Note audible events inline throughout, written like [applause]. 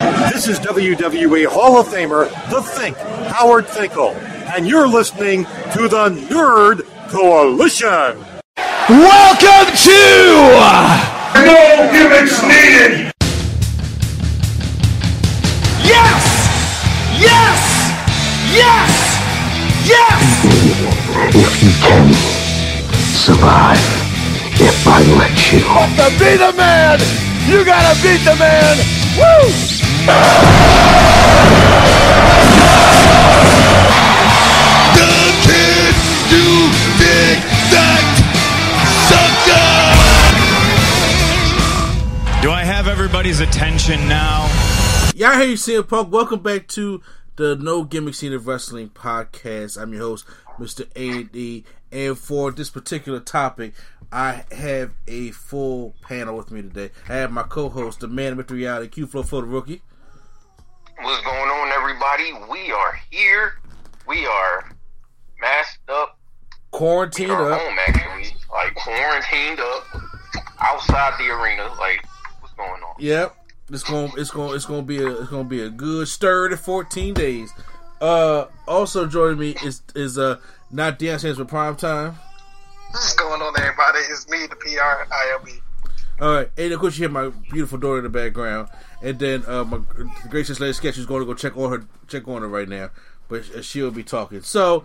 This is WWE Hall of Famer, The Fink, Howard Finkel, and you're listening to the Nerd Coalition. Welcome to No gimmicks needed. Yes! Yes! Yes! Yes! If you can survive, if I let you. Want to be the man, you gotta beat the man. Woo! The kid you dig that sucker. Do I have everybody's attention now? Y'all hear you CM Punk. Welcome back to the No Gimmick Scene of Wrestling podcast. I'm your host, Mr. AD. And for this particular topic, I have a full panel with me today. I have my co-host, the man with the reality, Q Flow for the rookie. What's going on, everybody? We are here. We are masked up. Quarantined up. home, actually. Like, quarantined up. Outside the arena. Like, what's going on? Yep. It's gonna it's gonna it's going to be a it's to be a good sturdy 14 days. Uh also joining me is is uh not Dan stands for prime time. What's going on, everybody? It's me, the PR ILB. All right, and of course you have my beautiful daughter in the background, and then uh, my gracious lady sketch is going to go check on her, check on her right now, but she'll be talking. So,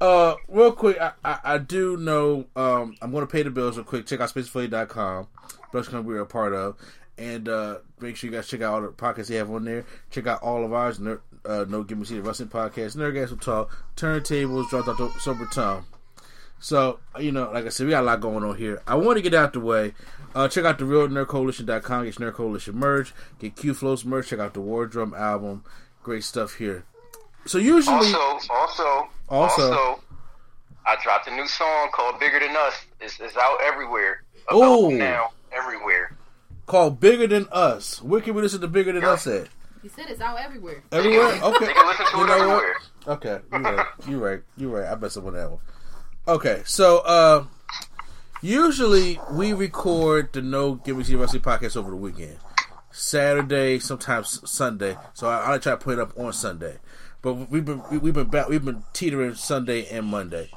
uh, real quick, I, I, I do know um, I'm going to pay the bills real quick. Check out spacefully.com. That's to be a part of, and uh, make sure you guys check out all the podcasts they have on there. Check out all of ours. Ner- uh, no, give me see the wrestling podcast. Nerdgasm will talk. Turntables dropped out the sober time. So, you know, like I said, we got a lot going on here. I want to get out the way. Uh, check out the real nerdcoalition.com, get Nerd Coalition merch, get Q Flows merch, check out the War Drum album. Great stuff here. So usually Also, also, Also. also, I dropped a new song called Bigger Than Us. It's, it's out everywhere. Oh, now, everywhere. Called Bigger Than Us. Where can we listen to the Bigger Than Yeah. Us at? He said it's out everywhere. Everywhere? [laughs] They Okay. can listen to You it know what? everywhere. Okay, you're right. You're right. You're right. I messed up on that one. Okay, so uh usually we record the No Gimmick City Wrestling podcast over the weekend. Saturday, sometimes Sunday. So I, I try to put it up on Sunday. But we've been we- we've been back, we've been teetering Sunday and Monday.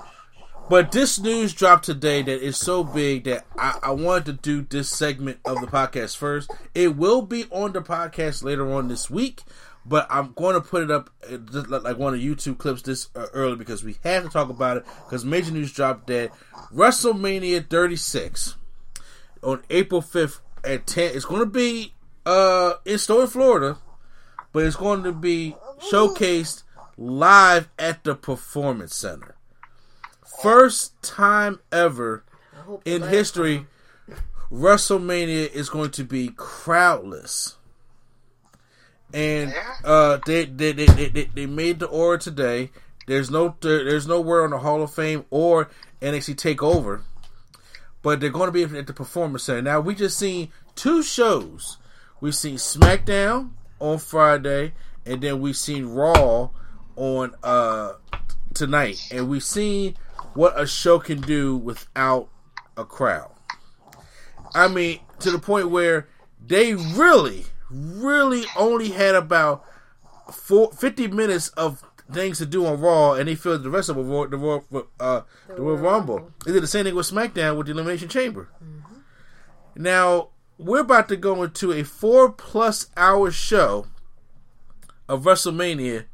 But this news dropped today that is so big that I, I wanted to do this segment of the podcast first. It will be on the podcast later on this week, but I'm going to put it up uh, like one of YouTube clips this uh, early because we have to talk about it because major news dropped that WrestleMania 36 on April 5th at 10 it's going to be uh in Stone, Florida, but it's going to be showcased live at the Performance Center. First time ever in history, WrestleMania is going to be crowdless. And uh, they, they, they, they, they- they made the order today. There's no there, there's no word on the Hall of Fame or NXT Takeover, but they're going to be at the Performance Center. Now we just seen two shows. We seen SmackDown on Friday, and then we seen Raw on uh tonight, and we've seen what a show can do without a crowd. I mean, to the point where they really, really only had about four, 50 minutes of things to do on Raw, and they filled the rest of the Royal, the Royal, uh, the Royal Rumble. They did the same thing with SmackDown with the Elimination Chamber. Now we're about to go into a four plus hour show of WrestleMania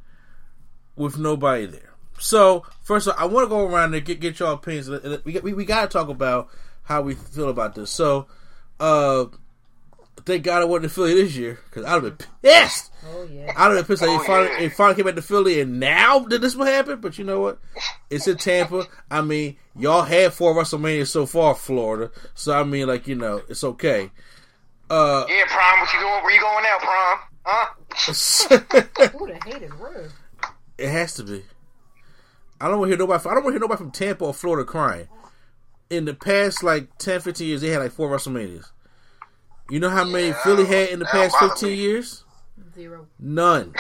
with nobody there. So first of all, I want to go around and get get your opinions. We we, we got to talk about how we feel about this. So, uh, thank God I wasn't in Philly this year because I'd have been pissed. Oh yeah. I'd have been pissed. Like, Oh, it, finally, yeah. it finally came back to Philly, and now did this what happened? But you know what? It's in Tampa. I mean, y'all had four WrestleMania so far, Florida. So I mean, like you know, it's okay. Uh, Yeah, Prime, what you going? Where you going now, Prime? Huh? [laughs] Ooh, the hate is real. It has to be. I don't want to hear nobody. I don't want to hear nobody from Tampa or Florida crying. In the past, like 10, 15 years, they had like four WrestleManias. You know how many Philly had in the past fifteen me. years? Zero. None.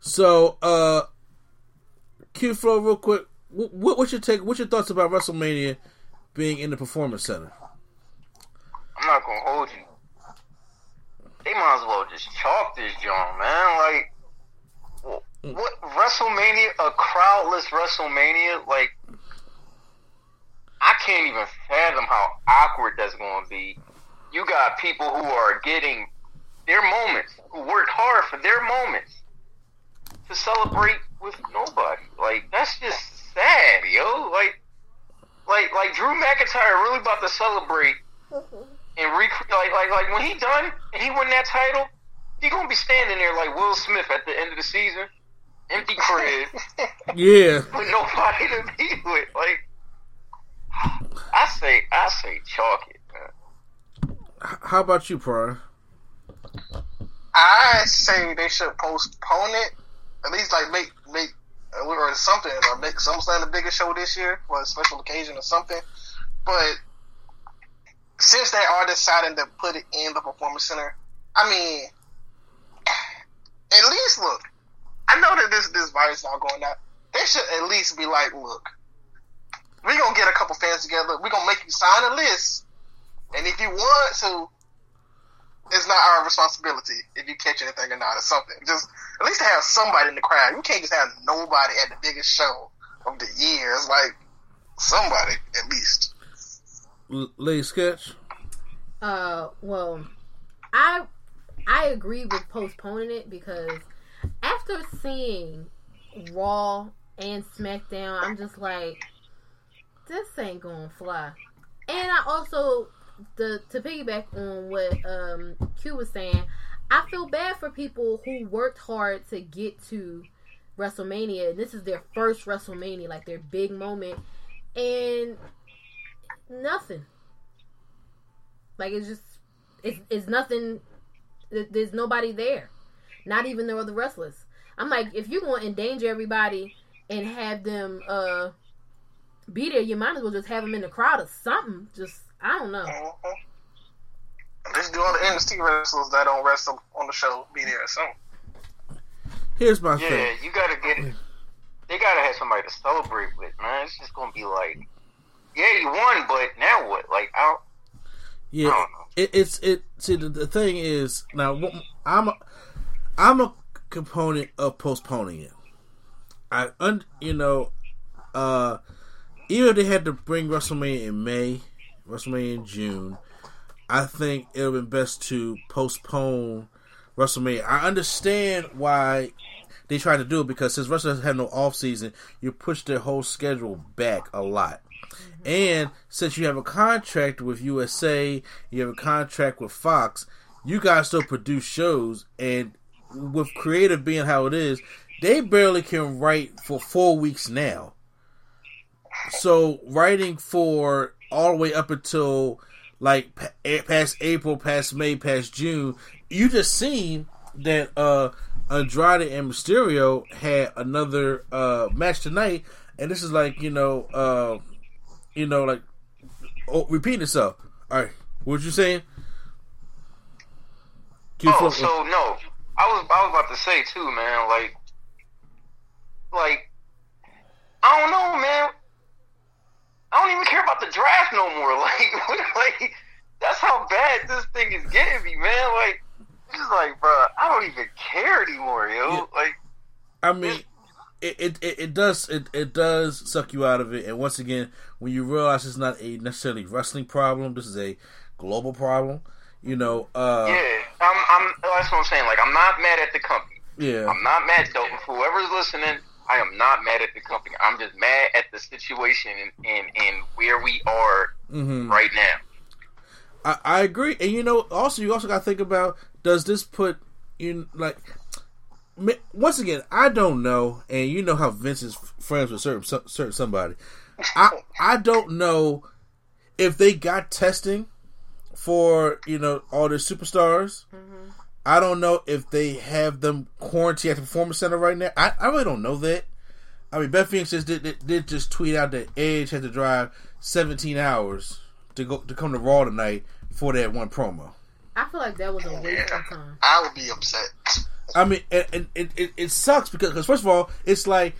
So, uh, Q Flow, real quick. What, what's your take? What's your thoughts about WrestleMania being in the Performance Center? I'm not gonna hold you. They might as well just chalk this joint, man. Like, wh- Mm. what WrestleMania? A crowdless WrestleMania? Like, I can't even fathom how awkward that's gonna be. You got people who are getting their moments, who worked hard for their moments, to celebrate with nobody. Like, that's just sad, yo. Like, like, like Drew McIntyre really about to celebrate and like like like when he done and he win that title, he gonna be standing there like Will Smith at the end of the season, empty crib [laughs] Yeah, with nobody to be with. Like I say, I say chalk it. Man. How about you, Pryor? I say they should postpone it. At least like make make uh, or something or make some kind of bigger show this year for a special occasion or something. But since they are deciding to put it in the performance center, I mean, at least look. I know that this this virus is not going out. They should at least be like, look, we're gonna get a couple fans together. We're gonna make you sign a list, and if you want to, it's not our responsibility if you catch anything or not or something. Just at least have somebody in the crowd. You can't just have nobody at the biggest show of the year. It's like somebody at least. L- Lady Sketch? Uh, well, I I agree with postponing it because after seeing Raw and SmackDown, I'm just like, this ain't gonna fly. And I also the to piggyback on what um Q was saying, I feel bad for people who worked hard to get to WrestleMania. This is their first WrestleMania, like their big moment, and nothing. Like it's just it's it's nothing. There's nobody there, not even the other wrestlers. I'm like, if you're going to endanger everybody and have them uh be there, you might as well just have them in the crowd or something. Just I don't know. Mhm. Just do all the NXT wrestlers that don't wrestle on the show be there or something. Here's my Yeah, thing. you gotta get it. They gotta have somebody to celebrate with, man. It's just gonna be like, yeah, you won, but now what? Like, I don't, Yeah, know. it, it's it. See, the, the thing is now I'm a, I'm a component of postponing it. I un, you know, uh, even if they had to bring WrestleMania in May, WrestleMania in June, I think it would have been best to postpone WrestleMania. I understand why they tried to do it because since wrestlers had no off season, you push their whole schedule back a lot. And since you have a contract with USA, you have a contract with Fox, you guys still produce shows. And with creative being how it is, they barely can write for four weeks now. So writing for all the way up until like past April, past May, past June, you just seen that uh Andrade and Mysterio had another uh match tonight, and this is like you know uh you know like oh, repeating itself. All right, what you saying? Q Oh, so no, I was I was about to say too, man. Like, like I don't know, man. I don't even care about the draft no more. [laughs] Like, like that's how bad this thing is getting me, man. Like, it's just like, bro, I don't even care anymore, yo. Yeah. Like, I mean, it, it, it, it does it, it does suck you out of it. And once again, when you realize it's not a necessarily wrestling problem, this is a global problem. You know, uh, yeah, I'm, I'm. That's what I'm saying. Like, I'm not mad at the company. yeah, I'm not mad though. Whoever's listening, I am not mad at the company. I'm just mad at the situation and and, and where we are Mhm. right now. I, I agree. And you know, also you also got to think about does this put in like once again, I don't know, and you know how Vince is friends with certain certain somebody. I I don't know if they got testing for you know all their superstars, mm-hmm. I don't know if they have them quarantined at the performance center right now. I, I really don't know that. I mean, Beth Phoenix just did, did, did just tweet out that Edge had to drive 17 hours to go to come to Raw tonight for that one promo. I feel like that was a oh, waste of time. I would be upset. I mean, and, and it, it, it sucks because, because first of all, it's like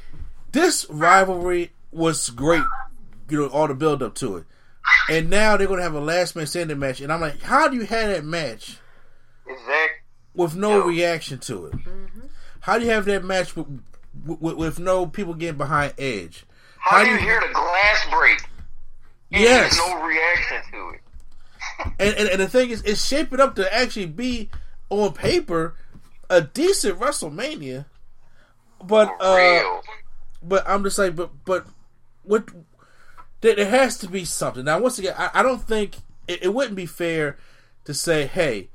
this rivalry was great, you know, all the build up to it, and now they're gonna have a last man standing match, and I'm like, how do you have that match Exactly. with no reaction to it? How do you have that match with, with, with no people getting behind Edge? How, do you hear the glass break? And Yes. No reaction to it. [laughs] And, and, and the thing is, it's shaping up to actually be on paper a decent WrestleMania. But uh, Real. but I'm just like, but but what? There, there has to be something. Now, once again, I, I don't think it, it wouldn't be fair to say, hey,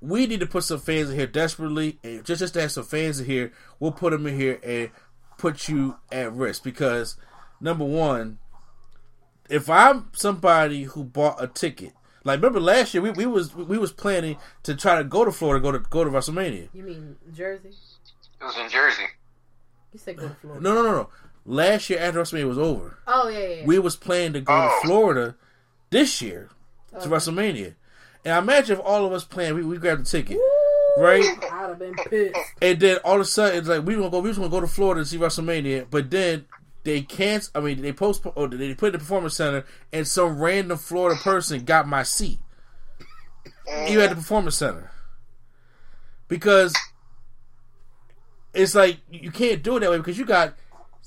we need to put some fans in here desperately, and just just to have some fans in here, we'll put them in here and put you at risk because number one, if I'm somebody who bought a ticket. Like remember last year we, we was we was planning to try to go to Florida, go to go to WrestleMania. You mean Jersey? It was in Jersey. You said go to Florida. No, no, no, no. Last year after WrestleMania was over, Oh yeah, yeah. yeah. we was planning to go Oh. to Florida this year to WrestleMania. And I imagine if all of us planned, we, we grabbed a ticket, right? [laughs] I'd have been pissed. And then all of a sudden, it's like we gonna go, we just gonna go to Florida to see WrestleMania. But then they can't. I mean, they postpone. Or oh, they put it in the performance center, and some random Florida person got my seat. You at the performance center because it's like you can't do it that way because you got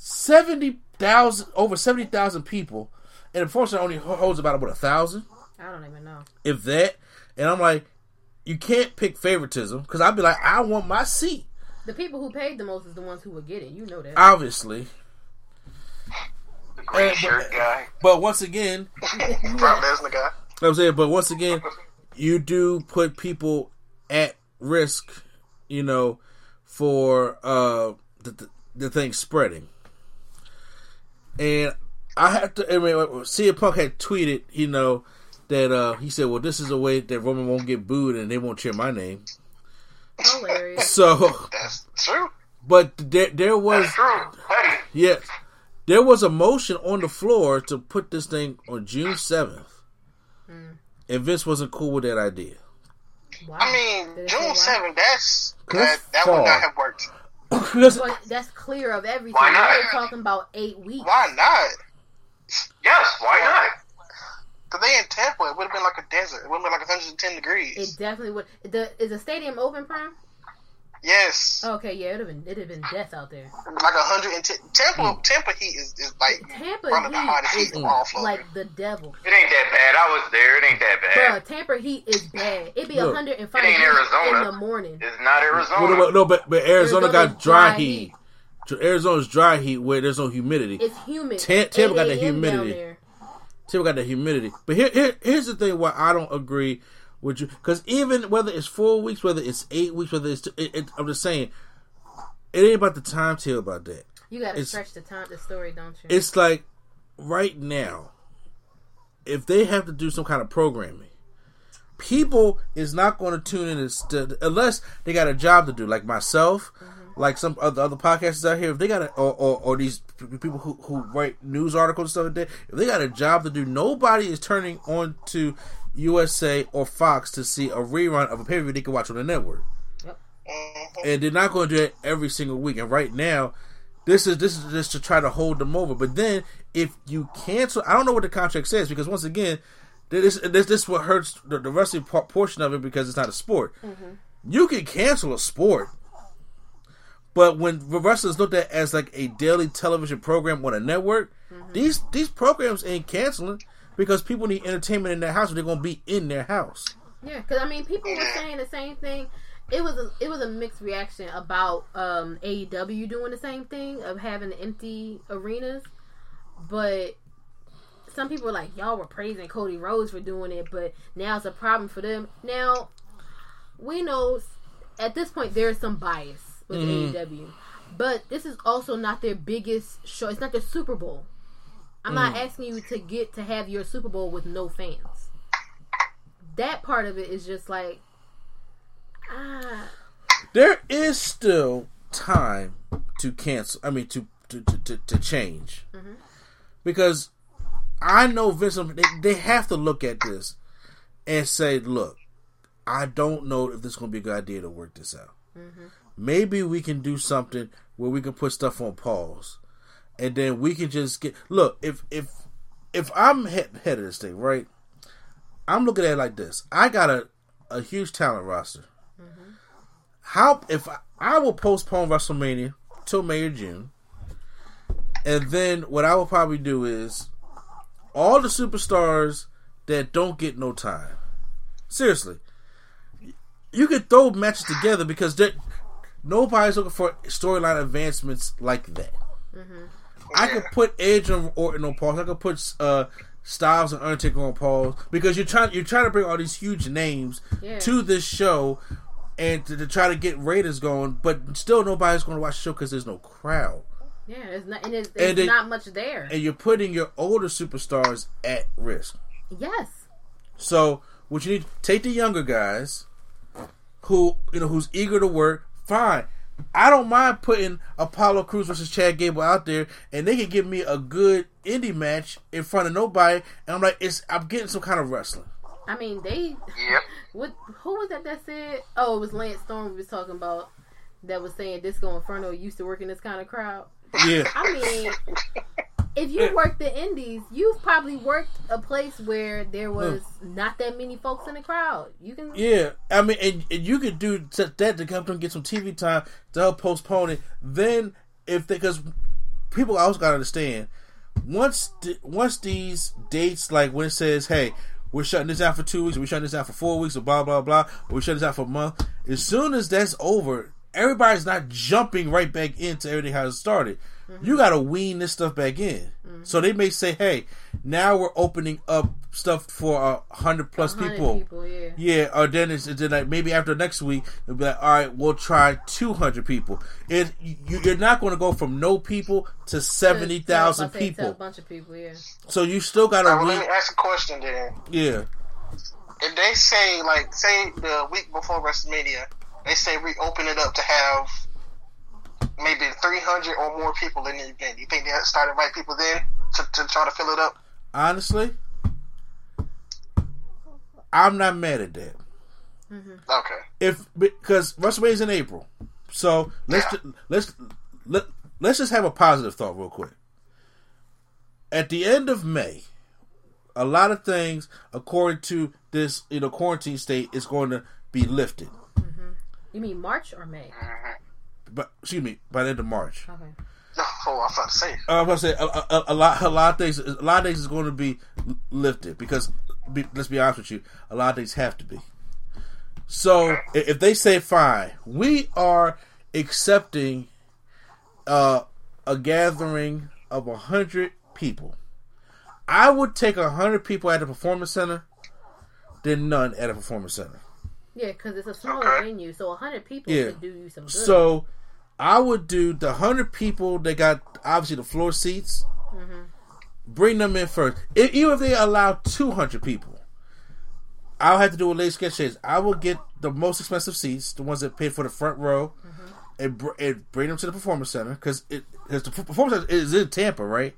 seventy thousand over seventy thousand people, and unfortunately only holds about about a thousand I don't even know. if that. And I'm like, you can't pick favoritism because I'd be like, I want my seat. The people who paid the most is the ones who would get it. You know that. Obviously, The green but- shirt guy. but once again, [laughs] Brock Lesnar guy. I'm saying, but once again, you do put people at risk, you know, for uh the the, the thing spreading. And I have to. I mean, CM Punk had tweeted, you know, that uh he said, "Well, this is a way that Roman won't get booed and they won't cheer my name." Hilarious. So, That's true. but there there was That's true. Hey, yes, there was a motion on the floor to put this thing on June seventh, and Vince wasn't cool with that idea. Wow. I mean, Did it say June seventh. That's that, that would not have worked. Because But that's clear of everything. Why not? We're talking about eight weeks. Why not? yes, why not? Because they in Tampa, it would have been like a desert. It would have been like 110 degrees. It definitely would. The is the stadium open, Prime? Yes, Okay, yeah, it'd have been it'd have been death out there. like 110. Tampa, hmm. Tampa heat is, is like Tampa one of the hottest Heat heat is in all Florida. like the devil. It ain't that bad. I was there. It ain't that Bruh, bad. Tampa Heat is bad. It'd be Look, 105 it ain't Arizona. in the morning. It's not Arizona. Well, no, no, but, but Arizona Arizona's got dry dry heat. Arizona's dry heat where there's no humidity. It's humid. Tampa got the humidity. Tampa got the humidity. But here, here, here's the thing: why I don't agree with you, because even whether it's four weeks, whether it's eight weeks, whether it's, it, it, I'm just saying, it ain't about the time timetable about that. You gotta It's- stretch the time, the story, don't you? It's like right now, if they have to do some kind of programming, people is not going to tune in to, unless they got a job to do, like myself, mm-hmm. like some other other podcasters out here. If they got a, or, or or these people who who write news articles and stuff like that, if they got a job to do, nobody is turning on to USA or Fox to see a rerun of a pay per view they can watch on the network mm-hmm. and they're not going to do it every single week. And right now, this is this is just to try to hold them over. But then, if you cancel, I don't know what the contract says because once again, this this this what hurts the, the wrestling por- portion of it because it's not a sport. Mm-hmm. You can cancel a sport, but when wrestlers looked at as like a daily television program on a network, mm-hmm. these these programs ain't canceling because people need entertainment in their house. They're going to be in their house. Yeah, because I mean, people were saying the same thing. It was a, it was a mixed reaction about um, AEW doing the same thing of having empty arenas, but some people were like, "Y'all were praising Cody Rhodes for doing it, but now it's a problem for them." Now we know at this point there's some bias with AEW, but this is also not their biggest show. It's not their Super Bowl. I'm not mm. asking you to get to have your Super Bowl with no fans that part of it is just like Ah, there is still time to cancel. I mean, to to to, to, change mm-hmm. because I know Vince. They, they have to look at this and say, "Look, I don't know if this is going to be a good idea to work this out. Mm-hmm. Maybe we can do something where we can put stuff on pause, and then we can just get look. If if if I'm head, head of this thing, right? I'm looking at it like this. I got a a huge talent roster. Mm-hmm. How if I, I will postpone WrestleMania till May or June, and then what I will probably do is all the superstars that don't get no time. Seriously, you could throw matches together because nobody's looking for storyline advancements like that. Mm-hmm. I could put Edge and Orton on pause. I could put uh, Styles and Undertaker on pause because you're trying you're trying to bring all these huge names Yeah. to this show and to, to try to get ratings going, but still nobody's going to watch the show because there's no crowd. yeah, it's not, and it's, there's And not much there. And you're putting your older superstars at risk. yes, So what you need take the younger guys who you know who's eager to work. Fine. I don't mind putting Apollo Crews versus Chad Gable out there, and they can give me a good indie match in front of nobody, and I'm like, it's I'm getting some kind of wrestling. I mean they. Yep. [laughs] What? Who was that that said? Oh, it was Lance Storm we was talking about. That was saying Disco Inferno used to work in this kind of crowd. Yeah, I mean, if you work the indies, you've probably worked a place where there was not that many folks in the crowd. You can, yeah. I mean, and, and you could do that to help them get some TV time to help postpone it. Then if they because people also got to understand once th- once these dates like when it says hey we're shutting this down for two weeks we're shutting this down for four weeks or blah blah blah or we're shutting this out for a month as soon as that's over everybody's not jumping right back into everything how it started Mm-hmm. you got to wean this stuff back in so they may say hey now we're opening up stuff for a hundred plus 100 people people, yeah. yeah, or then it's then like maybe after next week it'll be like, all right, we'll try two hundred people. It you, you're not going to go from no people to seventy thousand To- to- to A bunch of people, yeah. So you still got to. well, let me ask a question then. Yeah, If they say, like, say the week before WrestleMania, they say we open it up to have maybe 300 or more people in the event. You think they started inviting people then to, to try to fill it up? honestly, I'm not mad at that. Mm-hmm. Okay. If because WrestleMania's in April, so let's Yeah. ju- let's let let's just have a positive thought real quick. At the end of May, a lot of things, according to this you know quarantine state, is going to be lifted. Mm-hmm. You mean March or May? Mm-hmm. But excuse me, by the end of March. Okay. Oh, I was about to say. Uh, I was going to say a, a, a lot, a lot of things, a lot of things is going to be lifted because, be, let's be honest with you, a lot of things have to be. So i- if they say fine, we are accepting uh, a gathering of a hundred people. I would take a hundred people at a performance center than none at a performance center. Yeah, because it's a smaller Okay. venue, so a hundred people Yeah. could do you some good. So I would do the hundred people that got obviously the floor seats. Bring them in first. If, even if they allow two hundred people, I'll have to do a late sketch chase. I will get the most expensive seats, the ones that pay for the front row, and, br- and bring them to the performance center because it because the performance center is in Tampa, right?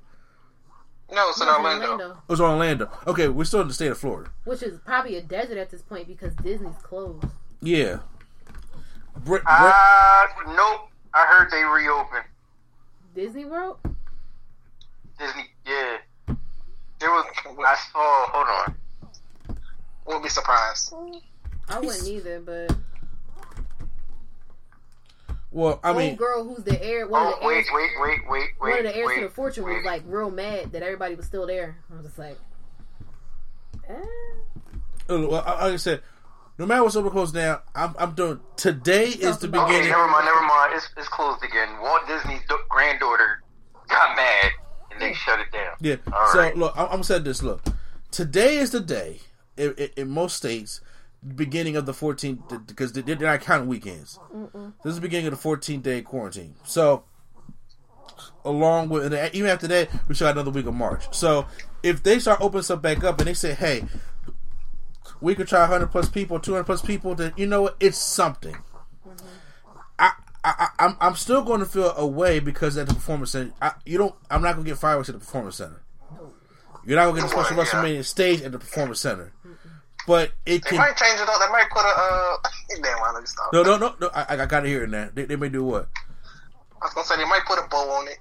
No, it's in Orlando. Orlando, It was Orlando. Okay, we're still in the state of Florida. which is probably a desert at this point because Disney's closed. Yeah. Br- br- Uh, nope. I heard they reopened Disney World? Disney. Yeah, there was. I saw. Hold on. Wouldn't be surprised. I wouldn't either, but well, I mean, old girl who's the heir, one of Oh the heirs, wait, wait, wait, wait, wait. one of the heirs wait, to the fortune was like real mad that everybody was still there. I was just like, eh. Uh, well, like I said, no matter what's over closed down, I'm, I'm doing. Today is the Okay, beginning. never mind, never mind. It's, it's closed again. Walt Disney's do- granddaughter got mad and they shut it down. Yeah. All so right. look, I'm, I'm gonna say this. Look, today is the day in, in, in most states, beginning of the 14th because they, they're not counting weekends. This is the beginning of the 14 day quarantine. So, along with and even after that, we still got another week of March. So, if they start opening stuff back up and they say, "Hey, we could try 100 plus people, 200 plus people. Then you know? It's something. I, I, I, am I'm still going to feel away because at the performance center, I, you don't. I'm not going to get fireworks at the performance center. You're not going to get a special Yeah. WrestleMania stage at the performance center. But it They can. might change it up. They might put a. Uh, [laughs] damn, why let me stop. No, no, no, no. I, I got to hear it now. They, they may do what? I was gonna say they might put a bow on it.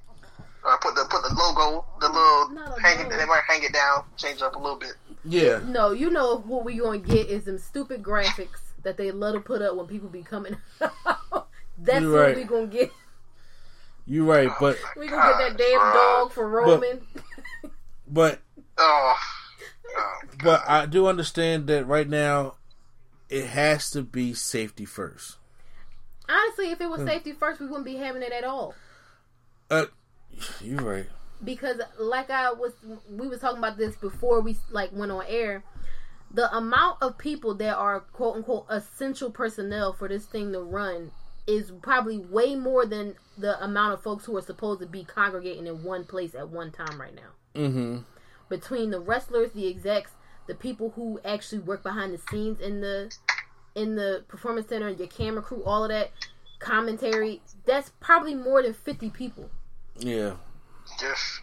Or put the put the logo, the little Not a hang it. They might hang it down, change it up a little bit. Yeah. No, you know what we're gonna get is them stupid graphics that they love to put up when people be coming. [laughs] That's You're what right. we gonna get. You're right, but We gonna get that damn God, dog for Roman. but Oh, oh but I do understand that right now it has to be safety first. Honestly, if it Hmm. was safety first, we wouldn't be having it at all. Uh, you're right. Because like I was we was talking about this before we like went on air the amount of people that are quote unquote essential personnel for this thing to run is probably way more than the amount of folks who are supposed to be congregating in one place at one time right now Mm-hmm. between the wrestlers the execs the people who actually work behind the scenes in the in the performance center your camera crew all of that commentary that's probably more than 50 people Yeah. Just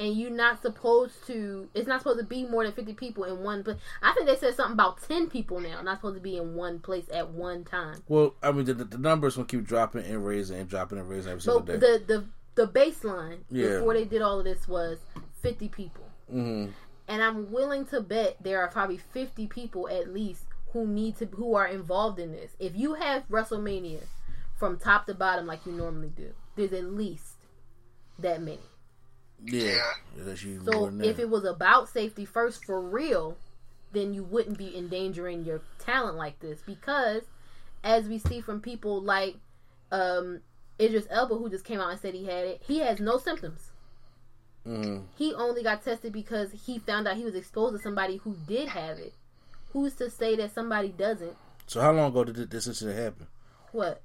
and you're not supposed to it's not supposed to be more than 50 people in one place i think they said something about 10 people now not supposed to be in one place at one time. Well, I mean, the, the, the numbers will keep dropping and raising and dropping and raising every single but day. the the the baseline Yeah. before they did all of this was 50 people. Hmm and i'm willing to bet there are probably 50 people at least who need to who are involved in this. If you have wrestlemania from top to bottom like you normally do there's at least that many Yeah. That's you So if it was about safety first for real, then you wouldn't be endangering your talent like this because as we see from people like um Idris Elba who just came out and said he had it, he has no symptoms. Mhm. He only got tested because he found out he was exposed to somebody who did have it. Who's to say that somebody doesn't? So how long ago did this incident happen? What?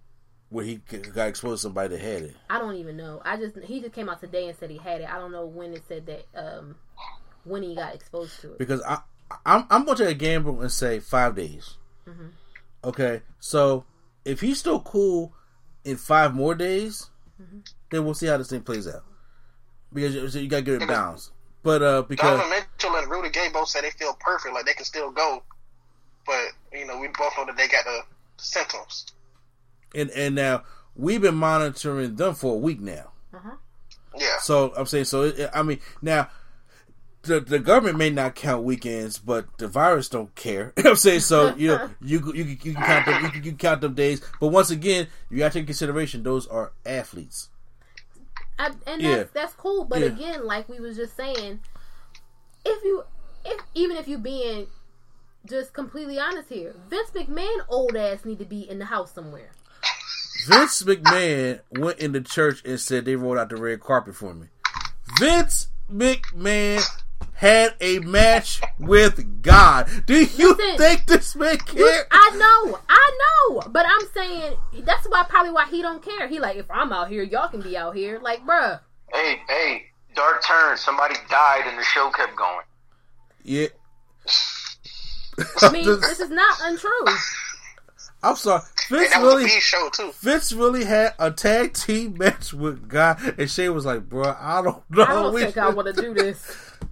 Where he got exposed to somebody that had it? I don't even know. I just he just came out today and said he had it. I don't know when it said that um when he got exposed to it. Because I, I'm, I'm going to take a gamble and say five days. Mhm. Okay, so if he's still cool in five more days, Mm-hmm. then we'll see how this thing plays out. Because you, so you got to get it balanced. But uh, because Donovan Mitchell and Rudy Gay both said they feel perfect, like they can still go. But you know, we both know that they got the symptoms. And and now we've been monitoring them for a week now. Mm-hmm. Yeah. So I'm saying, so it, I mean, now the the government may not count weekends, but the virus don't care. [laughs] You know what I'm saying, so you know, [laughs] you you you can count them, you can, you can count them days. But once again, you got to take consideration those are athletes. I, and Yeah. that's that's cool. But Yeah. again, like we was just saying, if you, if even if you being just completely honest here, Vince McMahon old ass need to be in the house somewhere. Vince McMahon went into church and said they rolled out the red carpet for me. Vince McMahon had a match with God. Do you Listen, think this man You- care? I know, I know, but I'm saying that's why probably why he don't care. He like if I'm out here, y'all can be out here. Like, bruh, Hey, hey, dark turn. Somebody died and the show kept going. Yeah. I mean, this is not untrue. [laughs] I'm sorry. And Vince that was a really, show too. Vince really had a tag team [laughs] match with God, and Shane was like, "Bro, I don't [laughs] know." I don't We think I want to do this. [laughs]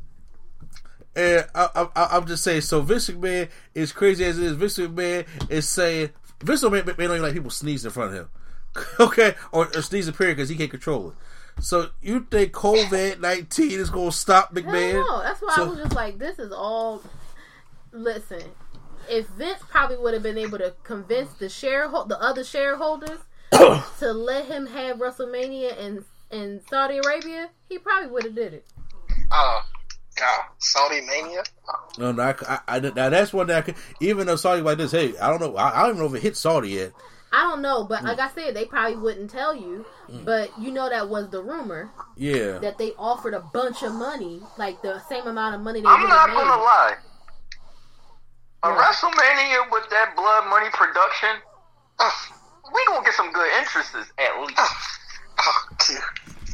And I, I, I'm just saying. So Vince McMahon is crazy as it is. Vince McMahon is saying Vince McMahon, McMahon don't even like people sneeze in front of him. okay, or, or sneeze period because he can't control it. So you think COVID nineteen is going to stop McMahon? no. That's why I was just like, this is all. Listen, if Vince probably would have been able to convince the shareholder, the other shareholders, [coughs] to let him have WrestleMania in in Saudi Arabia, he probably would have did it. Oh, God, Saudi Mania. No, no, I, I, I- now that's one that I could. Even though Saudi like this, hey, I don't know. I, I don't even know if it hit Saudi yet. I don't know, but Mm. like I said, they probably wouldn't tell you. But you know that was the rumor Yeah. that they offered a bunch of money, like the same amount of money they I'm not have gonna made. lie. A WrestleMania with that blood money production, uh, we gonna get some good interests at least. Oh, dear.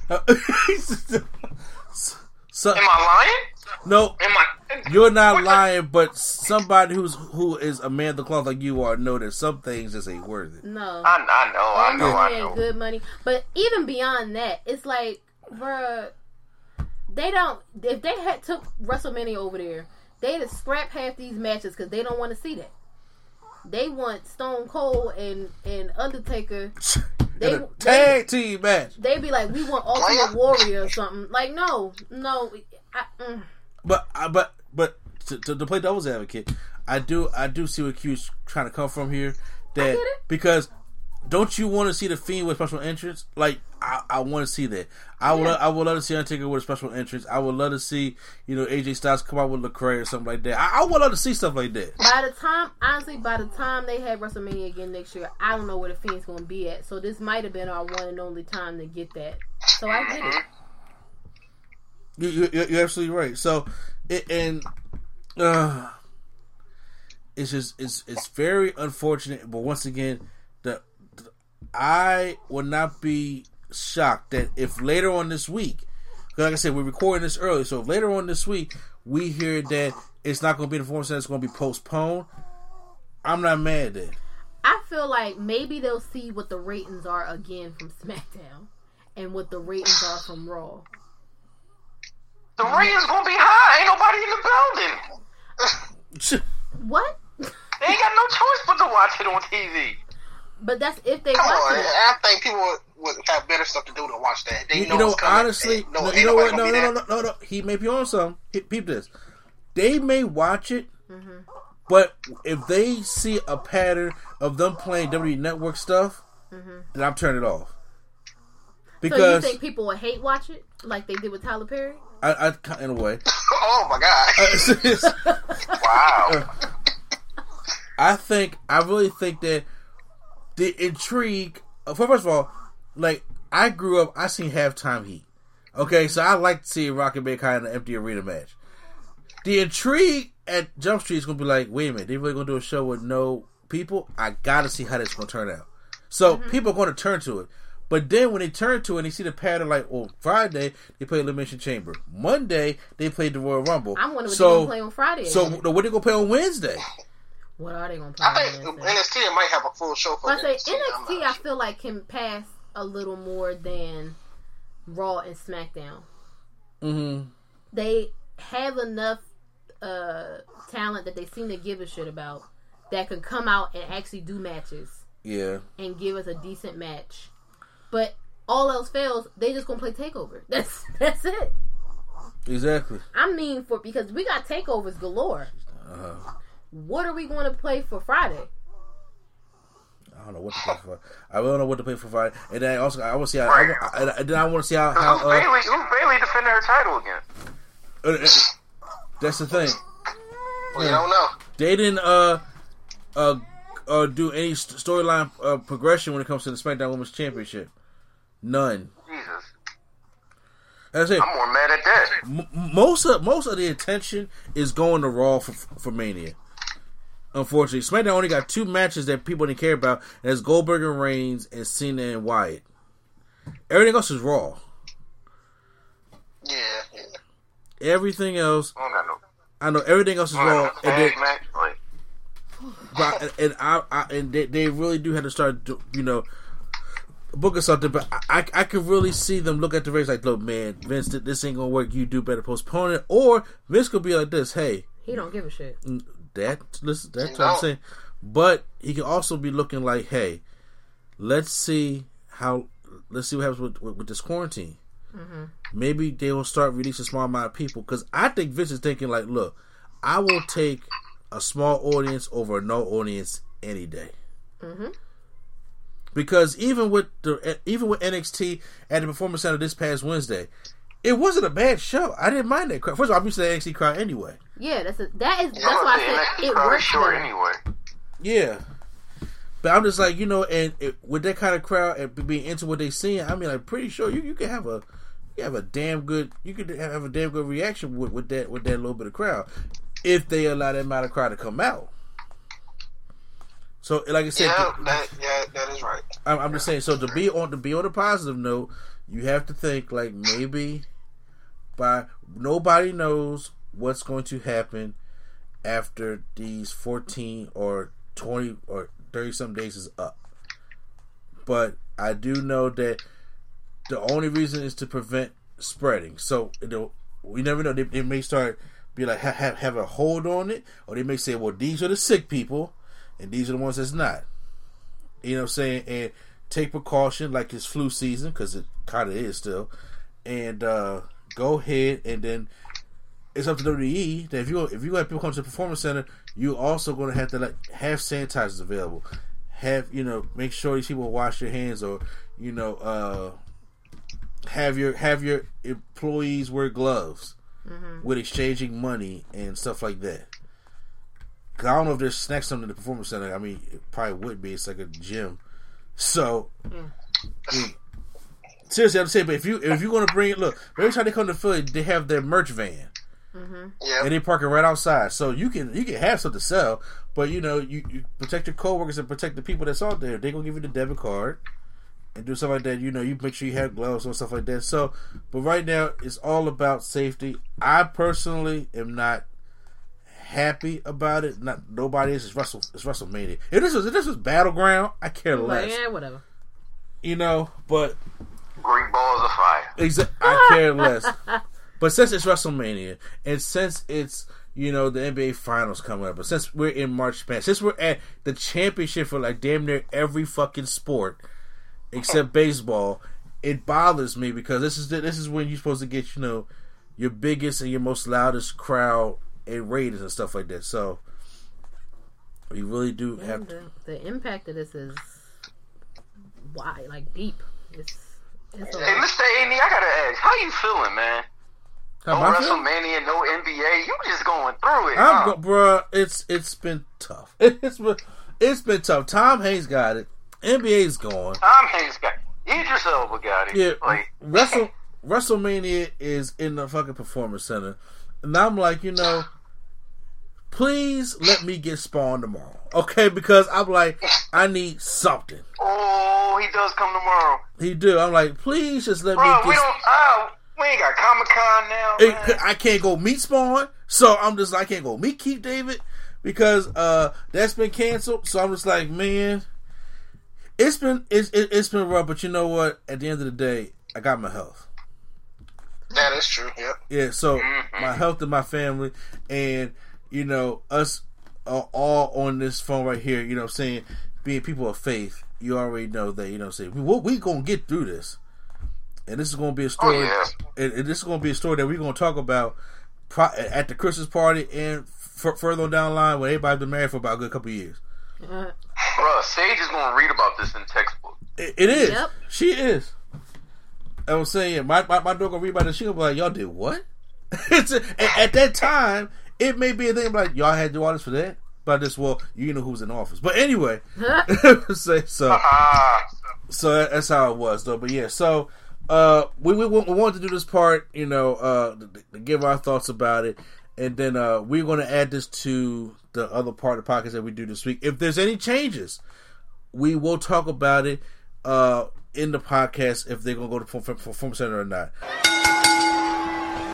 [laughs] so, Am I lying? no, Am I? you're not lying, but somebody who's who is a man of the cloth like you are know that some things just ain't worth it. No, I, I know, I know, I know. good money. But even beyond that, it's like, bruh, they don't. If they had took WrestleMania over there, they'd have scrapped half these matches because they don't want to see that. They want Stone Cold and and Undertaker. [laughs] They, In a tag team match. they be like, we want Ultimate Warrior or something. Like, no, no. I, mm. But but but to, to, to play devil's advocate, I do I do see where Q's trying to come from here. That because don't you want to see the Fiend with special entrance? Like I, I want to see that. I would Yeah. I would love to see Undertaker with a special entrance. I would love to see you know AJ Styles come out with Lecrae or something like that. I, I would love to see stuff like that. By the time, honestly, by the time they have WrestleMania again next year, I don't know where the Fiend's going to be at. So this might have been our one and only time to get that. So I get it. You, you, you're absolutely right. So, it, and uh, it's just it's it's very unfortunate. But once again, the, the I will not be shocked that if later on this week, 'cause like I said, we're recording this early, so if later on this week we hear that it's not going to be the performance center, it's going to be postponed. I'm not mad at that. I feel like maybe they'll see what the ratings are again from SmackDown and what the ratings are from Raw. The ratings gonna be high. Ain't nobody in the building. [laughs] What? They ain't got no choice but to watch it on TV. But that's if they Come watch on, it. I think people would, would have better stuff to do than watch that. They You, know, you know, honestly, Ain't- no, ain't you know what? No, gonna no, no, no, no. He may be on some. He, peep this. They may watch it, Mm-hmm. but if they see a pattern of them playing WWE Network stuff, then I'm turning it off. so you think people would hate watch it like they did with Tyler Perry? I, I, in a way, [laughs] Oh my god! [laughs] Wow. I think I really think that the intrigue. uh, First of all, like I grew up, I seen halftime heat. Okay, so I like to see Rock and Mankind in an empty arena match. The intrigue at Jump Street is gonna be like, wait a minute, they really gonna do a show with no people? I gotta see how that's gonna turn out. So people are gonna turn to it. But then when they turn to it and they see the pattern, like, oh, Friday they play Elimination Chamber, Monday they played the Royal Rumble. I'm wondering what so, they're gonna play on Friday. So what they gonna play on Wednesday? What are they gonna play? I think Wednesday? NXT might have a full show for I say I'm NXT, I feel like can pass a little more than Raw and SmackDown. Mm-hmm. They have enough uh, talent that they seem to give a shit about that can come out and actually do matches Yeah. and give us a decent match. But all else fails, they just gonna play Takeover. [laughs] That's that's it. Exactly. I mean, for because we got takeovers galore. Uh, What are we going to play for Friday? I don't know what to play for. I don't know what to play for Friday. And then I also I want to see how. I, want- and then I want to see how. how Who's uh, Bayley? Who's Bayley defending her title again? uh, uh, that's the thing. Well, you don't know. They didn't uh uh uh do any st- storyline uh, progression when it comes to the SmackDown Women's Championship. None. Jesus, That's it. I'm more mad at that. M- most of most of the attention is going to Raw for, for Mania. Unfortunately, SmackDown only got two matches that people didn't care about. And that's Goldberg and Reigns and Cena and Wyatt. Everything else is Raw. Yeah, yeah. Everything else, I don't got no. I know everything else is Raw. And, then, tag match. Like, but, and I, I and they, they really do have to start, you know, booking something. But I, I, I could really see them look at the race like, look, man, Vince, this ain't gonna work. You do better postpone it. Or Vince could be like this, hey, He don't give a shit. That listen that's what I'm saying. But he can also be looking like, hey, let's see how let's see what happens with with, with this quarantine. Mm-hmm. Maybe they will start releasing small amount of people because I think Vince is thinking like, look, I will take a small audience over no audience any day. Mm-hmm. Because even with the even with NXT at the Performance Center this past Wednesday, it wasn't a bad show. I didn't mind that crowd. First of all, I'm used to the NXT crowd anyway. Yeah, that's a, that is that's I'm why gonna I NXT said it crowd is works short anyway. Yeah. But I'm just like, you know, and it, with that kind of crowd and being into what they seeing, I mean, I'm pretty sure you, you can have a you have a damn good you could have a damn good reaction with, with that with that little bit of crowd if they allow that amount of crowd to come out. So, like I said, Yeah, to- that, yeah, that is right. I'm, I'm just saying. So to be on to be on a positive note, you have to think like maybe by nobody knows what's going to happen after these 14 or 20 or 30 some days is up. But I do know that the only reason is to prevent spreading. So we never know. They, they may start be like have, have have a hold on it, or they may say, "Well, these are the sick people, and these are the ones that's not." You know what I'm saying? And take precaution, like it's flu season, because it kind of is still. And uh, go ahead, and then it's up to WWE that if you if you have people come to the performance center, you also going to have to like have sanitizers available. Have you know make sure these people wash their hands, or you know uh, have your have your employees wear gloves Mm-hmm. with exchanging money and stuff like that. I don't know if there's snacks under the performance center. I mean, it probably would be. It's like a gym. So, mean, seriously, I'm saying, but if you if you're gonna bring it, look, every time they come to Philly, they have their merch van, mm-hmm. Yeah. and they park it right outside. So you can you can have something to sell, but you know you, you protect your coworkers and protect the people that's out there. They gonna give you the debit card and do stuff like that. You know, you make sure you have gloves and stuff like that. So, but right now it's all about safety. I personally am not happy about it. Not nobody is. It's Wrestle. It's WrestleMania. If this was if this was Battleground, I care Like, less. yeah, whatever. You know, but Great balls of fire. Exa- I care less. [laughs] But since it's WrestleMania, and since it's you know the NBA Finals coming up, but since we're in March Madness, since we're at the championship for like damn near every fucking sport except [laughs] baseball, it bothers me because this is the, this is when you're supposed to get you know your biggest and your most loudest crowd and ratings and stuff like that. So we really do have And to. the, the impact of this is why like deep. It's, it's Hey, Mr. A&E, I gotta ask, how you feeling, man? How No am I feeling? WrestleMania, no NBA. You just going through it, I'm huh? go, bruh. It's it's been tough. [laughs] It's been it's been tough. Tom Hayes got it. NBA's gone. Tom Hanks got it. Idris Elba got it. Yeah, Like, Wrestle WrestleMania is in the fucking performance center, and I'm like, you know, please let me get Spawn tomorrow, okay? Because I'm like, I need something. oh, he does come tomorrow. He do. I'm like, please just let Bro, me we don't. Uh, we ain't got Comic Con now. It-. I can't go meet Spawn, so I'm just I can't go meet Keith David because uh that's been canceled. So I'm just like, man, it's been it's it, it's been rough. But you know what? At the end of the day, I got my health. That is true. Yep. Yeah, so my health and my family, and you know us are all on this phone right here. You know, what I'm saying being people of faith, you already know that. You know, what I'm saying we we gonna get through this, and this is gonna be a story. yeah. and, and this is gonna be a story that we're gonna talk about pro- at the Christmas party and f- further on down the line when everybody's been married for about a good couple of years. uh, Bro, Sage is gonna read about this in textbook. It, it is. Yep. She is. I was saying, my my, my daughter gonna read about this. She gonna be like, "Y'all did what?" at, [laughs] at that time, it may be a thing like y'all had to do all this for that. But this, well, you know who's in office. But anyway, say [laughs] [laughs] so. Ah, So that- that's how it was, though. But yeah, so uh, we, we we wanted to do this part, you know, uh, to, to give our thoughts about it, and then uh, we're going to add this to the other part of the podcast that we do this week. If there's any changes, we will talk about it uh, in the podcast if they're going to go to Perform- Performance Center or not.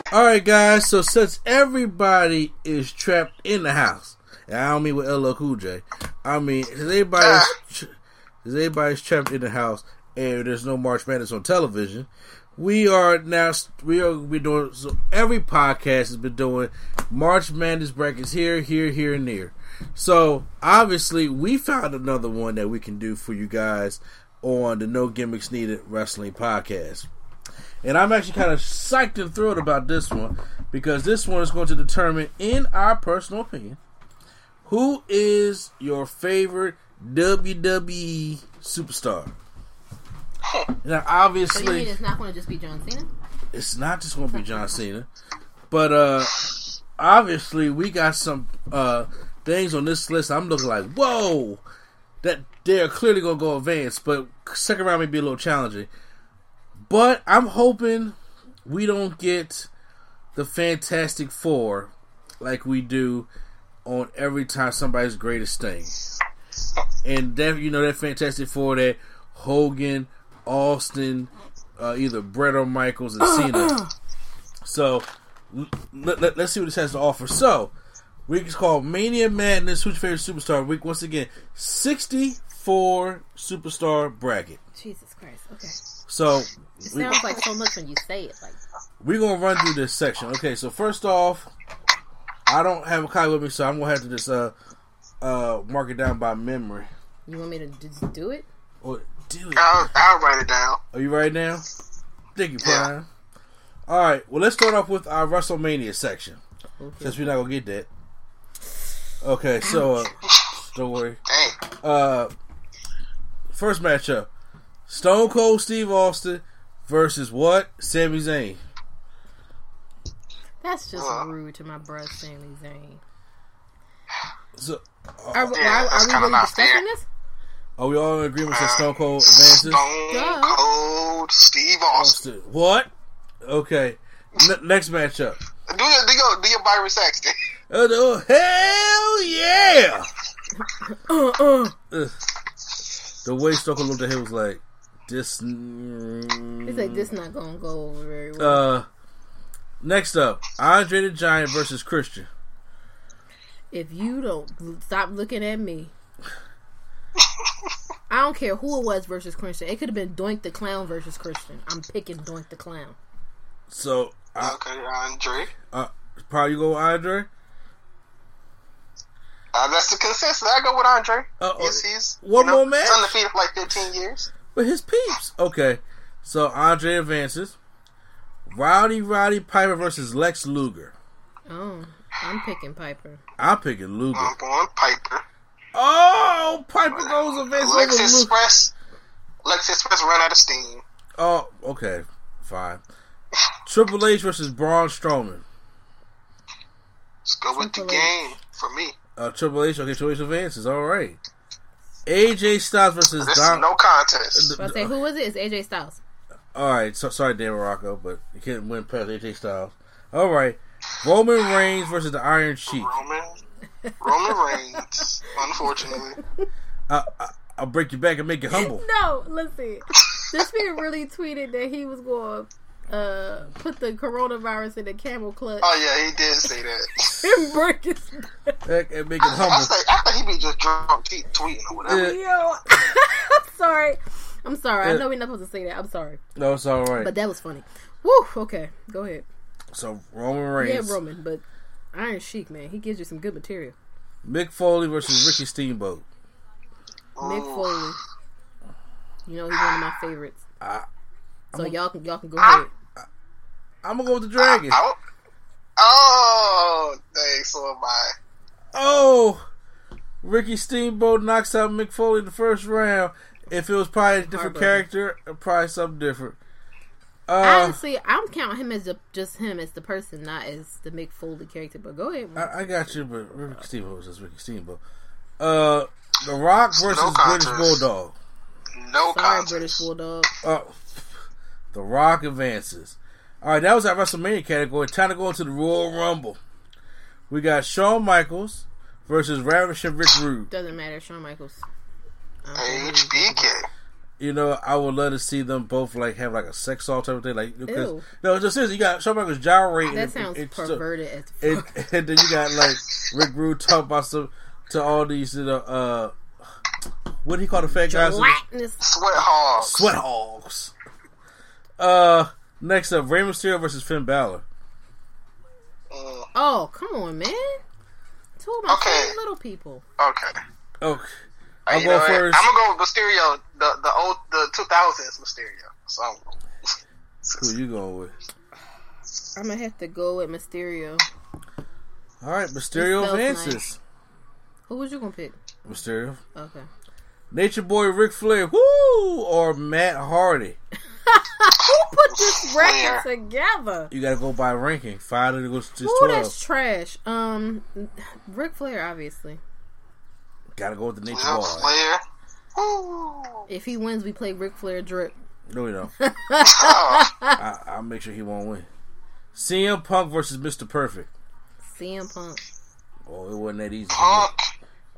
All right, guys. So since everybody is trapped in the house, and I don't mean with LL Cool J, I mean since everybody's ah. tra- since everybody's trapped in the house and there's no March Madness on television, we are now we are we doing so every podcast has been doing March Madness brackets here, here, here, and there. So obviously we found another one that we can do for you guys on the No Gimmicks Needed Wrestling podcast. And I'm actually kind of psyched and thrilled about this one because this one is going to determine, in our personal opinion, who is your favorite WWE superstar. [laughs] Now, so you obviously, mean it's not going to just be John Cena? it's not just going to be John Cena, but uh, obviously we got some uh, things on this list. I'm looking like, whoa, that they're clearly going to go advance, but second round may be a little challenging. But I'm hoping we don't get the Fantastic Four like we do on every time somebody's greatest thing. And that you know that Fantastic Four that Hogan, Austin, uh, either Bret or Michaels and Cena. [clears throat] So let, let, us see what this has to offer. So, week is called Mania Madness. Who's your favorite superstar week? Once again, sixty-four superstar bracket. Jesus Christ. Okay. So it we, sounds like so much when you say it. Like we're gonna run through this section. Okay, so first off, I don't have a copy with me, so I'm gonna have to just uh uh mark it down by memory. You want me to just do it? Or do it? I'll, I'll write it down. Are you right now? Thank you, Prime. Yeah. All right. Well, let's start off with our WrestleMania section, okay. since we're not gonna get that. Okay, so uh, don't worry. Uh, first matchup: Stone Cold Steve Austin versus what? Sami Zayn. That's just uh, rude to my brother, Sami Zayn. So, uh, are, yeah, are, are we really discussing this? Are we all in agreement that Stone Cold advances? Stone Cold Steve Austin. Austin. What? Okay. N- next matchup. Do your, do your, do your Byron Saxton. [laughs] Uh, oh, hell yeah! [laughs] uh, uh. The way Stone Cold looked at him was like, this. He's like, this not gonna go over very well. Uh, next up, Andre the Giant versus Christian. If you don't stop looking at me, [laughs] I don't care who it was versus Christian. It could have been Doink the Clown versus Christian. I'm picking Doink the Clown. So uh, okay, Andre. Uh, probably go with Andre. Uh, that's the consensus. I go with Andre. Uh, yes, he's one you know, more match. Undefeated for like 15 years. But his peeps. Okay, so Andre advances. Rowdy Roddy Piper versus Lex Luger. Oh, I'm picking Piper. I'm picking Luger. I'm going Piper. Oh, Piper goes advance Lex Express. Lex Express run out of steam. Oh, okay, fine. Triple H versus Braun Strowman. Let's go with Triple the game for me. Uh, Triple H, okay, Triple H advances. All right. AJ Styles versus this Dom- no contest. I say who was it? It's AJ Styles. All right, so sorry, Don Muraco, but you can't win past AJ Styles. All right, Roman Reigns versus the Iron Sheik. Roman, Roman Reigns. Unfortunately, [laughs] I, I, I'll break your back and make you humble. [laughs] no, listen. This man really tweeted that he was going uh, put the coronavirus in the camel clutch. Oh yeah, he did say that. [laughs] and break his [laughs] back and make it humble. I, say, I think he be just drunk tweeting or whatever. Yeah. Yo, [laughs] I'm sorry. I'm sorry. Yeah. I know we're not supposed to say that. I'm sorry. No, it's all right. But that was funny. Woo. Okay, go ahead. So Roman Reigns. Yeah, Roman, but Iron Sheik, man, he gives you some good material. Mick Foley versus Ricky Steamboat. Mick Foley. You know he's one of my favorites. I, so a, y'all can y'all can go I, ahead. I'm gonna go with the dragon. I, oh, dang, so am I. Oh, Ricky Steamboat knocks out Mick Foley in the first round. If it was probably a different character, probably something different. Uh, Honestly, I'm counting him as a, just him as the person, not as the Mick Foley character. But go ahead. I, I, got you, but Ricky Steamboat was Ricky Steamboat. Uh, The Rock versus no British Bulldog. No Sorry, contest. British Bulldog. Uh, the Rock advances. All right, that was our WrestleMania category. Time to go into the Royal Rumble. We got Shawn Michaels versus Ravishing Rick Rude. Doesn't matter, Shawn Michaels. HBK. You know, I would love to see them both like have like a sex all type of thing. Like, because no, just seriously, you got Shawn Michaels gyrating. That sounds and, perverted and, as fuck. And, [laughs] and, then you got like Rick Rude talk about some to all these, you know, uh, what do you call the fat guys? Sweat hogs. Sweat hogs. Uh, Next up, Rey Mysterio versus Finn Balor. Uh, oh, come on, man! Two of my okay. little people. Okay. Okay. I'm going first. I'm gonna go with Mysterio, the the old the 2000s Mysterio. So I'm Who you going with? I'm gonna have to go with Mysterio. All right, Mysterio advances. Nice. Who was you gonna pick? Mysterio. Okay. Nature Boy Ric Flair, woo, or Matt Hardy. [laughs] Who [laughs] put this record together? You gotta go by ranking. Five to go to Ooh, that's trash. Um, Ric Flair, obviously. Gotta go with the nature boy. Flair. If he wins, we play Ric Flair drip. No, we don't. [laughs] I, will make sure he won't win. CM Punk versus Mr. Perfect. CM Punk. Oh, it wasn't that easy. Punk.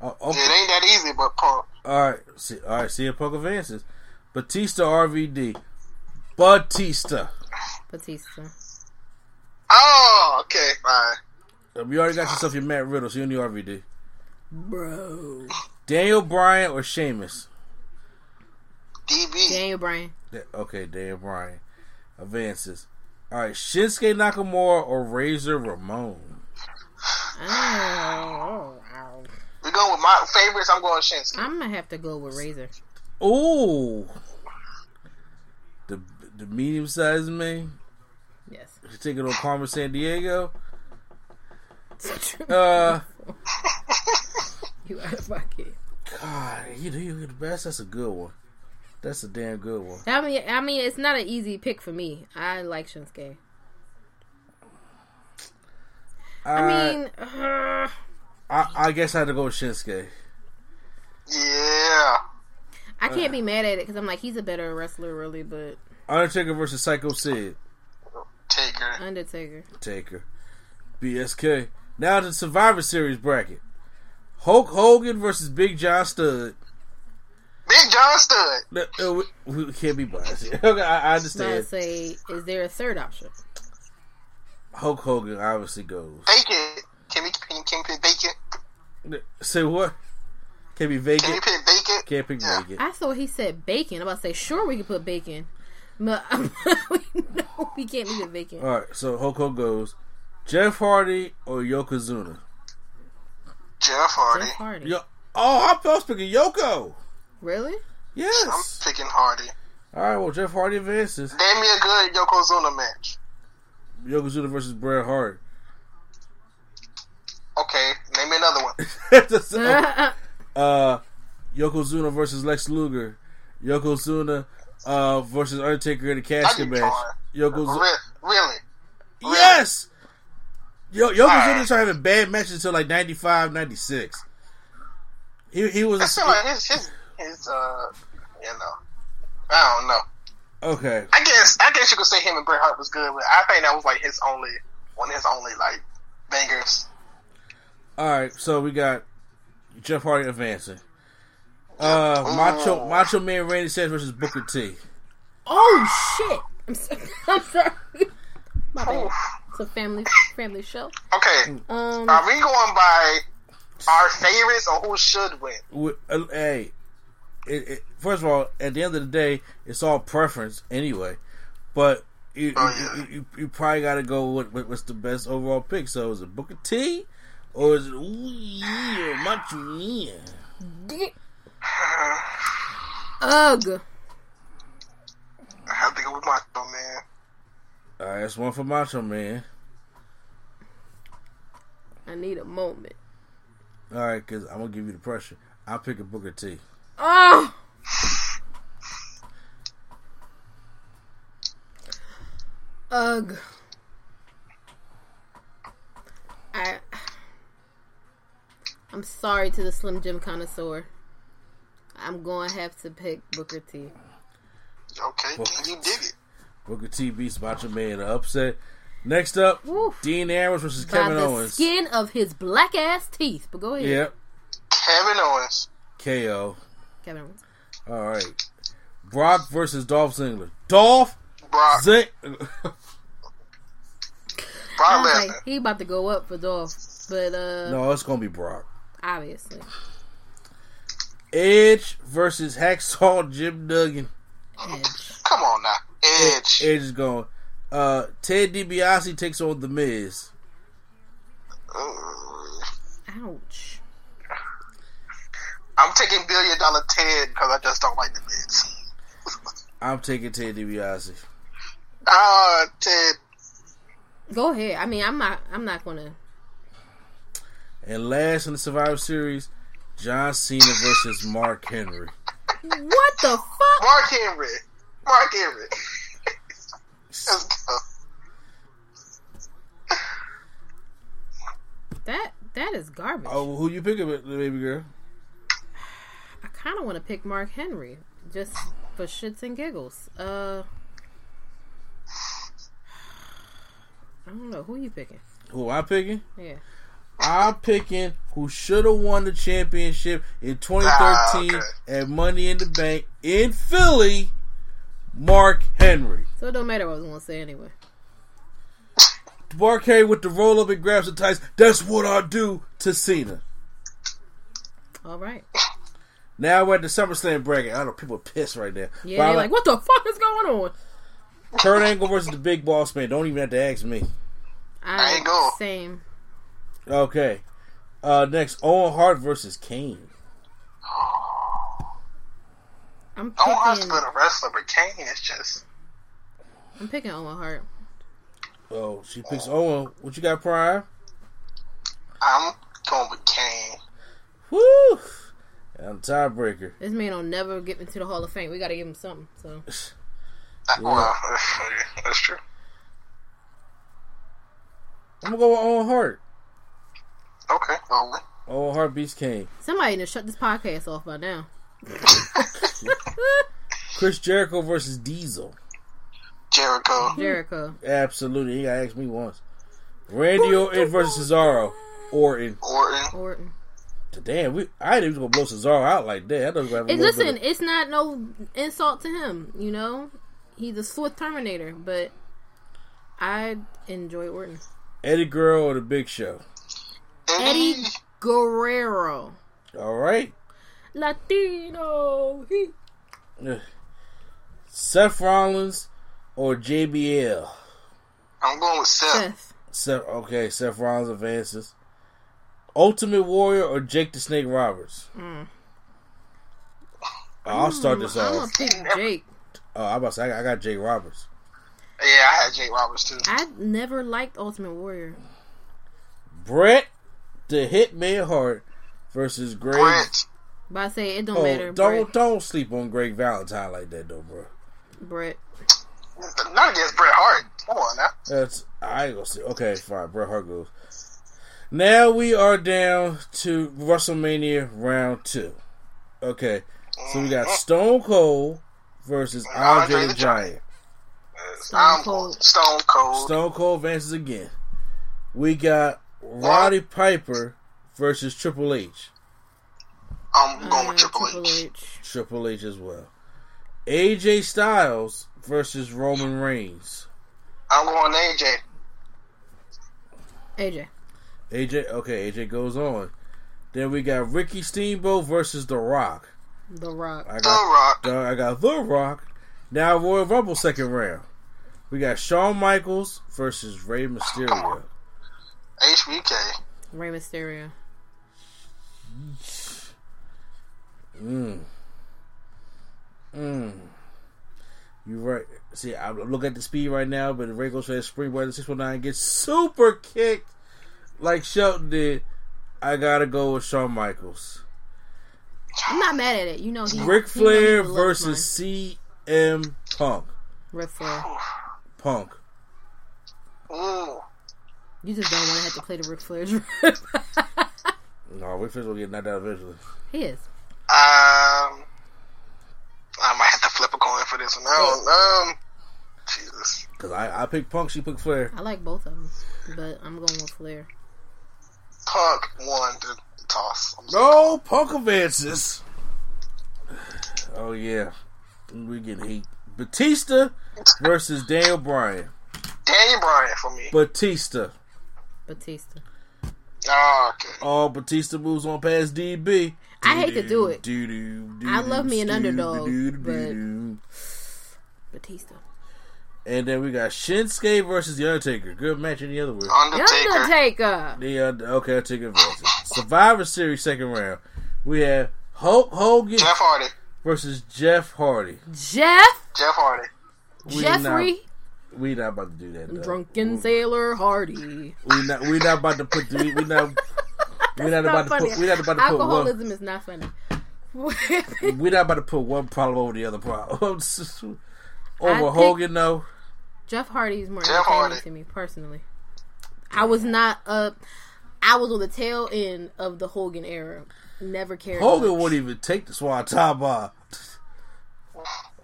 Oh, okay. It ain't that easy, but Punk. All right, see, all right. CM Punk advances. Batista RVD. Batista. Batista. Oh, Okay, fine. You already got yourself your Matt Riddle, so you don't need RVD. Bro. Daniel Bryan or Sheamus? DB. Daniel Bryan. Da- Okay, Daniel Bryan advances. All right, Shinsuke Nakamura or Razor Ramon? Oh, wow. We going with my favorites. I'm going Shinsuke. I'm gonna have to go with Razor. Ooh, the the medium sized man. Yes. He's taking on Carmen Sandiego. [laughs] Uh, You out of pocket. God, you you the best. That's a good one. That's a damn good one. I mean, I mean, it's not an easy pick for me. I like Shinsuke. I mean, uh, I, I guess I had to go with Shinsuke. Yeah. I can't be mad at it because I'm like he's a better wrestler, really. But Undertaker versus Psycho Sid. Taker. Undertaker. Taker. BSK. Now the Survivor Series bracket. Hulk Hogan versus Big John Studd. Big John Studd. No, no, we, we can't be biased. here. [laughs] Okay, I, I Now understand. say, is there a third option? Hulk Hogan obviously goes. Bacon. Can we can, can we pick bacon? Say what? Can't be Can vacant. we pick bacon? Can't pick Yeah. vacant. I thought he said bacon. I'm about to say, sure, we can put bacon, but [laughs] we we can't leave it vacant. All right, so Hoko goes. Jeff Hardy or Yokozuna? Jeff Hardy. Jeff Hardy. Yo, oh, I was picking Yoko. Really? Yes. I'm picking Hardy. All right, well, Jeff Hardy advances. Name me a good Yokozuna match. Yokozuna versus Bret Hart. Okay, name me another one. [laughs] That's- [laughs] uh, Yokozuna versus Lex Luger. Yokozuna uh, versus Undertaker in a casket match. Yokozuna. Re- really? Yes! Yo, Yokozuna Alright. started having bad matches until like 95, 96. He, he was I a, feel like his his his uh you know I don't know. okay. I guess I guess you could say him and Bret Hart was good, but I think that was like his only one of his only like bangers. All right, so we got Jeff Hardy advancing. Uh, Macho Macho Man Randy Savage versus Booker T. Oh shit! I'm, so, [laughs] I'm sorry. My bad. It's a family family show. Okay, Um, are we going by our favorites or who should win? Wi- uh, Hey, it, it, first of all, at the end of the day, it's all preference anyway. But you Oh, you, yeah. you, you probably got to go with, with what's the best overall pick. So is it Booker T or is it ooh yeah Macho Man? Ugh. I have to go with Macho Man. All right, that's one for Macho Man. I need a moment. All right, because I'm gonna give you the pressure. I'll pick a Booker T. Oh. Ugh. I. I'm sorry to the Slim Jim connoisseur. I'm going to have to pick Booker T. Okay, can you dig it? Booker T beats Macho Man in an upset. Next up, Woof. Dean Ambrose versus By Kevin the Owens. skin of his black ass teeth. But go ahead. Yep, Kevin Owens. KO. Kevin Owens. All right, Brock versus Dolph Ziggler. Dolph Brock, Zing. [laughs] Brock I Lesnar. like, he about to go up for Dolph. But, uh, no, it's gonna be Brock. obviously. Edge versus Hacksaw Jim Duggan. Edge. Come on now, Edge. Edge is going. Uh, Ted DiBiase takes on The Miz. Ouch. I'm taking Billion Dollar Ted because I just don't like the Miz. [laughs] I'm taking Ted DiBiase. Ah, Ted. Go ahead. I mean, I'm not. I'm not gonna. And last in the Survivor Series, John Cena versus Mark Henry. What the fuck? Mark Henry. Mark Henry. Let's go. That that is garbage. Oh, who you picking, baby girl? I kind of want to pick Mark Henry just for shits and giggles. Uh, I don't know who you picking. Who am I picking? Yeah. I'm picking who should have won the championship in 2013 Ah, okay. at Money in the Bank in Philly, Mark Henry. So it don't matter what I was gonna say anyway. Barcade with the roll up and grabs the tights. That's what I do to Cena. All right. Now we're at the SummerSlam bracket. I don't know people are pissed right now. Yeah, they're like like, what the fuck is going on? Kurt Angle versus the Big Boss Man. Don't even have to ask me. I ain't go. Same. Okay. Uh, next, Owen Hart versus Kane. I'm I don't have to picking. be a wrestler, but Kane is just. I'm picking Owen Hart. Oh, she picks Owen. What you got, Prime? I'm going with Kane. Woo! I'm tiebreaker. This man will never get into the Hall of Fame. We got to give him something. So Uh, Well, that's true. I'm gonna go with Owen Hart. Okay. Oh, Owen Hart beats somebody need to shut this podcast off by now. [laughs] Chris Jericho versus Diesel. Jericho. Jericho. Absolutely. He got asked me once. Randy Orton versus Cesaro. Orton. Orton. Orton. Damn, we I didn't even gonna blow Cesaro out like that. I don't have a And listen, bit it's not no insult to him. You know, he's a swift Terminator, but I enjoy Orton. of Eddie Guerrero or the Big Show. Eddie Guerrero, All right. Latino. He. Seth Rollins or JBL. I'm going with Seth. Seth. Seth, okay, Seth Rollins advances. Ultimate Warrior or Jake the Snake Roberts. Mm. I'll start this I'm gonna off. pick Jake. Oh, I'm about to say I got, I got Jake Roberts. Yeah, I had Jake Roberts too. I never liked Ultimate Warrior. Bret the Hitman Hart versus Greg. Bret. But I say it don't Oh, matter. don't Bret. don't sleep on Greg Valentine like that though, bro. Bret. Not against Bret Hart. Come on now. That's I ain't gonna say. Okay, fine. Bret Hart goes. Now we are down to WrestleMania round two. Okay, so we got mm-hmm. Stone Cold versus Andre the Giant. Stone Cold. Stone Cold. Stone Cold advances again. We got Roddy Piper versus Triple H. I'm going Uh, with Triple, Triple H. H. Triple H as well. AJ Styles versus Roman Reigns. I'm going AJ. AJ. AJ, okay, AJ goes on. Then we got Ricky Steamboat versus The Rock. The Rock. I The got, Rock. the- I got The Rock. Now Royal Rumble second round. We got Shawn Michaels versus Rey Mysterio. HBK. Rey Mysterio. Mm. Mm. You right. See, I look at the speed right now, but if Ray goes for that springboard the 619 gets super kicked like Shelton did, I gotta go with Shawn Michaels. I'm not mad at it. You know he. Ric he know he Flair would versus CM Punk. mine. Ric Flair. Punk. Ooh. You just don't want to have to play the Ric Flair's. [laughs] No, Ric Flair's gonna get knocked out eventually. he is. Um, I might have to flip a coin for this one. I don't, um, Jesus. Cause I, I picked Punk, she picked Flair. I like both of them, but I'm going with Flair. Punk won the toss. I'm No, Punk advances. Oh yeah, We're getting heat. Batista versus Daniel Bryan. Daniel Bryan for me. Batista. Batista. Oh, okay. Oh, Batista moves on past DB. I hate to do it. I love me an underdog, doo-doo-doo-doo. Batista. And then we got Shinsuke versus The Undertaker. Good match in the other way. Undertaker. Undertaker. The uh, okay, Undertaker versus Survivor Series second round. We have Hulk Hogan Jeff Hardy. versus Jeff Hardy. Jeff. Jeff Hardy. We Jeffrey. Not, we not about to do that. Though. Drunken Sailor Hardy. We not. We not about to put. The, we not. We not about Not to funny. put. We not about to put one. Alcoholism is not funny. We not about to put one problem over the other problem. [laughs] over I Hogan, though. Jeff Hardy is more Jeff entertaining Hardy. to me personally. I was not up. I was on the tail end of the Hogan era. Never cared. Hogan much. wouldn't even take the SWAT top off.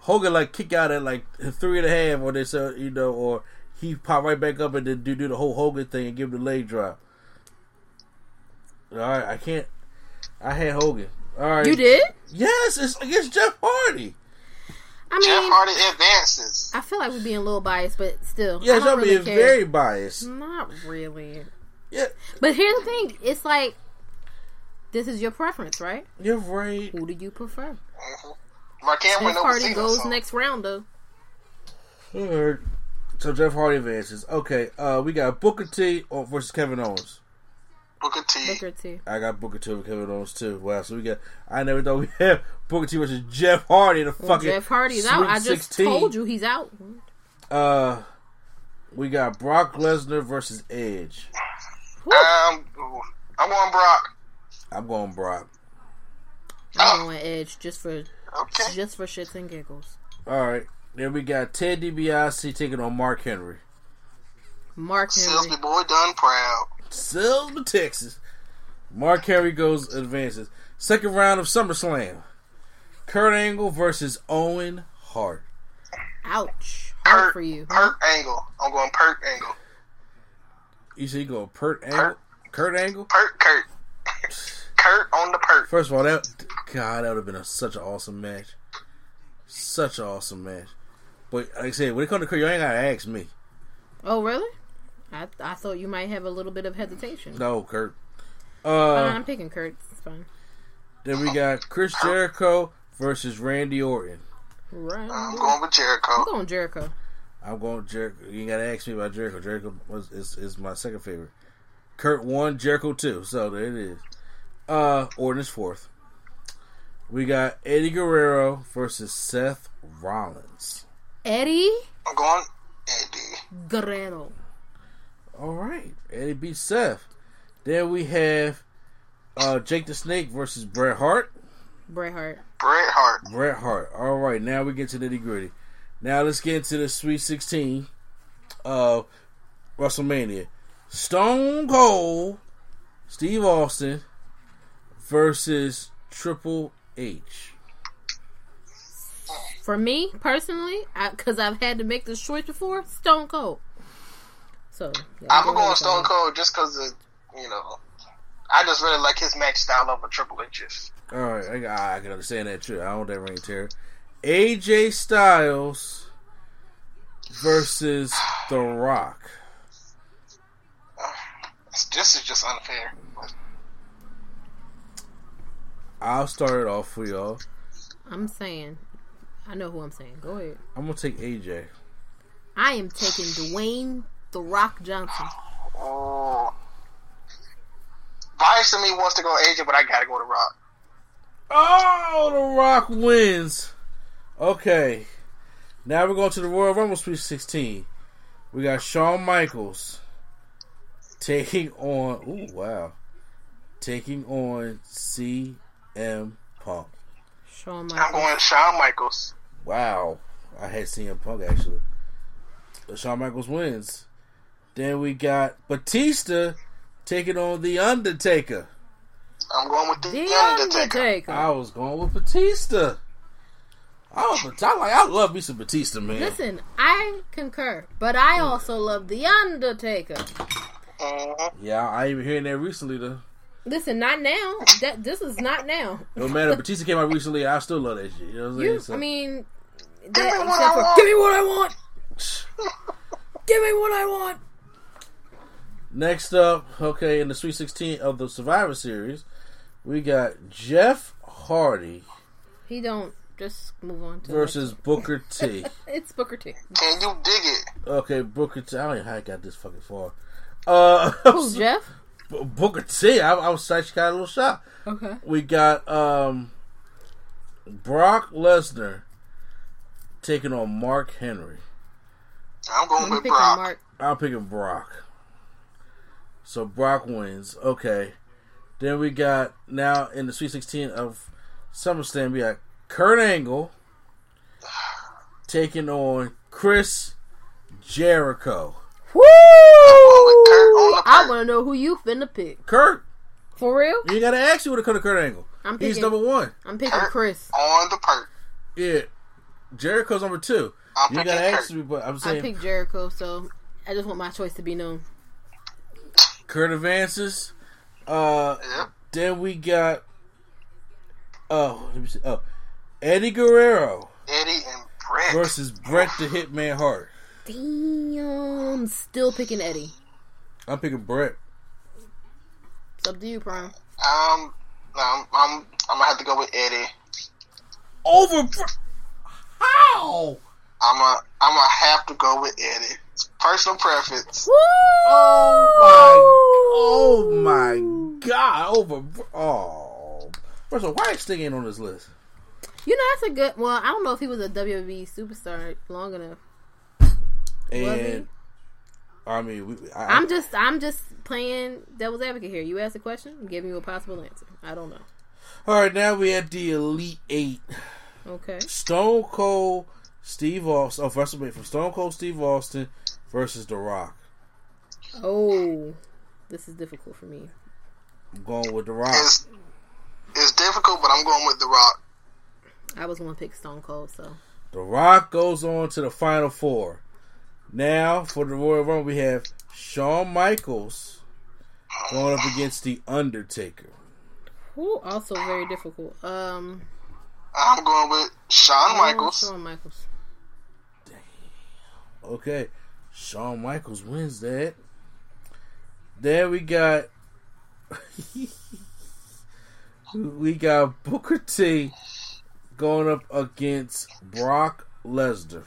Hogan like kick out at like three and a half, or they said you know, or he pop right back up and then do, do the whole Hogan thing and give him the leg drop. All right, I can't. I had Hogan. All right, You did? Yes, it's against Jeff Hardy. I mean, Jeff mean, Hardy advances. I feel like we're being a little biased, but still, Yeah, I don't y'all really being care. very biased. Not really. Yeah, But here's the thing: it's like this is your preference, right? you're right. Who do you prefer? Mm-hmm. Mark Cameron Jeff over Hardy Cena, goes so. next round, though. Alright. So Jeff Hardy advances. Okay, uh, we got Booker T versus Kevin Owens. Booker T. Booker T. I got Booker T over Kevin Owens too. Wow, so we got. I never thought we had [laughs] Booker T versus Jeff Hardy. The Well, fucking Jeff Hardy's Sweet out. I just 16. told you he's out. Uh, we got Brock Lesnar versus Edge. Um, ooh, I'm going Brock. I'm going Brock. I'm going Edge just for Okay. just for shits and giggles. All right. Then we got Ted DiBiase taking on Mark Henry. Mark Henry. Silsbee boy done proud. Selma, Texas. Mark Henry goes advances. Second round of SummerSlam. Kurt Angle versus Owen Hart. Ouch. Hard Pert, for you. Pert Angle. I'm going Pert Angle. You see, you go Pert Angle. Kurt Angle. Pert Kurt. Kurt on the Pert. First of all, that God, that would have been a, such an awesome match. Such an awesome match. But like I said, when it comes to Kurt, you ain't gotta ask me. Oh, really? I I thought you might have a little bit of hesitation. No, Kurt. Fine, Uh, I'm picking Kurt. It's fine. then we got Chris Jericho versus Randy Orton. Right. I'm I'm going with Jericho. going Jericho. I'm going Jericho. You ain't gotta ask me about Jericho. Jericho was is, is my second favorite. Kurt one, Jericho two. So there it is. Uh, Orton is fourth. We got Eddie Guerrero versus Seth Rollins. Eddie I'm going Eddie. Guerrero. All right, Eddie beats Seth. Then we have uh, Jake the Snake versus Bret Hart. Bret Hart. Bret Hart. Bret Hart. All right, now we get to nitty gritty. Now let's get into the Sweet 16 of WrestleMania. Stone Cold Steve Austin versus Triple H. For me personally, because I've had to make this choice before, Stone Cold. So yeah, I'm go going ahead, Stone Cold just because you know, I just really like his match style over Triple H's. All right, I, I can understand that too. I don't want that ring terror. AJ Styles versus The Rock. [sighs] This is just unfair. But I'll start it off for y'all. I'm saying, I know who I'm saying. Go ahead. I'm gonna take AJ. I am taking Dwayne the Rock Johnson. Oh. Bias to me wants to go AJ, but I gotta go to Rock. Oh, The Rock wins. Okay, now we're going to the Royal Rumble Sweet 16. We got Shawn Michaels taking on. Ooh, wow, taking on CM Punk. Shawn Michaels. I'm Michaels. going Shawn Michaels. Wow, I had CM Punk actually. But Shawn Michaels wins. Then we got Batista taking on The Undertaker. I'm going with the, The Undertaker. Undertaker. I was going with Batista. I was, I like, I love me some Batista, man. Listen, I concur, but I also love The Undertaker. Mhm. Yeah, I ain't been hearing that recently though. Listen, not now. That this is not now. No matter [laughs] Batista came out recently, I still love that shit. You know what I'm saying? You, So- I mean, Give me what I for, want. give me what I want. [laughs] give me what I want. next up, okay, in the Sweet 16 of the Survivor Series, we got Jeff Hardy He don't just move on to versus Booker T. next- [laughs] It's Booker T. Can you dig it? Okay, Booker T. I don't know how I got this fucking far. Uh, Who's Jeff? B- Booker T. I, I was actually got a little shocked. Okay. We got um Brock Lesnar taking on Mark Henry. I'm going I'm with picking Brock. Mark. I'm picking Brock. So Brock wins. Okay. Then we got now in the Sweet 16 of SummerSlam, we got Kurt Angle taking on Chris Jericho. Woo! I want to know who you finna pick. Kurt, For real? you gotta ask you what to come to Kurt Angle. I'm picking, He's number one. I'm picking Kurt Chris. on the Perk. Yeah. Jericho's number two. I'm You gotta ask Kurt. me, but I'm saying I saying picked Jericho, so I just want my choice to be known. Kurt advances. Uh, Yep. then we got. Oh, let me see. Oh, Eddie Guerrero Eddie and versus Bret the Hitman Hart. Damn. Still picking Eddie. I'm picking Bret. It's up to you, Prime. Um, no, I'm, I'm, I'm gonna have to go with Eddie. Over Bret. How? I'm a, I'm gonna have to go with Eddie. It's personal preference. Oh my! Oh my God! Over. Oh. First of all, why is Sting ain't on this list? You know, that's a good. Well, I don't know if he was a WWE superstar long enough. And I mean, we, I, I'm just, I'm just playing devil's advocate here. You asked a question, I'm giving you a possible answer. I don't know. All right, now we at the Elite Eight. Okay. Stone Cold Steve Austin. Oh, first of all, from Stone Cold Steve Austin versus The Rock. Oh, this is difficult for me. I'm going with The Rock. It's, it's difficult, but I'm going with The Rock. I was going to pick Stone Cold, so. The Rock goes on to the Final Four. Now, for the Royal Rumble, we have Shawn Michaels going up against The Undertaker. Ooh, also very difficult. Um, I'm going with Shawn Michaels. Shawn Michaels. Okay, Shawn Michaels wins that. There we got. [laughs] we got Booker T going up against Brock Lesnar.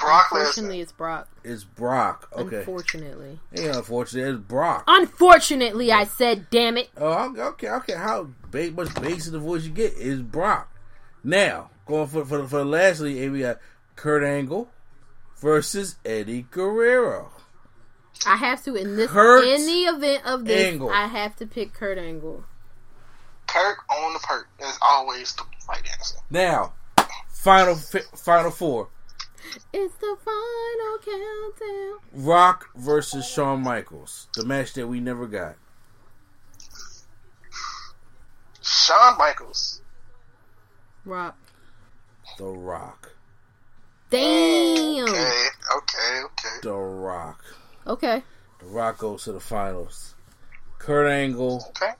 Brock Unfortunately, Lesnar. it's Brock. It's Brock. Okay. Unfortunately. Yeah, unfortunately, it's Brock. Unfortunately, I said, damn it. Oh, okay, okay, okay. How ba- much bass in the voice you get is Brock. Now, going for for, for lastly, we got Kurt Angle versus Eddie Guerrero. I have to in this Kurt in the event of this, Angle. I have to pick Kurt Angle. Kurt on the perk is always the right answer. Now, final fi- final four: It's the final countdown. Rock versus Shawn Michaels, the match that we never got. Shawn Michaels. Rock. The Rock. Damn. Okay, okay, okay. The Rock. Okay. The Rock goes to the finals. Kurt Angle Okay.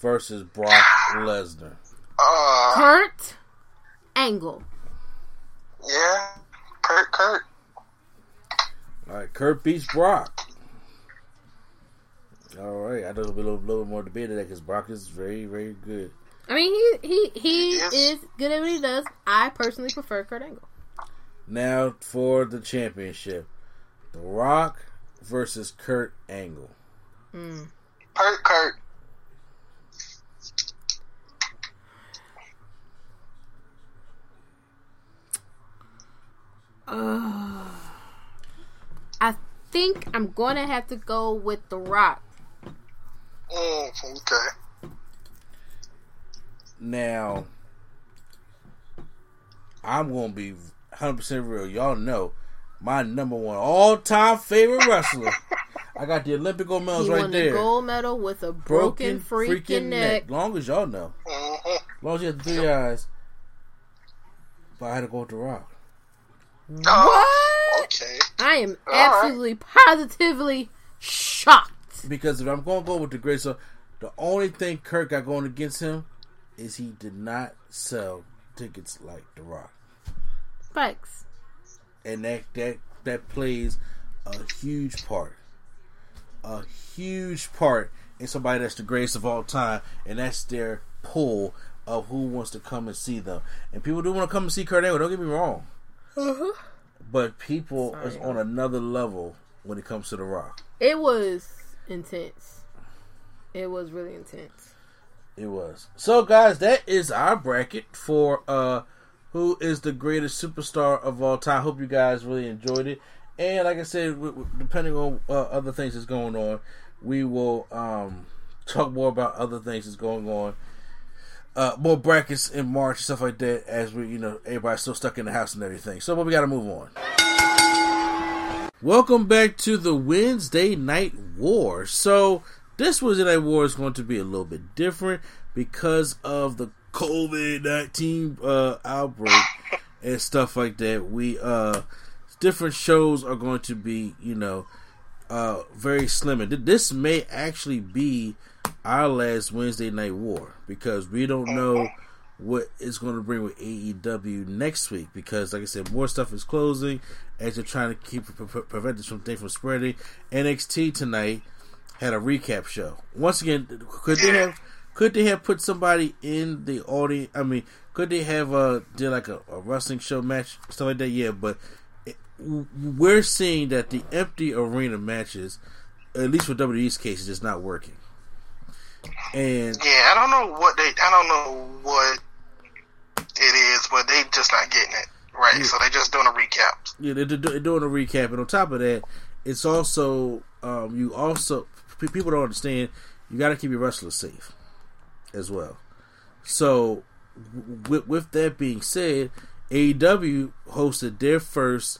versus Brock Lesnar. Uh, Kurt Angle. Yeah. Kurt, Kurt. All right, Kurt beats Brock. All right, I know there'll be a little, little more debate of that because Brock is very, very good. I mean, he he he Yes. is good at what he does. I personally prefer Kurt Angle. Now for the championship, The Rock versus Kurt Angle. Hmm. Kurt, Kurt. I think I'm gonna have to go with The Rock. Mm, okay. Now, I'm gonna be 100 percent real. Y'all know my number one all time favorite wrestler. [laughs] I got the Olympic gold medals He right won there. the gold medal with a broken, freaking, neck. Long as y'all know. hmm Long as you have three eyes. But I had to go with The Rock. Oh, okay. I am All right. absolutely positively shocked. Because if I'm going to go with the great, so the only thing Kurt got going against him is he did not sell tickets like The Rock. Thanks. and that that that plays a huge part, a huge part in somebody that's the greatest of all time, and that's their pull of who wants to come and see them. And people do want to come and see Kurt Angle. Don't get me wrong, but people is on another level when it comes to The Rock. It was intense. It was really intense. It was. So guys, that is our bracket for uh who is the greatest superstar of all time. Hope you guys really enjoyed it. And like I said, w- w- depending on uh, other things that's going on, we will um talk more about other things that's going on. Uh, more brackets in March, stuff like that, as we, you know, everybody's still stuck in the house and everything. So, but we got to move on. Welcome back to the Wednesday Night War. So, this Wednesday Night War is going to be a little bit different because of the COVID 19 uh, outbreak and stuff like that. We, uh, different shows are going to be, you know, uh, very slim. And th- this may actually be our last Wednesday Night War because we don't know what it's going to bring with AEW next week because, like I said, more stuff is closing as they're trying to keep pre- prevent this from thing from spreading. NXT tonight had a recap show. Once again, could they have could they have put somebody in the audience? I mean, could they have uh did like a, a wrestling show match stuff like that? Yeah, but it, we're seeing that the empty arena matches, at least for WWE's case, is just not working. And yeah, I don't know what they. I don't know what it is, but they just not getting it right. Yeah. So they're just doing a recap. Yeah, they're, they're doing a recap, and on top of that, it's also um, you also people don't understand. You got to keep your wrestlers safe as well. So, with, with that being said, AEW hosted their first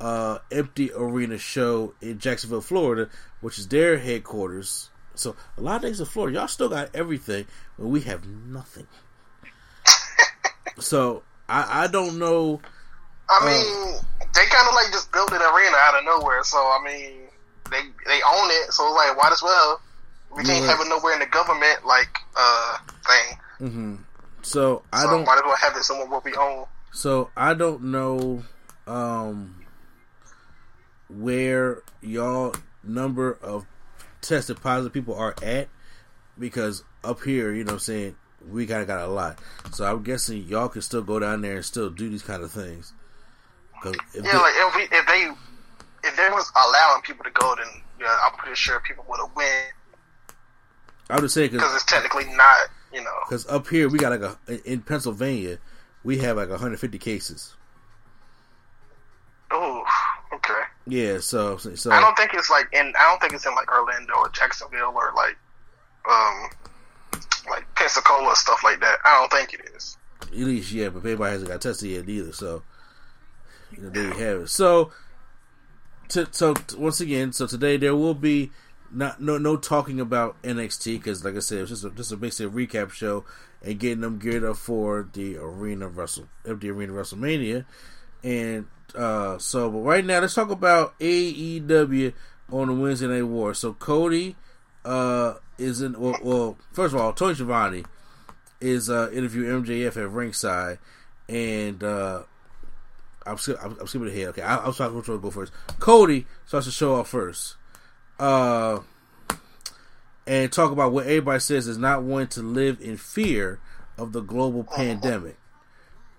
uh, empty arena show in Jacksonville, Florida, which is their headquarters. So a lot of things in Florida, y'all still got everything, but we have nothing. [laughs] so I, I don't know. I uh, mean, they kind of like just built an arena out of nowhere. So I mean, they they own it. So like, why as well? We can't have it nowhere in the government like uh thing. Mm-hmm. So I so don't. Might as well have it somewhere where we own. So I don't know um where y'all number of tested positive people are at because up here, you know what I'm saying, we kind of got a lot. So I'm guessing y'all can still go down there and still do these kind of things. Cause yeah, they, like if, we, if they if they was allowing people to go, then yeah, I'm pretty sure people would have win. I would say because it's technically not, you know. Because up here we got like a in Pennsylvania, we have like 150 cases. Oh, okay. Yeah, so, so I don't think it's like in I don't think it's in like Orlando or Jacksonville or like um like Pensacola stuff like that. I don't think it is. At least yeah, but everybody hasn't got tested yet either. So you know, there you have it. So to, so once again, so today there will be not no no talking about NXT because like I said, it's just a, just a basically a recap show and getting them geared up for the arena Wrestle the arena WrestleMania. And uh, so, but right now, let's talk about AEW on the Wednesday Night War. So Cody uh, is in. Well, well, first of all, Tony Schiavone is uh, interviewing MJF at ringside, and uh, I'm, I'm, I'm skipping ahead. Okay, I, I'm sorry, which one to go first. Cody starts to show off first, uh, and talk about what everybody says is not wanting to live in fear of the global pandemic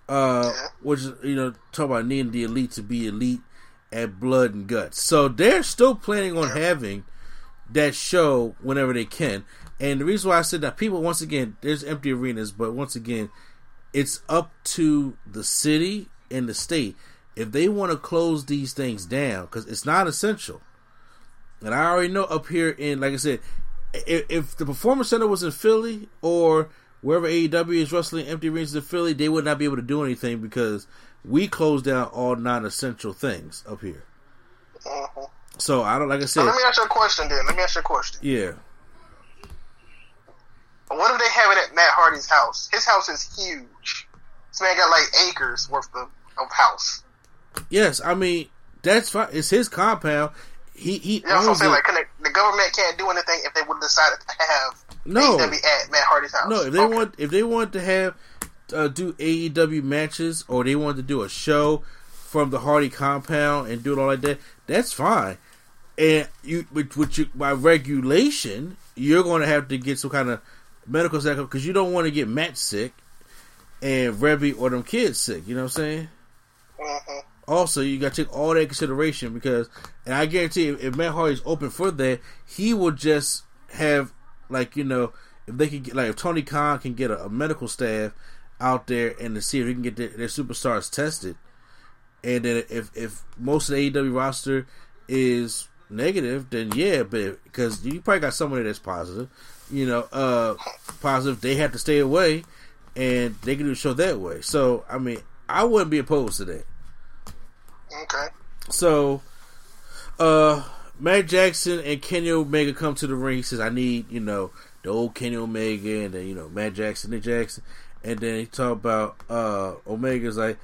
uh, which you know talk about needing the elite to be elite at blood and guts. So they're still planning on having that show whenever they can. And the reason why I said that people once again there's empty arenas, but once again it's up to the city and the state if they want to close these things down because it's not essential. And I already know up here in like I said, if, if the performance center was in Philly or wherever AEW is wrestling empty rings in Philly, they would not be able to do anything because we closed down all non-essential things up here. Mm-hmm. So I don't like I said. let me ask you a question. Then let me ask you a question. Yeah. What if they have it at Matt Hardy's house? His house is huge. This man got like acres worth of, of house. Yes, I mean that's fine. It's his compound. He he. You know what I'm saying. Like, the government can't do anything if they would decide to have no AEW at Matt Hardy's house. No, if they okay. want if they want to have uh, do AEW matches or they want to do a show from the Hardy compound and do it all like that, that's fine. And you, which you, by regulation, you're going to have to get some kind of medical stuff because you don't want to get Matt sick and Reby or them kids sick. You know what I'm saying? Mm-hmm. Also, you got to take all that consideration because, and I guarantee, you, if Matt Hardy's open for that, he will just have like you know, if they can get like if Tony Khan can get a, a medical staff out there and to see if he can get their, their, superstars tested, and then if if most of the AEW roster is negative, then yeah, but because you probably got someone that's positive, you know, uh, positive, they have to stay away, and they can do a show that way. So I mean, I wouldn't be opposed to that. Okay. So, uh, Matt Jackson and Kenny Omega come to the ring. He says, "I need you know the old Kenny Omega and then you know Matt Jackson and Jackson." And then he talk about uh, Omega's like,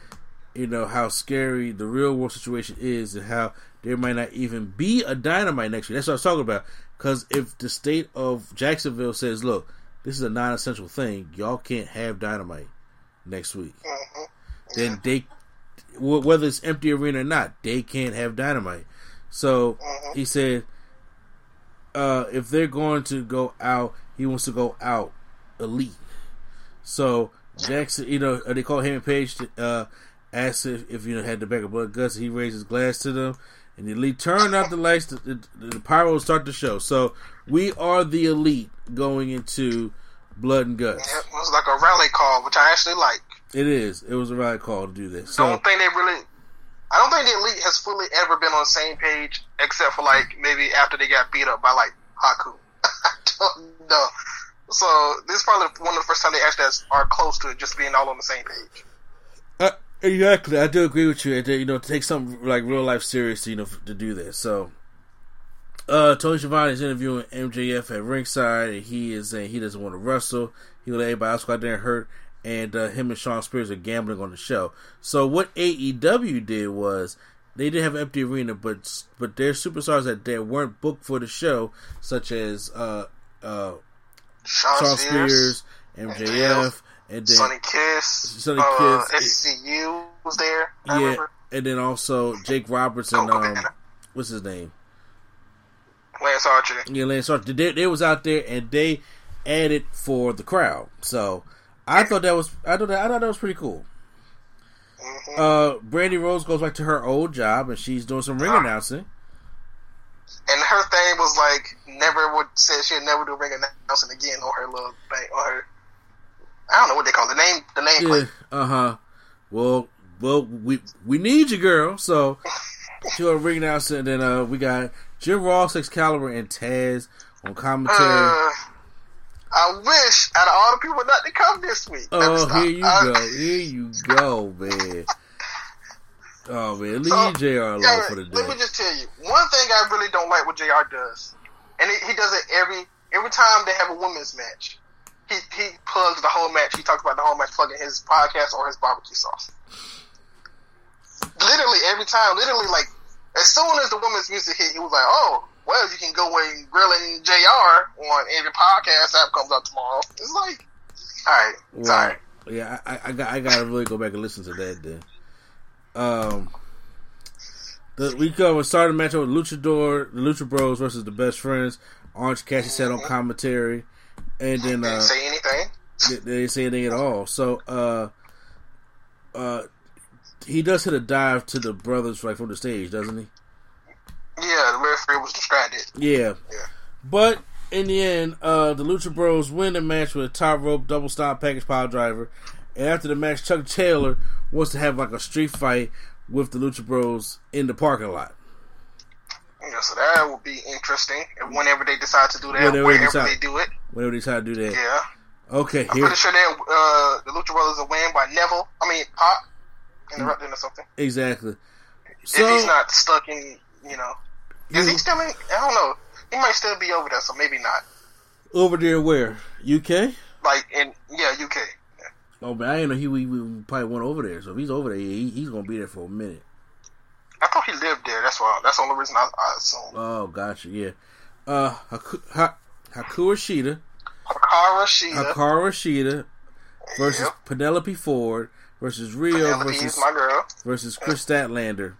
you know how scary the real world situation is and how there might not even be a dynamite next year. That's what I was talking about. Because if the state of Jacksonville says, "Look, this is a non-essential thing. Y'all can't have dynamite," next week. Mm-hmm. Then they, whether it's empty arena or not, they can't have dynamite. So Mm-hmm. he said, uh, if they're going to go out, he wants to go out elite. So Jackson, you know, uh, they call him Page. Uh, asked if, if you know had the bag of blood guts. He raised his glass to them, and the elite turned out the lights. The, the, the pyro start the show. So we are the elite going into blood and guts. Yeah, it was like a rally call, which I actually like. It is. It was a right call to do this. I So don't think they really. I don't think the elite has fully ever been on the same page, except for like maybe after they got beat up by like Haku. [laughs] I don't know. So this is probably one of the first time they actually are close to it, just being all on the same page. Uh, exactly, I do agree with you. You know, to take something like real life serious, you know, to do this. So, uh, Tony Schiavone is interviewing MJF at ringside, and he is saying he doesn't want to wrestle. He will let everybody else go out there and hurt, and uh, him and Shawn Spears are gambling on the show. So, what AEW did was they did have empty arena, but but their superstars that, that weren't booked for the show, such as uh, uh, Shawn, Shawn Spears, Spears, MJF, and then Sonny Kiss, Sonny uh, Kiss, SCU was there. I yeah, remember. and then also Jake Roberts and um, what's his name? Lance Archer. Yeah, Lance Archer. They, they was out there and they added for the crowd. So I thought that was I thought that, I thought that was pretty cool. Mm-hmm. Uh, Brandi Rhodes goes back to her old job and she's doing some ring Ah. announcing. And her thing was like never would said she'd never do ring announcing again on her little thing on her. I don't know what they call it. the name. The name Yeah, uh huh. Well, well, we we need you, girl. So [laughs] she was ring announcing, and then uh, we got Jim Ross, Excalibur, and Taz on commentary. Uh, I wish out of all the people not to come this week. Oh, here you I- go. Here you go, man. Oh man, leave So, JR alone yeah, for the Let me just tell you one thing I really don't like what Jr. does, and he, he does it every every time they have a women's match. He he plugs the whole match. He talks about the whole match, plugging his podcast or his barbecue sauce. Literally every time, literally like as soon as the women's music hit, he was like, "Oh, well, you can go and grilling Jr. on every podcast app comes out tomorrow." It's like, all right, Wow. sorry. Yeah, I, I got I gotta really go back and listen to that then. Um, the we cover started the match with Luchador, the Lucha Bros versus the Best Friends. Orange Cassidy sat on commentary, and then Didn't uh, say anything. they, they didn't say anything at all. So, uh, uh, he does hit a dive to the brothers right from the stage, doesn't he? Yeah, the referee was distracted. Yeah. Yeah. But in the end, uh, the Lucha Bros win the match with a top rope double stop package pile driver. And after the match, Chuck Taylor wants to have like a street fight with the Lucha Bros in the parking lot. Yeah, so that would be interesting. And whenever they decide to do that, Whenever they wherever decide. they do it, Whenever they try to do that. yeah. Okay, I'm here pretty sure they uh, the Lucha Brothers will win by Neville. I mean, PAC interrupting or something. exactly. if So he's not stuck in, you know, is he still in? I don't know. He might still be over there, so maybe not. over there, where UK? Like in yeah, UK. Yeah. Oh, but I didn't know he we, we probably went over there. So if he's over there, he, he's gonna be there for a minute. I thought he lived there. That's why. That's the only reason I, I assume. Oh, gotcha. Yeah. Uh, Haku, ha, Haku Ashida, Hikaru Shida. Hikaru Ashida versus Yep. Penelope Ford versus Rio Penelope versus my girl. versus Kris Statlander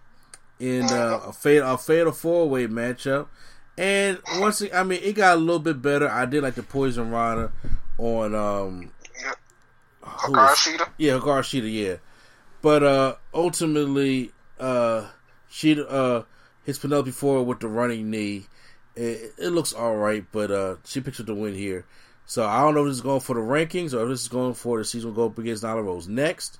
in uh, a fatal a fatal four way matchup. And once it, I mean, it got a little bit better. I did like the Poison Rana on um Yep. who Hikaru Shida. yeah, Shida, yeah. But uh ultimately uh Shida uh hits Penelope Ford with the running knee. It, it looks all right, but uh she picks up the win here. So I don't know if this is going for the rankings or if this is going for the season go up against Nyla Rose next.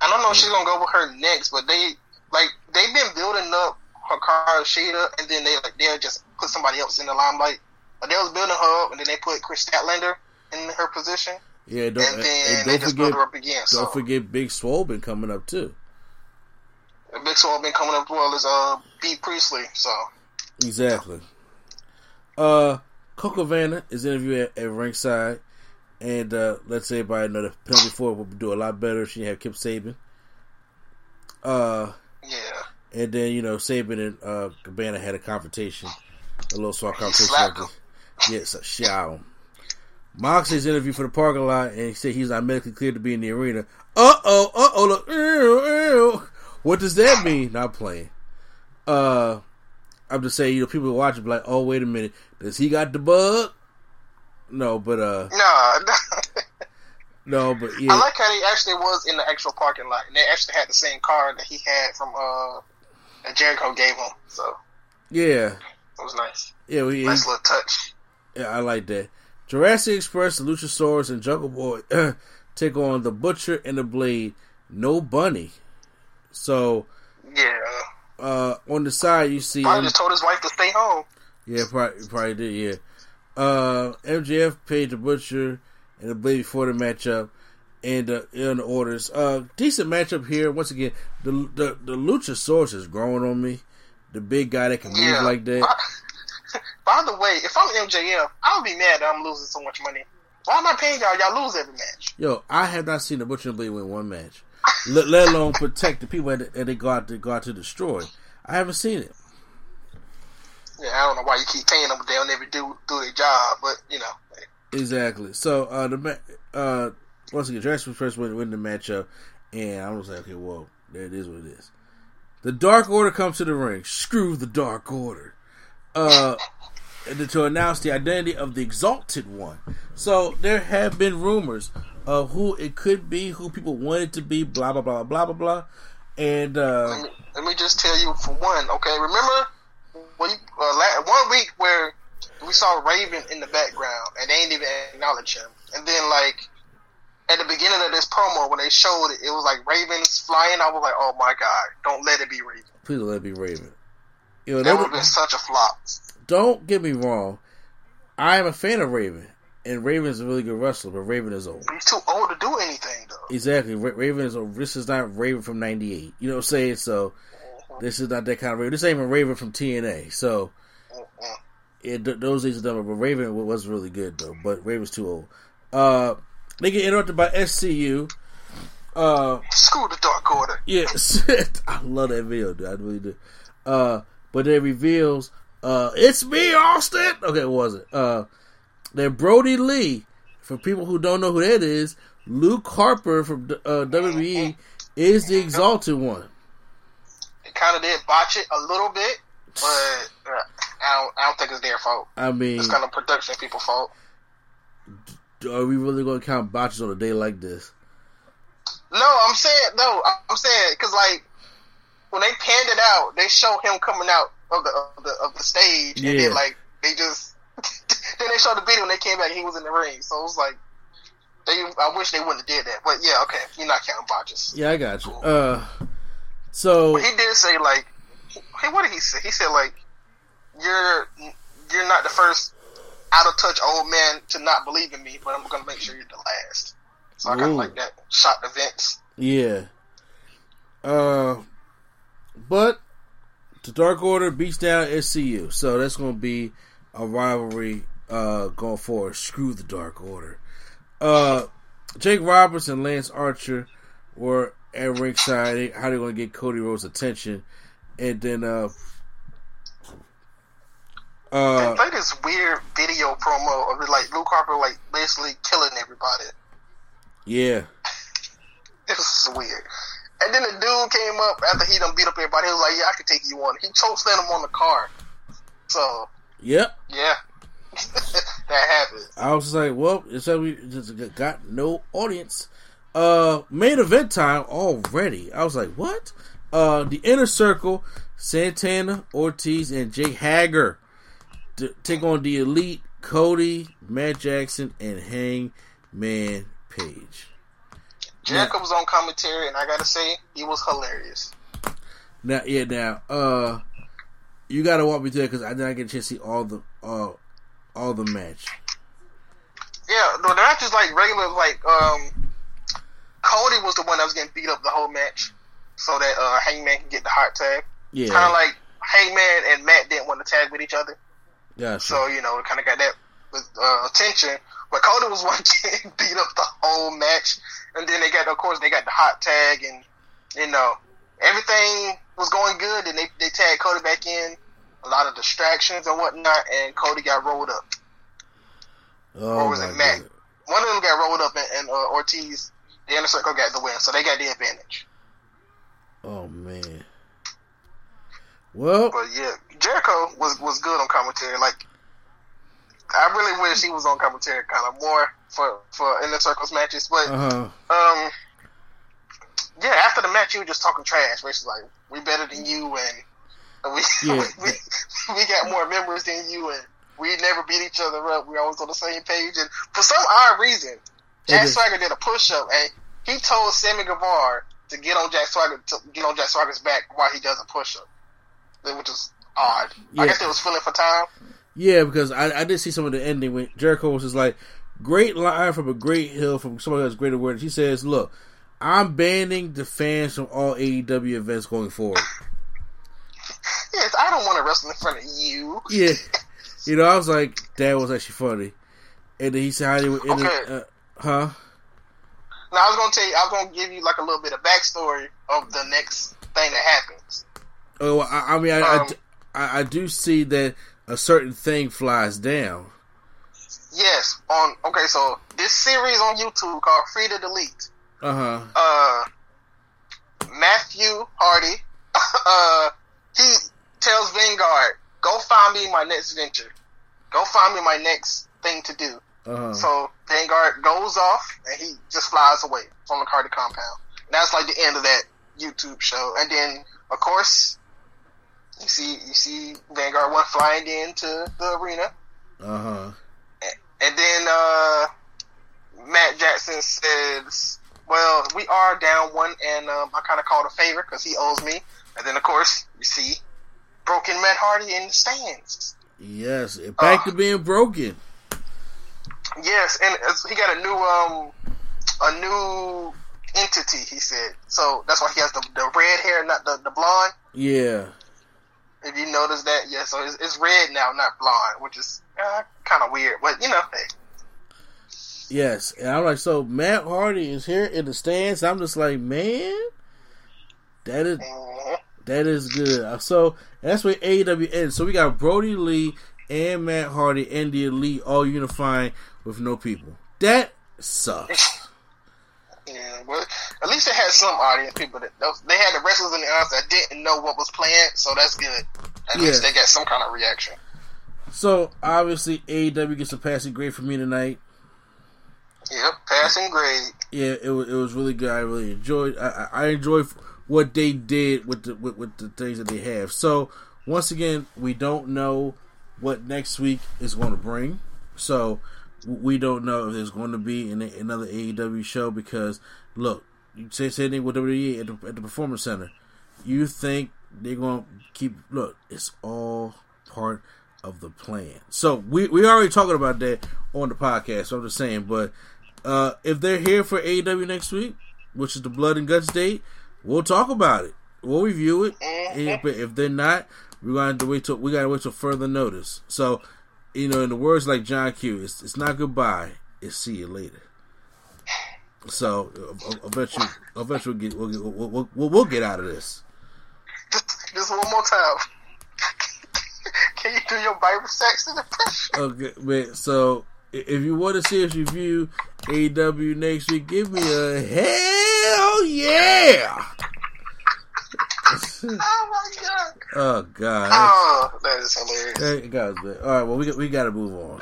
I don't know if she's gonna go with her next, but they like they've been building up Hikaru Shida, and then they like they'll just put somebody else in the limelight. But they was building her up, and then they put Kris Statlander in her position, Yeah, don't and and, then they don't just build forget her up again. Don't forget Big Swole been coming up too. the Big Swole been coming up as well as uh Bea Priestley. So Exactly. Uh, Colt Cabana is interviewed at, at ringside, and uh, let's say everybody know that Penelope Ford would do a lot better if she had Kip Sabian. Uh, yeah, and then you know Sabian and uh, Cabana had a confrontation, a little small confrontation. Like this. yes, a shout. Moxley's interview for the parking lot, and he said he's not medically cleared to be in the arena. Uh oh, uh oh, look, ew, ew. what does that mean? Not playing. Uh, I'm just saying, you know, people watching be like, oh, wait a minute, does he got the bug? No, but uh, Nah, no, but yeah, I like how he actually was in the actual parking lot, and they actually had the same car that he had from uh that Jericho gave him. So yeah, it was nice. yeah, we, Nice little touch. Yeah, I like that. Jurassic Express, the Luchasaurus, and Jungle Boy [clears throat] take on the Butcher and the Blade. No Bunny. So Yeah. uh, on the side, you see. Probably just told his wife to stay home. Yeah, probably, probably did. Yeah. Uh, MJF paid the Butcher and the Blade before the matchup, and uh, in the orders. Uh, decent matchup here. Once again, the the the Luchasaurus is growing on me. The big guy that can move Yeah. like that. By [laughs] the way, if I'm MJF, I would be mad that I'm losing so much money. Why am I paying y'all? Y'all lose every match. Yo, I have not seen the Butcher and Blade win one match, let, let alone protect the people that, that they go out to go out to destroy. I haven't seen it. Yeah, I don't know why you keep paying them, but they'll never do do their job. But you know, Exactly. So uh, the uh, once again, Jurassic first win, win the matchup, and I was like, okay, well, there it is. What it is. The Dark Order comes to the ring. Screw the Dark Order. Uh, to announce the identity of the Exalted One. So there have been rumors of who it could be, who people want it to be, blah blah blah blah blah blah. And uh, let me, let me just tell you for one, okay? Remember when you, uh, one week where we saw Raven in the background and they ain't even acknowledge him, and then like at the beginning of this promo when they showed it, it was like Ravens flying. I was like, oh my god, don't let it be Raven. please don't let it be Raven. You know, That would have been such a flop. don't get me wrong. I am a fan of Raven, and Raven is a really good wrestler, but Raven is old. He's too old to do anything though. Exactly. Ra- Raven is old. This is not Raven from '98. You know what I'm saying? So mm-hmm. this is not that kind of Raven. This ain't even Raven from TNA. So it, th- those days are done. But Raven was really good though. But Raven's too old. Uh, they get interrupted by SCU. Uh, Screw the Dark Order. Yes, [laughs] I love that video, dude. I really do. Uh, but it reveals, uh, it's me, Austin. Okay, it wasn't. Uh, that Brodie Lee. For people who don't know who that is, Luke Harper from uh, WWE is the Exalted One. They kind of did botch it a little bit, but uh, I don't. I don't think it's their fault. I mean, It's kind of production people fault. are we really going to count botches on a day like this? No, I'm saying no. I'm saying because like when they panned it out, they show him coming out of the of the, of the stage, and then like they just [laughs] then they showed the video when they came back. and He was in the ring, so it was like they. I wish they wouldn't have did that, but yeah, okay, you're not counting botches. Yeah, I got you. Uh, so But he did say like, hey, what did he say? He said like, you're you're not the first out of touch old man to not believe in me, but I'm gonna make sure you're the last. So I kind of like that shot the Vince. Yeah. Uh, but the Dark Order beats down SCU, so that's going to be a rivalry uh, going forward. Screw the Dark Order. Uh, Jake Roberts and Lance Archer were at ringside. How they're going to get Cody Rhodes' attention, and then uh, They uh, played this weird video promo of like Luke Harper like basically killing everybody. yeah, [laughs] It was weird. And then the dude came up after he done beat up everybody. He was like, "Yeah, I can take you on." He chokeslammed him on the car. So yep. yeah, [laughs] that happened. I was like, well, it's like we just got no audience. Uh, main event time already. I was like, what? Uh, the inner circle, Santana, Ortiz, and Jake Hager take on the elite Cody, Matt Jackson, and Hangman Page. Jericho was on commentary, and I gotta say, he was hilarious. Now, yeah, now, uh, you gotta walk me through it because I did not get a chance to see all the, uh, all the match. Yeah, no, they're not just like regular. Like, um, Cody was the one that was getting beat up the whole match, so that uh, Hangman can get the hot tag. Yeah, Kind of like Hangman and Matt didn't want to tag with each other, gotcha. so you know, it kind of got that with, uh, attention. But Cody was [laughs] one getting beat up the whole match, and then they got, of course, they got the hot tag, and you know, everything was going good. And they they tagged Cody back in, a lot of distractions and whatnot, and Cody got rolled up. Oh, or was it Matt? God. One of them got rolled up, and, and uh, Ortiz, the inner circle, got the win, so they got the advantage. Oh man. Well, But yeah, Jericho was was good on commentary. Like, I really wish he was on commentary kind of more for for inner circles matches. But uh huh. um, yeah, after the match, he was just talking trash. Basically, like we better than you, and we [laughs] Yeah. we, we got more members than you, and we never beat each other up. We always on the same page. And for some odd reason, Jack Swagger did a push up, and he told Sammy Guevara to get on Jack Swagger to get on Jack Swagger's back while he does a push up, which is odd. Yeah. I guess they was filling for time. Yeah, because I, I did see some of the ending when Jericho was just like, great line from a great hill from somebody who has great awareness. He says, Look, I'm banning the fans from all AEW events going forward. Yes, I don't want to wrestle in front of you. Yeah. [laughs] You know, I was like, that was actually funny. And then he said how they would end it, Okay. uh, huh? Now I was gonna tell you, I was gonna give you like a little bit of backstory of the next thing that happens. Oh, I, I mean, I, I Um, I, I do see that a certain thing flies down. Yes, on okay, so this series on YouTube called Free the Delete. Uh huh. Uh, Matthew Hardy, [laughs] uh, he tells Vanguard, "Go find me my next venture. Go find me my next thing to do." Uh huh. So Vanguard goes off and he just flies away from the Carter compound. And that's like the end of that YouTube show. And then, of course, you see you see Vanguard one flying into the arena, Uh huh. and then uh, Matt Jackson says, "Well, we are down one, and um, I kind of called a favor because he owes me." And then, of course, you see broken Matt Hardy in the stands. Yes, back Uh. to being broken. Yes, and he got a new um a new entity. He said so. That's why he has the the red hair, not the the blonde. Yeah. If you notice that, yeah. So it's, it's red now, not blonde, which is uh, kind of weird. But you know, hey, Yes, and I'm like, so Matt Hardy is here in the stands. I'm just like, man, that is mhm. that is good. Uh, So that's where AEW ends. So we got Brodie Lee and Matt Hardy and the Elite all unifying with no people. That sucks. [laughs] yeah. But at least they had some audience people that they had the wrestlers in the audience that didn't know what was planned. So that's good. At least they got some kind of reaction. So obviously AEW gets a passing grade for me tonight. Yep, passing grade. Yeah, it was it was really good. I really enjoyed. I, I I enjoyed what they did with the with, with the things that they have. So once again, we don't know what next week is going to bring. So we don't know if there's going to be an, another AEW show because look, you say same thing with WWE at the, at the Performance Center. You think they're going to keep? Look, it's all part of the plan. So we we already talking about that on the podcast. So I'm just saying, but uh, if they're here for AEW next week, which is the Blood and Guts date, we'll talk about it. We'll review it. But if they're not, we're going to have to wait till we got to wait till further notice. So, you know, in the words like John Q, it's, it's not goodbye. It's see you later. So uh, eventually, eventually we'll get we'll, get, we'll, we'll, we'll, get out of this. Just, just one more time. [laughs] Can you do your Bible Saxon impression? Okay, man. So if you want to see us review AEW next week, give me a hell yeah! Oh my god! Oh God. Oh, that is hilarious. Hey, guys, man. All right, well, we got, we got to move on.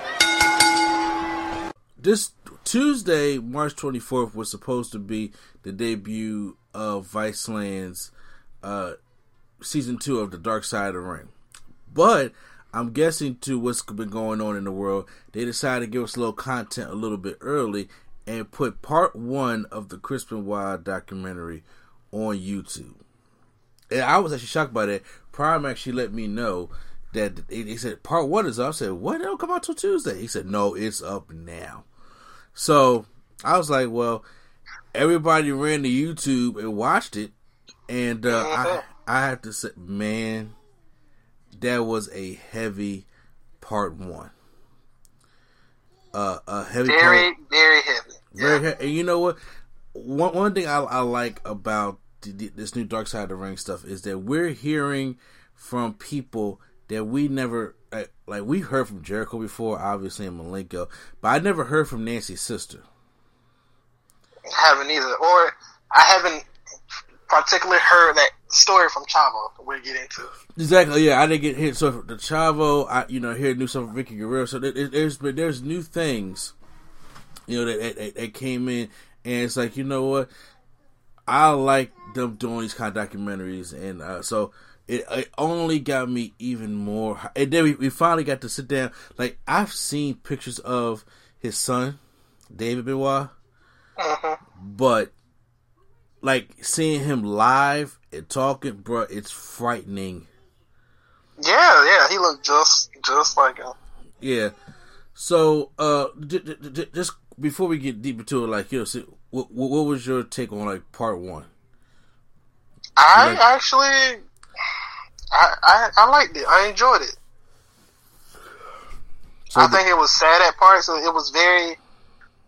This Tuesday, March 24th, was supposed to be the debut of Viceland's uh, season two of The Dark Side of the Ring. But I'm guessing to what's been going on in the world, they decided to give us a little content a little bit early and put part one of the Chris Benoit documentary on YouTube. I was actually shocked by that. Prime actually let me know that they said part one is up. I said, "What? It'll come out till Tuesday." He said, "No, it's up now." So I was like, "Well, everybody ran to YouTube and watched it, and uh, I I have to say, man, that was a heavy part one. Uh, a heavy part, Very, very heavy. very heavy. and you know what? One one thing I, I like about this new Dark Side of the Ring stuff is that we're hearing from people that we never like, like we heard from Jericho before, obviously in Malenko, but I never heard from Nancy's sister. I haven't either, or I haven't particularly heard that story from Chavo. We'll get into. Exactly. Yeah, I didn't get hit. So the Chavo, I you know hear new stuff from Vickie Guerrero. So there, there's but there's new things, you know that, that that came in, and it's like you know what, I like them doing these kind of documentaries, and uh, so it, it only got me even more. And then we, we finally got to sit down. Like I've seen pictures of his son, David Benoit, uh-huh. but like seeing him live and talking, bro, it's frightening. Yeah, yeah, he looked just just like him. Yeah. So, uh, j- j- j- just before we get deep into it, like you know, see, what, what was your take on like part one? I Like- actually, I, I I liked it. I enjoyed it. So I the- think it was sad at parts. so It was very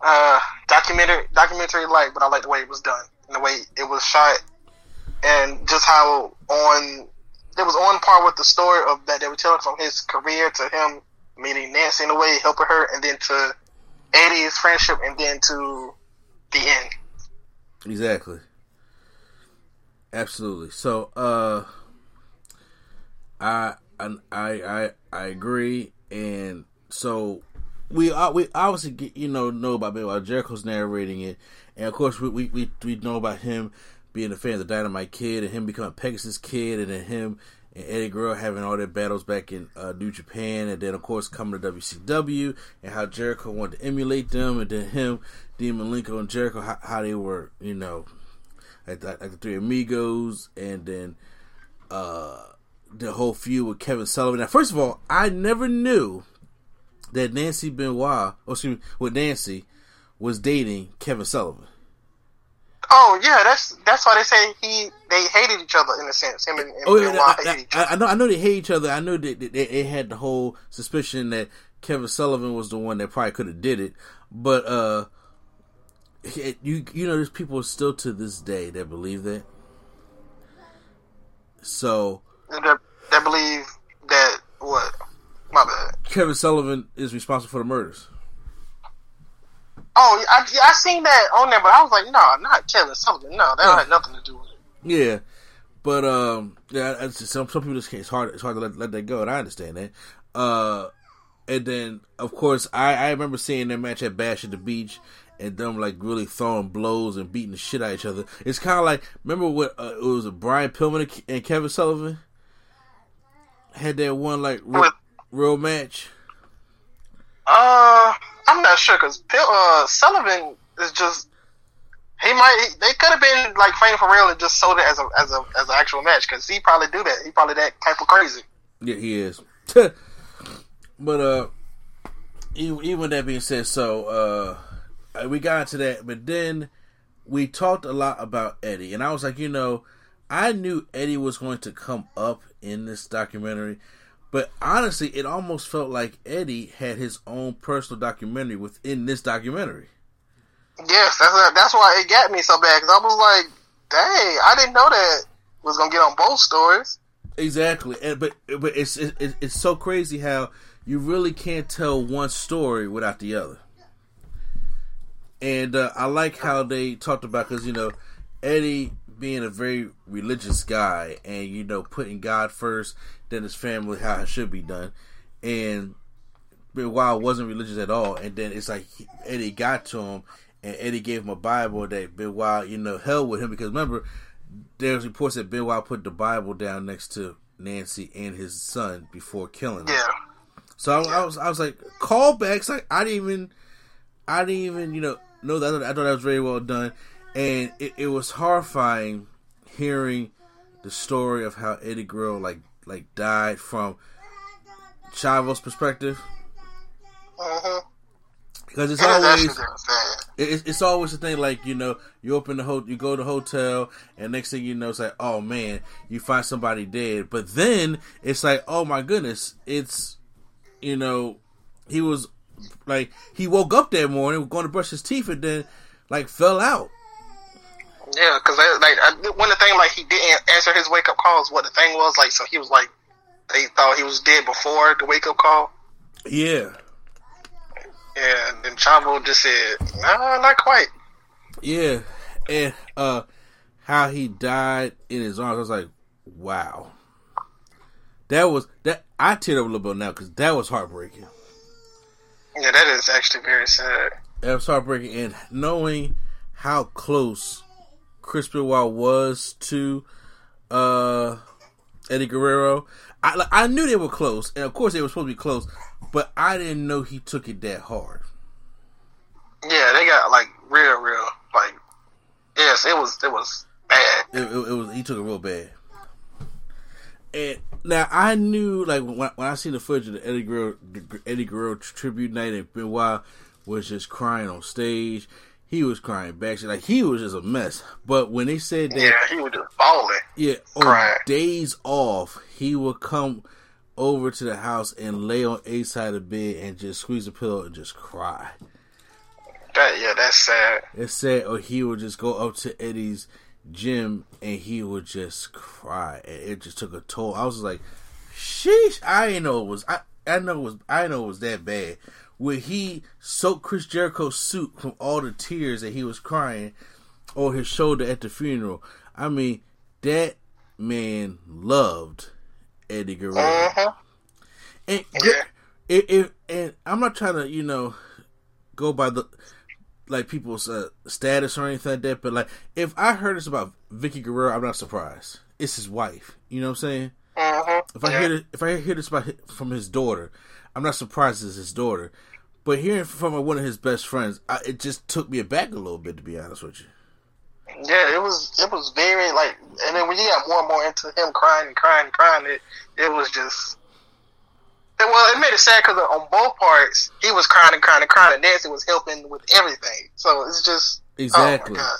uh, documentary documentary like, but I like the way it was done and the way it was shot, and just how on it was on par with the story of that they were telling from his career to him meeting Nancy in a way, helping her, and then to Eddie's friendship, and then to the end. Exactly. Absolutely. So, uh, I, I, I, I agree, and so we, uh, we obviously get, you know know about Bill Jericho's narrating it, and of course we, we, we, we know about him being a fan of the Dynamite Kid, and him becoming Pegasus Kid, and then him and Eddie Guerrero having all their battles back in uh, New Japan, and then of course coming to WCW, and how Jericho wanted to emulate them, and then him, Dean Malenko, and Jericho, how, how they were, you know, like the, like the Three Amigos, and then uh, the whole feud with Kevin Sullivan. Now, first of all, I never knew that Nancy Benoit, or excuse me, with Nancy, was dating Kevin Sullivan. Oh yeah, that's that's why they say he they hated each other in a sense. Him and, and Oh, yeah, Benoit I, hated each I, other. I know. I know they hate each other. I know that they, they, they had the whole suspicion that Kevin Sullivan was the one that probably could have did it. But uh, it- you you know, there's people still to this day that believe that. So that believe that what? My bad. Kevin Sullivan is responsible for the murders. Oh, I, I seen that on there, but I was like, no, not Kevin Sullivan. No, that had nothing to do with it. Yeah, but um, yeah, some some people just can't. It's hard. It's hard to let, let that go, and I understand that. Uh, and then of course I I remember seeing their match at Bash at the Beach, and them like really throwing blows and beating the shit out of each other. It's kind of like remember what uh, it was Brian Pillman and Kevin Sullivan had that one like real, real match. Uh, I'm not sure because uh, Sullivan is just he might they could have been like fighting for real and just sold it as a as a as an actual match because he probably do that. He probably that type of crazy. Yeah, he is. [laughs] but uh, even, even that being said, so uh, Uh, we got into that, but then we talked a lot about Eddie, and I was like, you know, I knew Eddie was going to come up in this documentary, but honestly, it almost felt like Eddie had his own personal documentary within this documentary. Yes, that's that's why it got me so bad because I was like, dang, I didn't know that was gonna get on both stories. Exactly, and but but it's it's it's so crazy how you really can't tell one story without the other. And uh, I like how they talked about because you know Eddie being a very religious guy and you know putting God first, then his family how it should be done, and Benoit wasn't religious at all, and then it's like he- Eddie got to him, and Eddie gave him a Bible that Benoit, you know, held with him because remember there's reports that Benoit put the Bible down next to Nancy and his son before killing him. Yeah, So I, I was I was like callbacks. Like I didn't even I didn't even you know know that I thought that was very well done, and it, it was horrifying hearing the story of how Eddie Guerrero like like died from Chavo's perspective uh-huh. because it's always actually very sad. it- it's, it's always the thing like you know you open the hotel you go to the hotel and next thing you know it's like oh man you find somebody dead but then it's like oh my goodness it's you know he was like he woke up that morning was going to brush his teeth and then like fell out Yeah, because like I, one of the things like he didn't answer his wake up calls. What the thing was like, so he was like they thought he was dead before the wake up call. Yeah. And then Chavo just said, "Nah, not quite." Yeah, and uh, how he died in his arms, I was like, wow. That was that. I teared up a little bit now because that was heartbreaking. Yeah, that is actually very sad. That was heartbreaking, and knowing how close Chris Benoit was to uh, Eddie Guerrero, I I knew they were close, and of course they were supposed to be close, but I didn't know he took it that hard. Yeah, they got like real, real like. Yes, it was. It was bad. It, it, it was. He took it real bad. And now I knew, like when, when I seen the footage of the Eddie Guerrero, Eddie Guerrero tribute night, and Benoit was just crying on stage. He was crying back, like he was just a mess. But when they said that, yeah, he was just bawling. Yeah, on crying. days off, he would come over to the house and lay on a side of the bed and just squeeze the pillow and just cry. That yeah, that's sad. It's sad. Or he would just go up to Eddie's gym and he would just cry, and it just took a toll. I was like, "Sheesh!" I didn't know it was. I I know it was. I know it was that bad. Where he soaked Chris Jericho's suit from all the tears that he was crying on his shoulder at the funeral. I mean, that man loved Eddie Guerrero. Uh-huh. And yeah. if, if and I'm not trying to, you know, go by the like people's uh, status or anything like that, but like if I heard this about Vickie Guerrero, I'm not surprised. It's his wife. You know what I'm saying? Uh-huh. If I yeah. hear this, if I hear this about from his daughter, I'm not surprised it's his daughter. But hearing from one of his best friends, I, it just took me aback a little bit, to be honest with you. Yeah, it was it was very like, and then when you got more and more into him crying and crying and crying, it it was just well, it made it sad because on both parts he was crying and crying and crying, and Nancy was helping with everything. So it's just oh exactly. Oh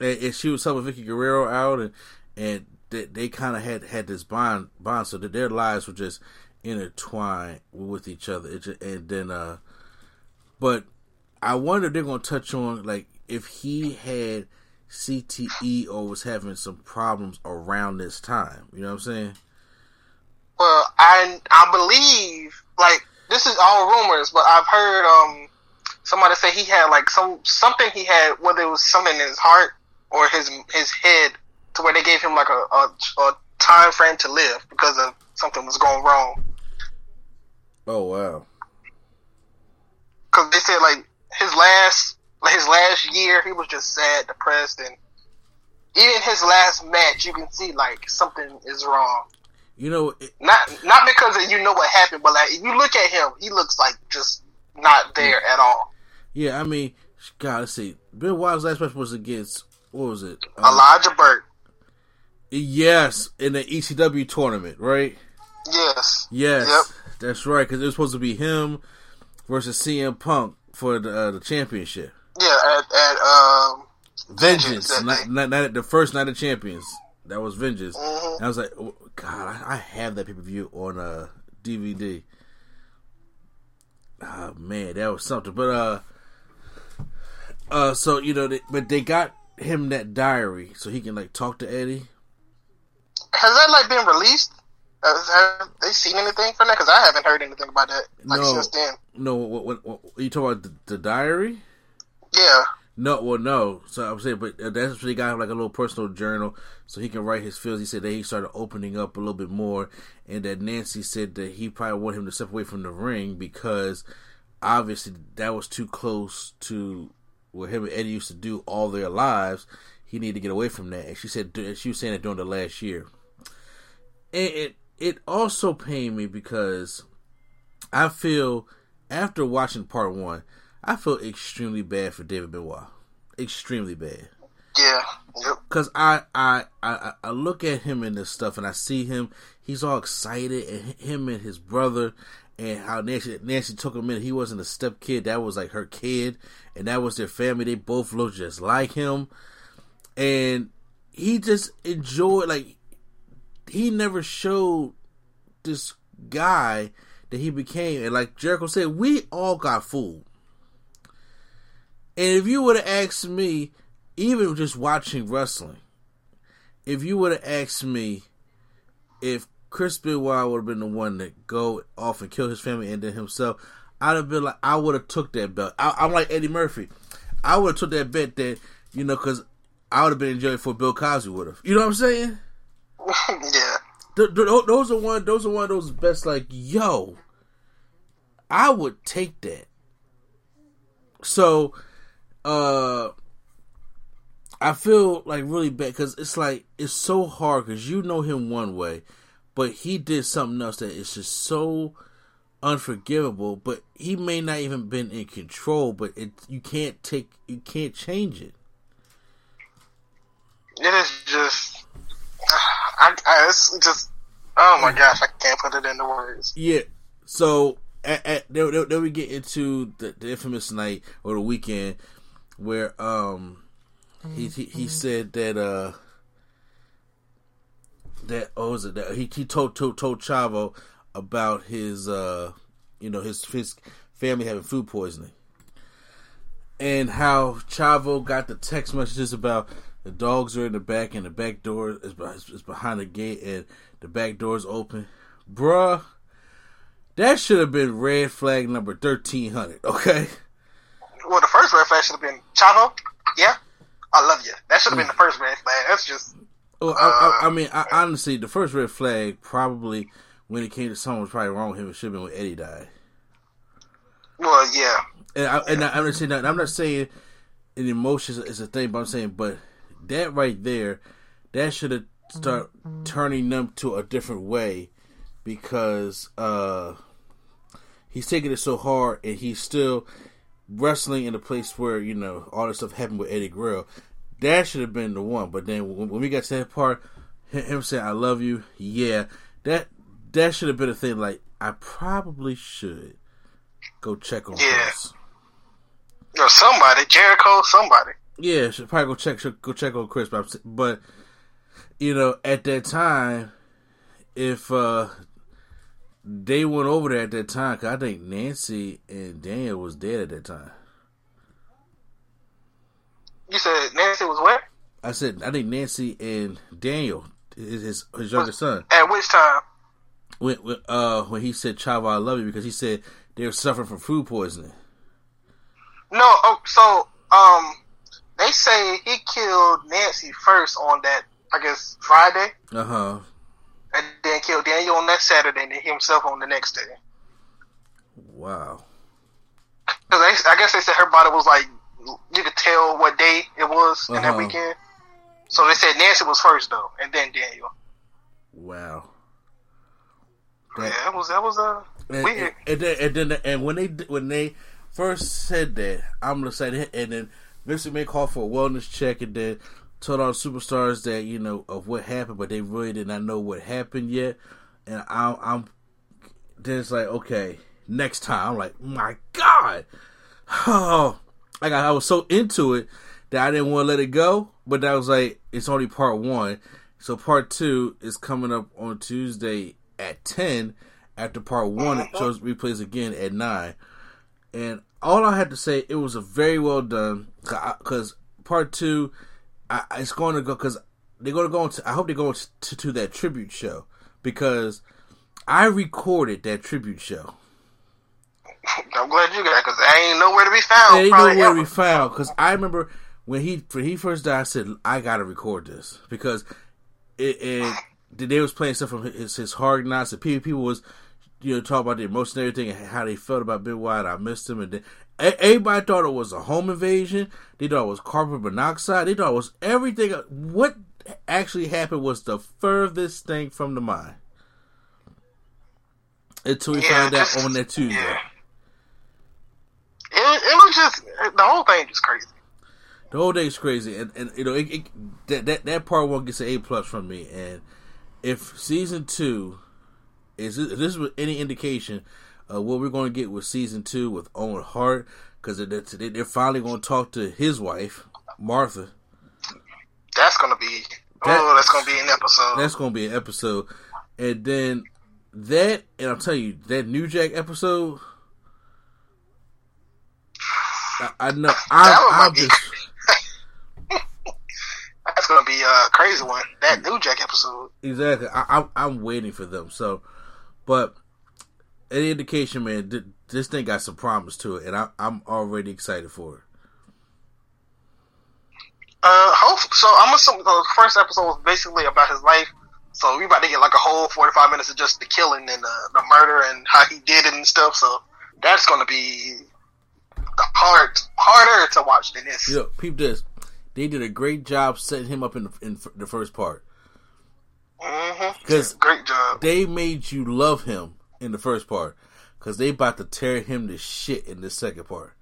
and, and, she was helping Vickie Guerrero out, and and they, they kind of had had this bond bond, so that their lives were just intertwined with each other. Just, and then, uh but I wonder if they're gonna touch on like if he had CTE or was having some problems around this time. You know what I'm saying? Well, I I believe like this is all rumors, but I've heard um somebody say he had like some something he had whether it was something in his heart or his his head to where they gave him like a a, a time frame to live because of something was going wrong. Oh wow! Because they said like his last his last year he was just sad, depressed, and even his last match you can see like something is wrong. You know, it, not not because of you know what happened, but like if you look at him, he looks like just not there yeah. at all. Yeah, I mean, God, let's see. Benoit's last match was against what was it? Uh, Elijah Burke. Yes, in the ECW tournament, right? Yes. Yes, yep. that's right. Because it was supposed to be him versus CM Punk for the uh, the championship. Yeah, at, at um, Vengeance, Vengeance not, not, not, at the first night of champions. That was Vengeance. Mm-hmm. I was like, oh, God, I, I, have that pay per view on uh, DVD. Oh ah, man, that was something. But uh, uh, so you know, they, but they got him that diary so he can like talk to Eddie. Has that like been released? have they seen anything from that? Because I haven't heard anything about that like no, since then. No, what, what, what, you talking about the, the diary? Yeah. No, well, no. So I'm saying, but uh, that's what he got like a little personal journal, so he can write his feels. He said that he started opening up a little bit more, and that Nancy said that he probably wanted him to step away from the ring because obviously that was too close to what him and Eddie used to do all their lives. He needed to get away from that, and she said she was saying that during the last year. And it it also pained me because I feel after watching part one I feel extremely bad for David Benoit. Extremely bad. Yeah. Yep. Cause I, I I I look at him in this stuff and I see him. He's all excited and him and his brother and how Nancy Nancy took him in. He wasn't a step kid. That was like her kid, and that was their family. They both looked just like him, and he just enjoyed like he never showed this guy that he became. And like Jericho said, we all got fooled. And if you would have asked me, even just watching wrestling, if you would have asked me if Chris Benoit would have been the one that go off and kill his family and then himself, I'd have been like, I would have took that belt. I, am like Eddie Murphy. I would have took that bet that you know because I would have been in jail for Bill Cosby would have. You know what I'm saying? [laughs] yeah. Th- th- those are one. Those are one of those best. Like, yo, I would take that. So, uh, I feel like really bad because it's like it's so hard because you know him one way, but he did something else that is just so unforgivable. But he may not even been in control, but it you can't take you can't change it. It is just, I, I it's just, oh my gosh, I can't put it into words. Yeah. So at, at we get into the, the infamous night or the weekend where um he he, he said that uh that oh was it? That he he told told told Chavo about his uh you know his his family having food poisoning. And how Chavo got the text messages about the dogs are in the back and the back door is, is behind the gate and the back door is open. Bruh that should have been red flag number 1300 okay well the first red flag should have been Chavo yeah I love you. That should have been the first red flag. That's just. Well, uh, I, I, I, mean, I, honestly, the first red flag probably when it came to someone was probably wrong with him. It should have been when Eddie died. Well, yeah. And, I, am not saying that. I'm not saying an emotion is a thing, but I'm saying, but that right there, that should have start turning them to a different way because uh he's taking it so hard and he's still wrestling in a place where you know all this stuff happened with Eddie Guerrero. That should have been the one. But then when, we got to that part, him saying "I love you," yeah, that that should have been a thing. Like I probably should go check on yeah. Chris. Or somebody, Jericho, somebody. Yeah, should probably go check should go check on Chris. But, but you know, at that time, if uh they went over there at that time because I think Nancy and Daniel was dead at that time. You said Nancy was where? I said I think Nancy and Daniel, his his, his younger son. At which time? When, when uh when he said "Chavo, I love you" because he said they were suffering from food poisoning. No, oh, so um, they say he killed Nancy first on that I guess Friday. Uh huh and then killed Daniel on that Saturday, and then himself on the next day. Wow. Because I guess they said her body was like you could tell what day it was uh-huh. in that uh-huh. weekend. So they said Nancy was first though, and then Daniel. Wow. That, yeah, that was that was uh and, weird. And, and, then, and then and when they when they first said that, I'm gonna say that, and then Vince may called for a wellness check, and then told all the superstars that you know of what happened, but they really did not know what happened yet. And I, I'm then it's like okay, next time. I'm like, my God, oh, like I, I was so into it that I didn't want to let it go. But that was like it's only part one, so part two is coming up on Tuesday at ten. After part one, it shows replays again at nine. And all I had to say, it was a very well done because part two I, it's going to go because they're going to go into. I hope they go to, to that tribute show because I recorded that tribute show. [laughs] I'm glad you got because I ain't nowhere to be found. ain't nowhere to be found because I remember when he when he first died. I said I got to record this because it, it they was playing stuff from his, his hard knocks and people people was you know talk about the emotion and everything and how they felt about Bill White. I missed him and then Everybody thought it was a home invasion. They thought it was carbon monoxide. They thought it was everything. What actually happened was the furthest thing from the mind. Until we yeah, found out on that Tuesday. Yeah. It, it was just the whole thing is crazy. The whole thing's crazy, and and you know it, it, that that that part one gets an A plus from me. And if season two is if this was any indication uh, what we're going to get with season two with Owen Hart because they're, they're finally going to talk to his wife Martha. That's going to be that, oh, that's going to be an episode. That's going to be an episode, and then that, and I'll tell you that New Jack episode. I, I know. I, I'm just. [laughs] that's going to be be a crazy one. That New Jack episode. Exactly. I, I'm I'm waiting for them. So, but any indication, man, th- this thing got some promise to it, and I, I'm already excited for it. Uh, hope, so I'm assuming the first episode was basically about his life. So we about to get like a whole 45 minutes of just the killing and uh, the murder and how he did it and stuff. So that's going to be hard, harder to watch than this. Yeah, peep this. They did a great job setting him up in the, in the first part. Mm-hmm. great job. They made you love him in the first part because they about to tear him to shit in the second part.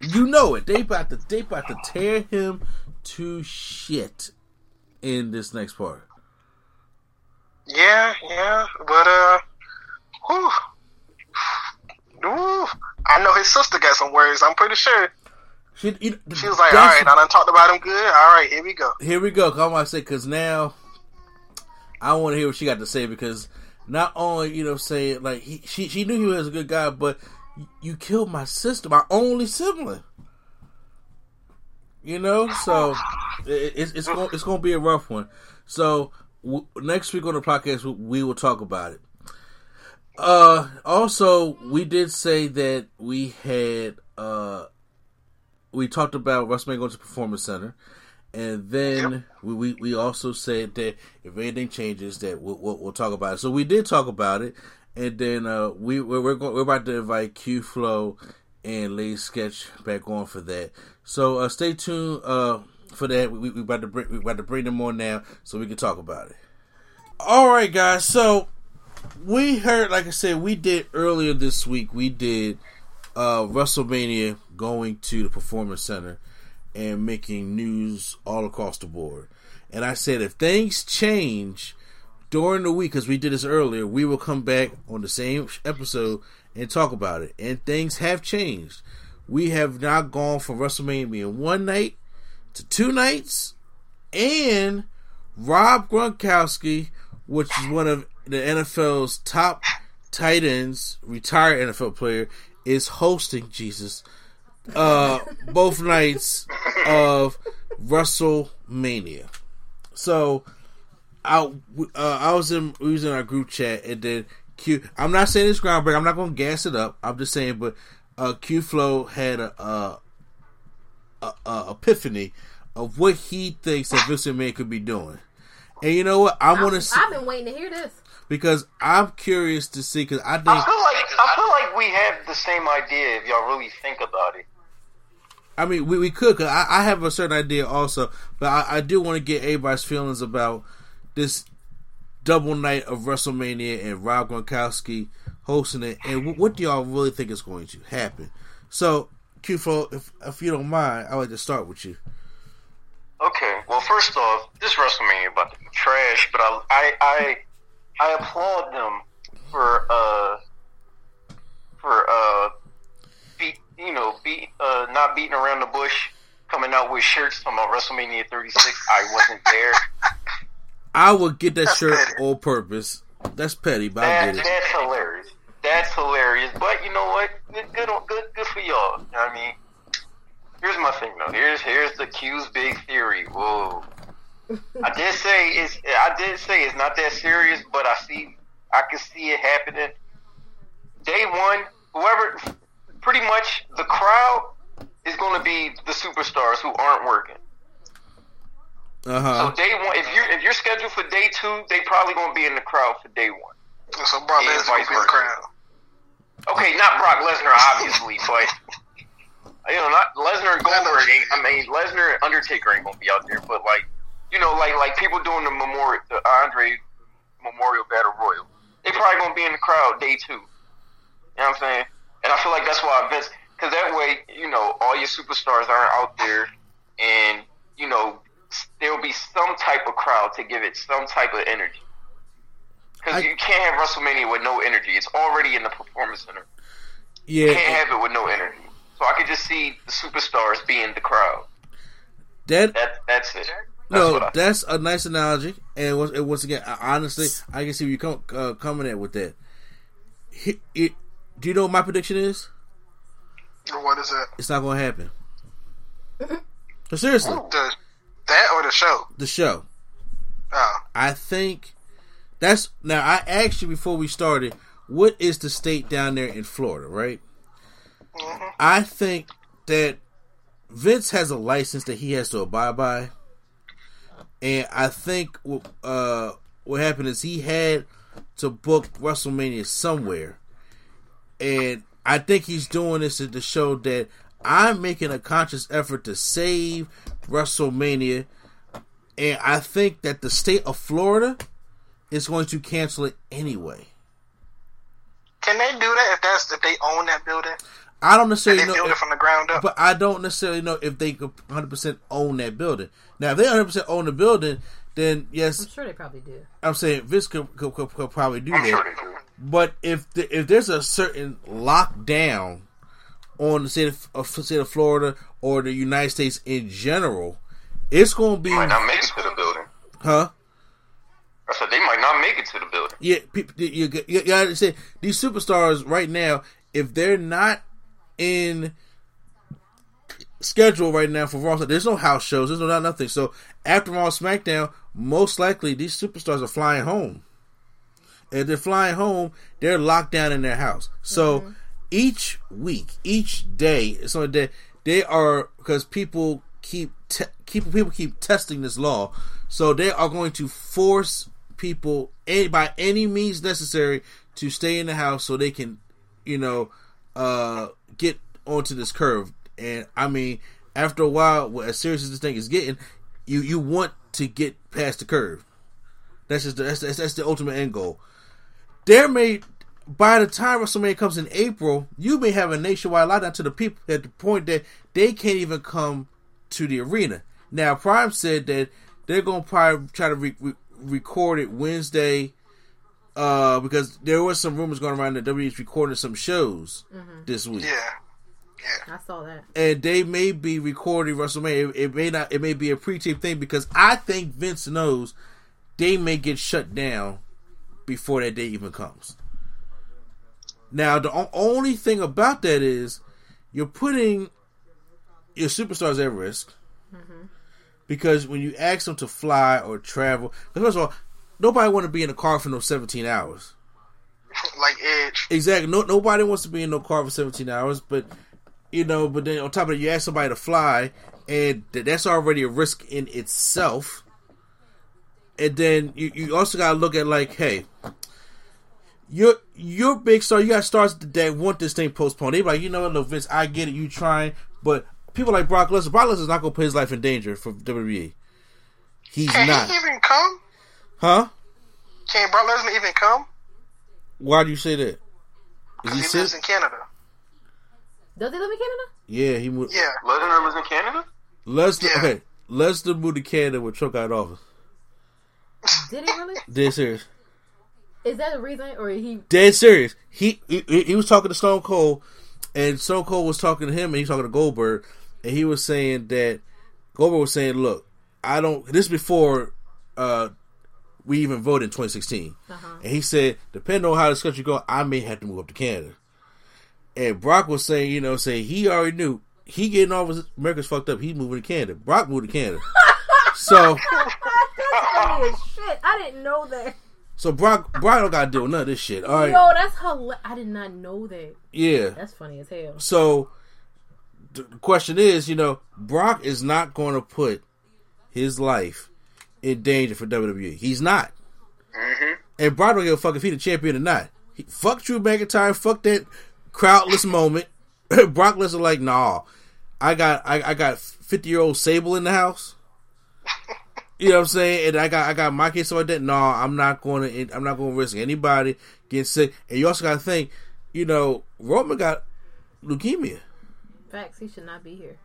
you know it. They about to they about to tear him to shit in this next part. Yeah, yeah, but uh, whew, whew, I know his sister got some words. I'm pretty sure. She, you, she was like, "All right, I done talked about him good. All right, here we go. Here we go." Come on, say because now I want to hear what she got to say because not only you know saying like he, she she knew he was a good guy, but you killed my sister, my only sibling. You know, so it, it's it's going it's going to be a rough one. So w- next week on the podcast, we will talk about it. Uh, also, we did say that we had uh, we talked about WrestleMania going to Performance Center, and then yep. we, we, also said that if anything changes, that we'll, we'll, we'll, talk about it. So we did talk about it, and then uh, we we're we're, going, we're about to invite Q Flow and Lay Sketch back on for that. So uh, stay tuned uh, for that. We, we about to bring we about to bring them on now so we can talk about it. All right, guys. So we heard, like I said, we did earlier this week. We did uh, WrestleMania going to the Performance Center and making news all across the board. And I said, if things change during the week, because we did this earlier, we will come back on the same episode and talk about it. And things have changed we have now gone from WrestleMania one night to two nights, and Rob Gronkowski, which is one of the NFL's top tight ends, retired NFL player, is hosting Jesus uh, both nights of WrestleMania. So I uh, I was in we was in our group chat and then Q. I'm not saying it's groundbreaking. I'm not going to gas it up. I'm just saying, but uh, Q Flow had a, a, a, a, epiphany of what he thinks that Vince McMahon could be doing. And you know what? I want to see. I've been waiting to hear this because I'm curious to see. Because I think I feel like I feel like we have the same idea if y'all really think about it. I mean, we, we could. I, I have a certain idea also, but I, I do want to get everybody's feelings about this double night of WrestleMania and Rob Gronkowski hosting it, and what do y'all really think is going to happen? So, Q4, if if you don't mind, I'd like to start with you. Okay. Well, first off, this WrestleMania about to be trash, but I I I, I applaud them for uh for uh you know beat uh not beating around the bush, coming out with shirts from WrestleMania 36. I wasn't there. [laughs] I would get that That's shirt petty. on purpose. That's petty, but that, I get it. That's hilarious. That's hilarious. But you know what? Good, good, good, good for y'all. You know I mean? Here's my thing though. Here's here's the Q's big theory. Whoa. I did say it's I did say it's not that serious, but I see I can see it happening. Day one, whoever pretty much the crowd is gonna be the superstars who aren't working. Uh-huh. So day one, if you're if you're scheduled for day two, they probably gonna be in the crowd for day one. So Brock Lesnar be in the crowd. Okay, not Brock Lesnar, obviously, [laughs] but you know, not Lesnar and Goldberg. Ain't, I mean, Lesnar and Undertaker ain't gonna be out there, but like, you know, like like people doing the memorial, the Andre Memorial Battle Royal. They probably gonna be in the crowd day two. You know what I'm saying? And I feel like that's why Vince, because that way, you know, all your superstars aren't out there, and you know, there will be some type of crowd to give it some type of energy. Because you can't have WrestleMania with no energy. It's already in the Performance Center. Yeah, you can't have it with no energy. So I could just see the superstars being the crowd. That, that that's it. That's no, that's a nice analogy. And once, and once again, honestly, I can see where you come uh, coming at with that. It, it, do you know what my prediction is? What is it? It's not going to happen. But seriously, That or the show? The show. Oh. I think that's now. I asked you before we started, what is the state down there in Florida, right? I think that Vince has a license that he has to abide by, and I think uh, what happened is he had to book WrestleMania somewhere, and I think he's doing this to show that I'm making a conscious effort to save WrestleMania, and I think that the state of Florida is going to cancel it anyway. Can they do that if that's if they own that building? I don't necessarily Can they know, build it from the ground up. but I don't necessarily know if they 100 percent own that building. Now, if they 100 percent own the building, then yes, I'm sure they probably do. I'm saying Vince could, could, could, could probably do I'm that. sure they do. But if the, if there's a certain lockdown on the state of, uh, of state of Florida or the United States in general, it's going to be Might not make it to the building. huh? I said they might not make it to the building. Yeah, people, you, you, you gotta say these superstars right now, if they're not in schedule right now for Raw, there's no house shows, there's no not nothing. So after Raw SmackDown, most likely these superstars are flying home. If they're flying home, they're locked down in their house. So each week, each day, so that they are because people keep te- keep people keep testing this law, so they are going to force people any, by any means necessary to stay in the house so they can, you know, uh, get onto this curve. And I mean, after a while, as serious as this thing is getting, you you want to get past the curve. That's just the, that's, that's that's the ultimate end goal. There may by the time WrestleMania comes in April, you may have a nationwide lockdown to the people at the point that they can't even come to the arena. Now, Prime said that they're going to probably try to re- re- record it Wednesday uh, because there was some rumors going around that WWE's recording some shows this week. Yeah. I saw that. And they may be recording WrestleMania. It, it may not. It may be a pre-tape thing because I think Vince knows they may get shut down before that day even comes. Now, the o- only thing about that is you're putting your superstars at risk mm-hmm. because when you ask them to fly or travel, first of all, nobody want to be in a car for no 17 hours. [laughs] like Edge. Exactly. No, nobody wants to be in no car for 17 hours, but you know, but then on top of it, you ask somebody to fly, and th- that's already a risk in itself. And then you, you also got to look at like, hey, you're you're big star. You got stars that want this thing postponed. They like, you know what, look, Vince, I get it, you trying, but people like Brock Lesnar, Brock Lesnar's not gonna put his life in danger for WWE. He's Can not, he even come? huh? Can Brock Lesnar even come? Why do you say that? Is Because he he, sick? lives in Canada. Does he live in Canada? Yeah, he moved. Yeah. Lesnar was in Canada. Lesnar, Yeah. okay, Lesnar moved to Canada when Trump got in office. Did he really? Dead serious. Is that the reason, or he? Dead serious. He, he he was talking to Stone Cold, and Stone Cold was talking to him, and he was talking to Goldberg, and he was saying that Goldberg was saying, "Look, I don't." This is before uh, we even voted in 2016, and he said, "Depending on how this country go, I may have to move up to Canada." And Brock was saying, you know, say he already knew he getting all of his America's fucked up. He's moving to Canada. Brock moved to Canada, [laughs] so That's funny as shit. I didn't know that. so Brock Brock don't got to deal with none of this shit. All right, Yo, that's hilarious. I did not know that. yeah. That's funny as hell. So the question is, you know, Brock is not going to put his life in danger for WWE. He's not. Mm-hmm. And Brock don't give a fuck if he the champion or not. He, fuck Drew McIntyre. Fuck that crowdless moment. [clears throat] Brock Lesnar like, nah. I got I, I got fifty year old Sable in the house. [laughs] You know what I'm saying? And I got I got my kids so like that. No, I'm not going to. I'm not going to risk anybody getting sick. And you also got to think, you know, Roman got leukemia. Facts. He should not be here.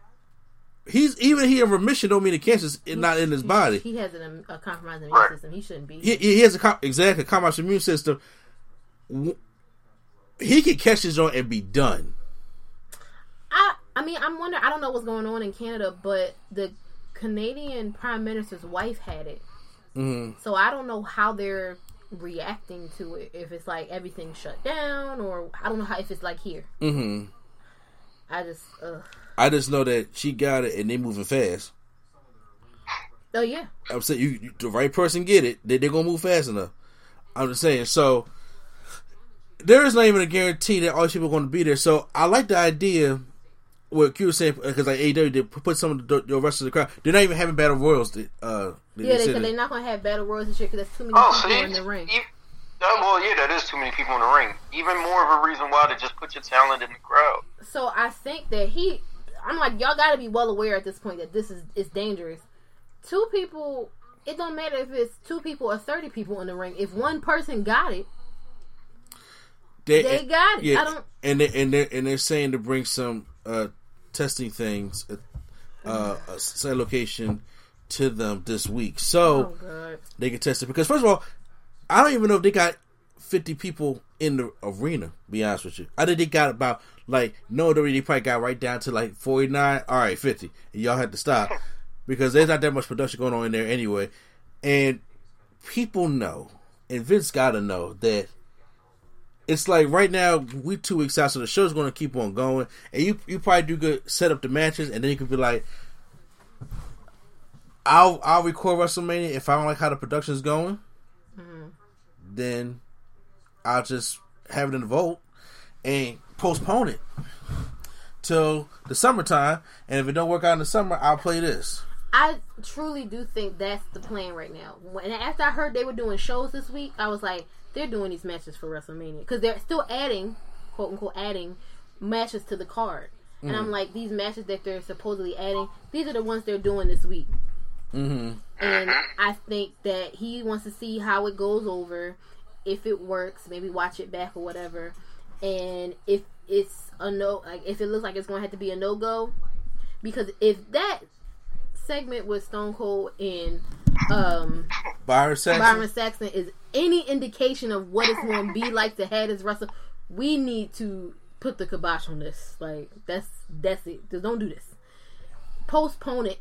He's even he in remission. Don't mean the cancer's not in his He- body. He has an, a compromised immune system. He shouldn't be. He, Here. he has a com- exactly compromised immune system. He could catch his own and be done. I I mean, I'm wondering. I don't know what's going on in Canada, but the Canadian Prime Minister's wife had it. Mhm. So I don't know how they're reacting to it. If it's like everything shut down, or I don't know how if it's like here. hmm I just ugh. I just know that she got it and they moving fast. Oh yeah. I'm saying you, you the right person get it, they they're gonna move fast enough. I'm just saying. So there is not even a guarantee that all these people are going to be there. So I like the idea. What Q was saying because like AEW did put some of the, the rest of the crowd. They're not even having battle royals. Uh, Yeah, they said they're not gonna have battle royals this year because there's too many Oh, people see, in the ring. e- uh, well, yeah, that is too many people in the ring. Even more of a reason why to just put your talent in the crowd. So I think that he, I'm like, y'all got to be well aware at this point that this is is dangerous. Two people, it don't matter if it's two people or thirty people in the ring. If one person got it, they got it. Yeah, I don't. and they, and they're and they're saying to bring some uh, testing things, uh, uh, a site location to them this week, so Oh they can test it. Because first of all, I don't even know if they got fifty people in the arena. Be honest with you, I think they got about like no, they probably got right down to like forty nine. All right, fifty, and y'all had to stop [laughs] because there's not that much production going on in there anyway, and people know, and Vince got to know that it's like right now we two weeks out, so the show's going to keep on going, and you you probably do good set up the matches, and then you could be like, I'll I'll record WrestleMania if I don't like how the production's going, mm-hmm. then I'll just have it in the vote and postpone it till the summertime, and if it don't work out in the summer, I'll play this. I truly do think that's the plan right now. When after I heard they were doing shows this week, I was like, they're doing these matches for WrestleMania because they're still adding, quote unquote, adding matches to the card. And Mm. I'm like, these matches that they're supposedly adding, these are the ones they're doing this week. Mm-hmm. And I think that he wants to see how it goes over, if it works, maybe watch it back or whatever. And if it's a no, like if it looks like it's going to have to be a no go, because if that segment with Stone Cold and um, Byron Saxton. Byron Saxton is any indication of what it's going to be like to have this wrestle, we need to put the kibosh on this. Like that's that's it. Just don't do this. Postpone it.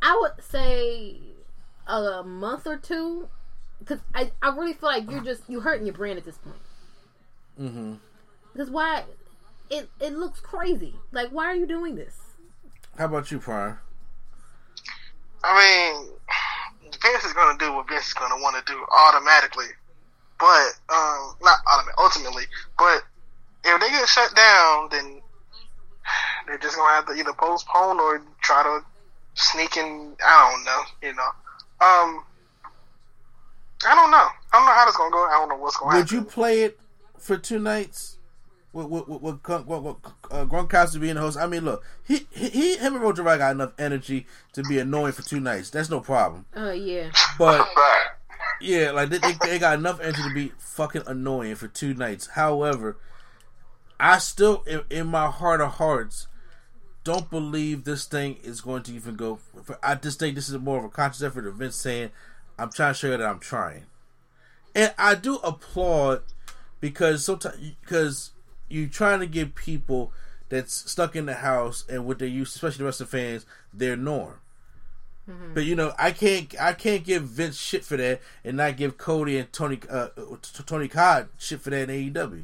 I would say a month or two, because I I really feel like you're just you're hurting your brand at this point. Mm-hmm. Because why? It it looks crazy. Like why are you doing this? How about you, Pryor? I mean, Vince is going to do what Vince is going to want to do automatically, but um, not automatically, ultimately. But if they get shut down, then they're just going to have to either postpone or try to sneak in. I don't know, you know. Um, I don't know. I don't know how this going to go. I don't know what's going to Would you play it for two nights? With with with, with, Gun- with, with uh, Gronkowski being the host, I mean, look, he he, he him and Roger Rabbit got enough energy to be annoying for two nights. That's no problem. Oh yeah. But yeah, like they, they, they got enough energy to be fucking annoying for two nights. However, I still, in, in my heart of hearts, don't believe this thing is going to even go. For, I just think this is more of a conscious effort of Vince saying, "I'm trying to show you that I'm trying," and I do applaud because sometimes because you trying to give people that's stuck in the house and what they use, especially the rest of the fans, their norm. But you know, I can't I can't give Vince shit for that and not give Cody and Tony uh, Tony Khan shit for that in AEW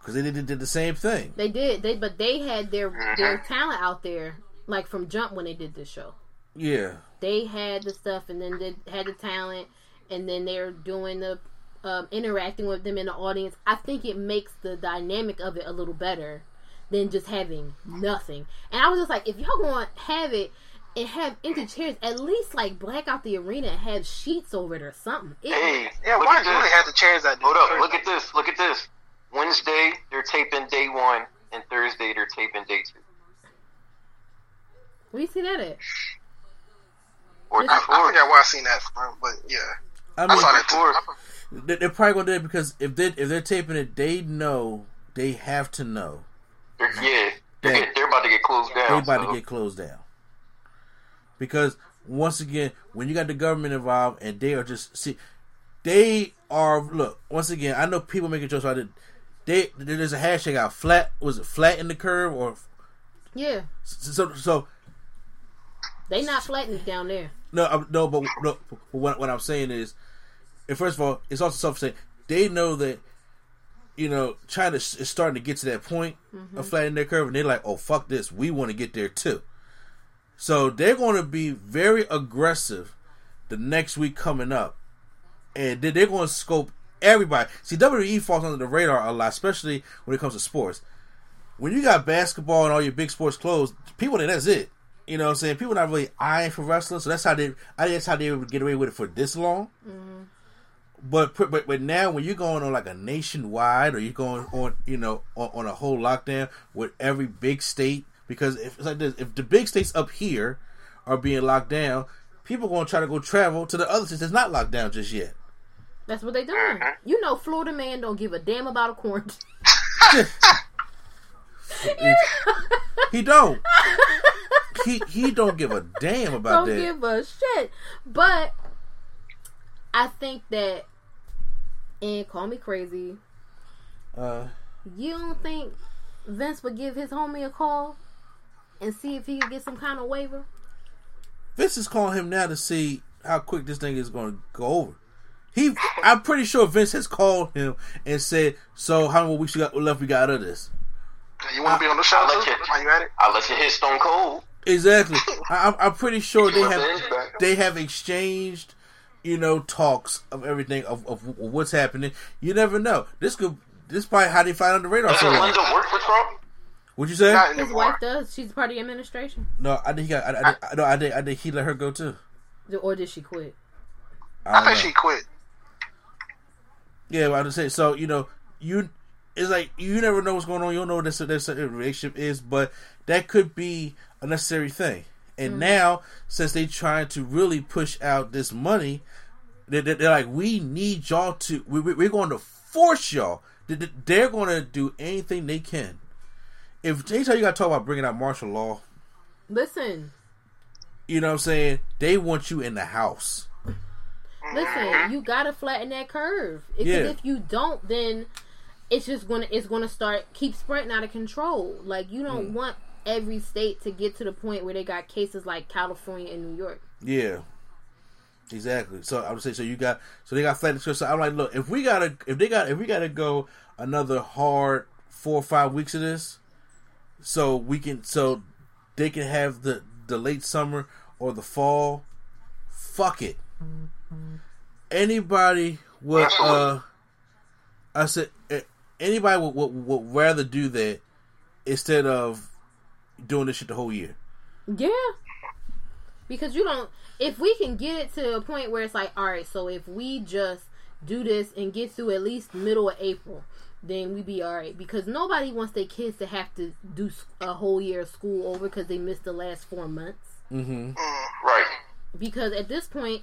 because they did, did the same thing. They did. They but they had their their talent out there like from jump when they did this show. Yeah, They had the stuff and then they had the talent and then they're doing the um, interacting with them in the audience. I think it makes the dynamic of it a little better than just having nothing. And I was just like, if y'all going to have it and have empty chairs, at least like black out the arena and have sheets over it or something. It- Hey, Yeah, look why at do they this. have the chairs out there? Hold up, look at this, look at this. Wednesday, they're taping day one, and Thursday, they're taping day two. Where you see that at? Or I, day I four. forgot where I seen that from, but yeah, I I, mean, saw that too. Fourth. they- they're probably gonna do it because if they if they're taping it, they know they have to know They're, yeah, they're, get- they're about to get closed down. They're about so- to get closed down because once again, when you got the government involved and they are just see, they are look once again. I know people making jokes about it. They there's a hashtag out flat was it flat in the curve or Yeah, so so they not flattening down there. No, no, but no, what, what I'm saying is, and first of all, it's also self saying they know that you know China is starting to get to that point of mm-hmm. flattening their curve, and they're like, "Oh fuck this, we want to get there too." So they're going to be very aggressive the next week coming up, and they- they're going to scope everybody. See, WWE falls under the radar a lot, especially when it comes to sports. When you got basketball and all your big sports closed, people think that's it. You know what I'm saying? People not really eyeing for wrestling, so that's how they. I think that's how they would get away with it for this long. Mm-hmm. But, but but now when you're going on like a nationwide or you're going on you know on, on a whole lockdown with every big state because if it's like this, if the big states up here are being locked down, people are going to try to go travel to the other states that's not locked down just yet. That's what they doing. Uh-huh. You know, Florida man don't give a damn about a quarantine. [laughs] He don't. he he don't give a damn about don't that. give a shit. But I think that, and call me crazy, uh, you don't think Vince would give his homie a call and see if he could get some kind of waiver? Vince is calling him now to see how quick this thing is going to go over. He, I'm pretty sure Vince has called him and said, "So how many weeks we got left? We got out of this." You want to be on the show I'll let you- you at it? I'll let you hit Stone Cold. Exactly. I, I'm, I'm pretty sure they have they have exchanged, you know, talks of everything of, of what's happening. You never know. This could this probably how they find on the radar. So Doesn't long. Linda work for Trump? What'd you say? His wife does. She's part of the administration. No, I think he got. I, I, I, no, I think I think he let her go too. Or did she quit? I, I think know. she quit. Yeah, well, I was say so. You know, you it's like you never know what's going on. You don't know what this this relationship is, but that could be a necessary thing. And now, since they trying to really push out this money, they, they- they're like, we need y'all to. We, we, we're going to force y'all. They- they- They're going to do anything they can. If anytime you got to talk about bringing out martial law, Listen, you know what I'm saying? They want you in the house. listen. You gotta flatten that curve. If, Yeah. if you don't, then it's just gonna it's gonna start keep spreading out of control. Like you don't Hmm. want every state to get to the point where they got cases like California and New York. Yeah. Exactly. So I would say so you got so they got flat. So I'm like, look, if we gotta if they got if we gotta go another hard four or five weeks of this, so we can so they can have the the late summer or the fall. Fuck it. Anybody would uh I said eh, anybody would, would would rather do that instead of doing this shit the whole year. Yeah. Because you don't if we can get it to a point where it's like, all right, so if we just do this and get through at least middle of April, then we be all right. Because nobody wants their kids to have to do a whole year of school over because they missed the last four months. Mm-hmm. Right. Because at this point,